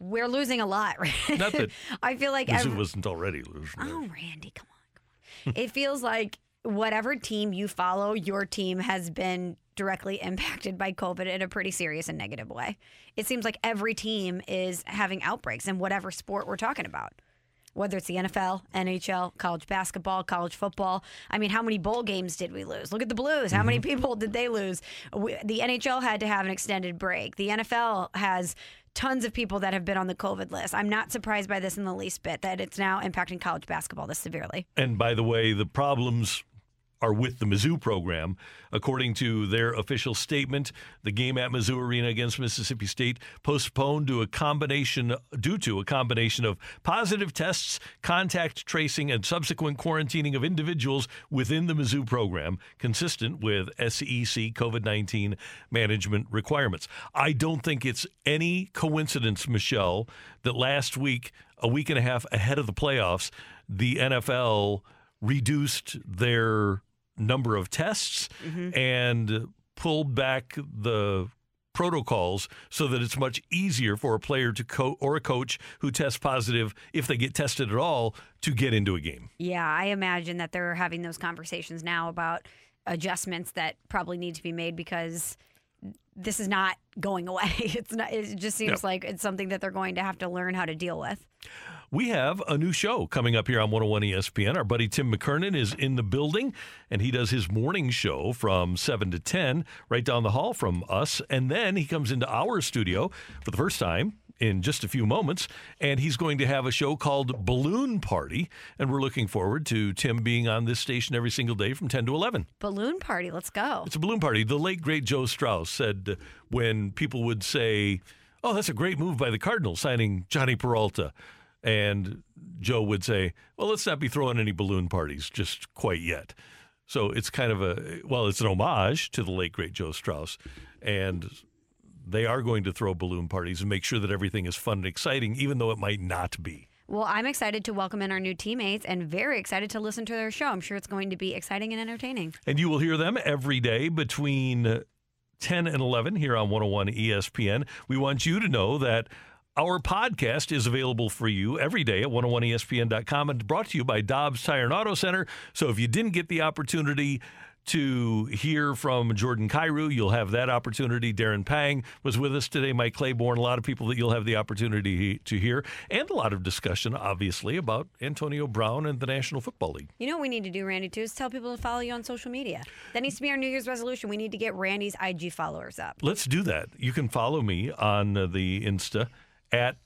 We're losing a lot, right? Not that I feel like Mizzou every- wasn't already losing. Oh, Randy, come on, come on. it feels like whatever team you follow, your team has been directly impacted by COVID in a pretty serious and negative way. It seems like every team is having outbreaks in whatever sport we're talking about. Whether it's the NFL, NHL, college basketball, college football. I mean, how many bowl games did we lose? Look at the Blues. How many mm-hmm. people did they lose? We, the NHL had to have an extended break. The NFL has tons of people that have been on the COVID list. I'm not surprised by this in the least bit that it's now impacting college basketball this severely. And by the way, the problems are with the Mizzou program. According to their official statement, the game at Mizzou Arena against Mississippi State postponed to a combination due to a combination of positive tests, contact tracing, and subsequent quarantining of individuals within the Mizzou program, consistent with SEC COVID-19 management requirements. I don't think it's any coincidence, Michelle, that last week, a week and a half ahead of the playoffs, the NFL reduced their number of tests mm-hmm. and pulled back the protocols so that it's much easier for a player to co- or a coach who tests positive if they get tested at all to get into a game. Yeah, I imagine that they're having those conversations now about adjustments that probably need to be made because this is not going away. It's not it just seems like it's something that they're going to have to learn how to deal with. We have a new show coming up here on 101 ESPN. Our buddy Tim McKernan is in the building, and he does his morning show from 7 to 10 right down the hall from us. And then he comes into our studio for the first time in just a few moments, and he's going to have a show called Balloon Party. And we're looking forward to Tim being on this station every single day from 10 to 11. Balloon party, let's go. It's a balloon party. The late great Joe Strauss said when people would say, "Oh, that's a great move by the Cardinals signing Jhonny Peralta," and Joe would say, "Well, let's not be throwing any balloon parties just quite yet." So it's kind of a well, it's an homage to the late great Joe Strauss, and they are going to throw balloon parties and make sure that everything is fun and exciting, even though it might not be. Well, I'm excited to welcome in our new teammates and very excited to listen to their show. I'm sure it's going to be exciting and entertaining. And you will hear them every day between 10 and 11 here on 101 ESPN. We want you to know that our podcast is available for you every day at 101ESPN.com and brought to you by Dobbs Tire and Auto Center. So if you didn't get the opportunity to hear from Jordan Kyrou, you'll have that opportunity. Darren Pang was with us today, Mike Claiborne, a lot of people that you'll have the opportunity to hear, and a lot of discussion, obviously, about Antonio Brown and the National Football League. You know what we need to do, Randy, too, is tell people to follow you on social media. That needs to be our New Year's resolution. We need to get Randy's IG followers up. Let's do that. You can follow me on the Insta at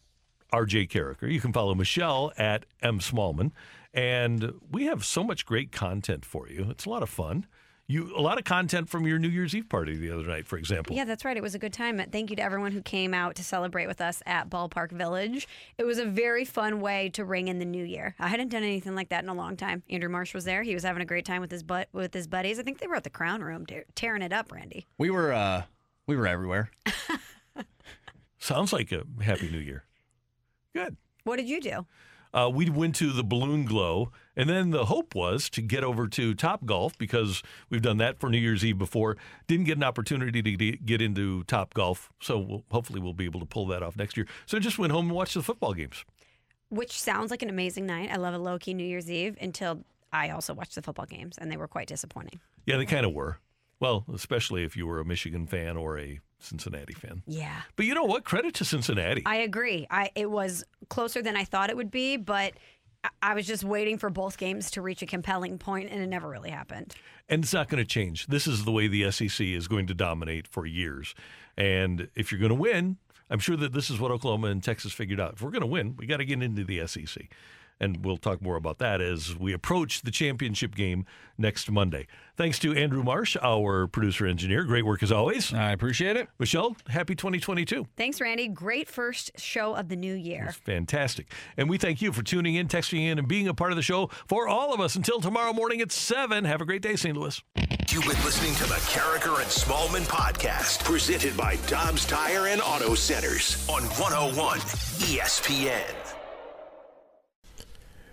RJ Karraker. You can follow Michelle at M Smallman. And we have so much great content for you. It's a lot of fun. You a lot of content from your New Year's Eve party the other night, for example. Yeah, that's right. It was a good time. Thank you to everyone who came out to celebrate with us at Ballpark Village. It was a very fun way to ring in the new year. I hadn't done anything like that in a long time. Andrew Marsh was there. He was having a great time with his butt with his buddies. I think they were at the Crown Room tearing it up, Randy. We were uh we were everywhere. Sounds like a happy new year. Good. What did you do? Uh, we went to the Balloon Glow, and then the hope was to get over to Top Golf because we've done that for New Year's Eve before. Didn't get an opportunity to get into Top Golf, so we'll, hopefully we'll be able to pull that off next year. So just went home and watched the football games. Which sounds like an amazing night. I love a low key New Year's Eve until I also watched the football games, and they were quite disappointing. Yeah, they kind of were. Well, especially if you were a Michigan fan or a Cincinnati fan. Yeah. But you know what? Credit to Cincinnati. I agree. I it was closer than I thought it would be, but I- I was just waiting for both games to reach a compelling point, and it never really happened. And it's not going to change. This is the way the SEC is going to dominate for years. And if you're going to win, I'm sure that this is what Oklahoma and Texas figured out. If we're going to win, we got to get into the SEC. And we'll talk more about that as we approach the championship game next Monday. Thanks to Andrew Marsh, our producer engineer. Great work as always. I appreciate it. Michelle, happy 2022. Thanks, Randy. Great first show of the new year. Fantastic. And we thank you for tuning in, texting in, and being a part of the show for all of us until tomorrow morning at 7. Have a great day, St. Louis. You've been listening to the Karraker and Smallman podcast, presented by Dobbs Tire and Auto Centers on 101 ESPN.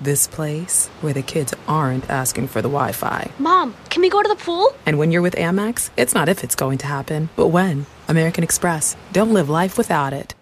this place where the kids aren't asking for the Wi Fi. Mom, can we go to the pool? And when you're with Amex, it's not if it's going to happen, but when. American Express. Don't live life without it.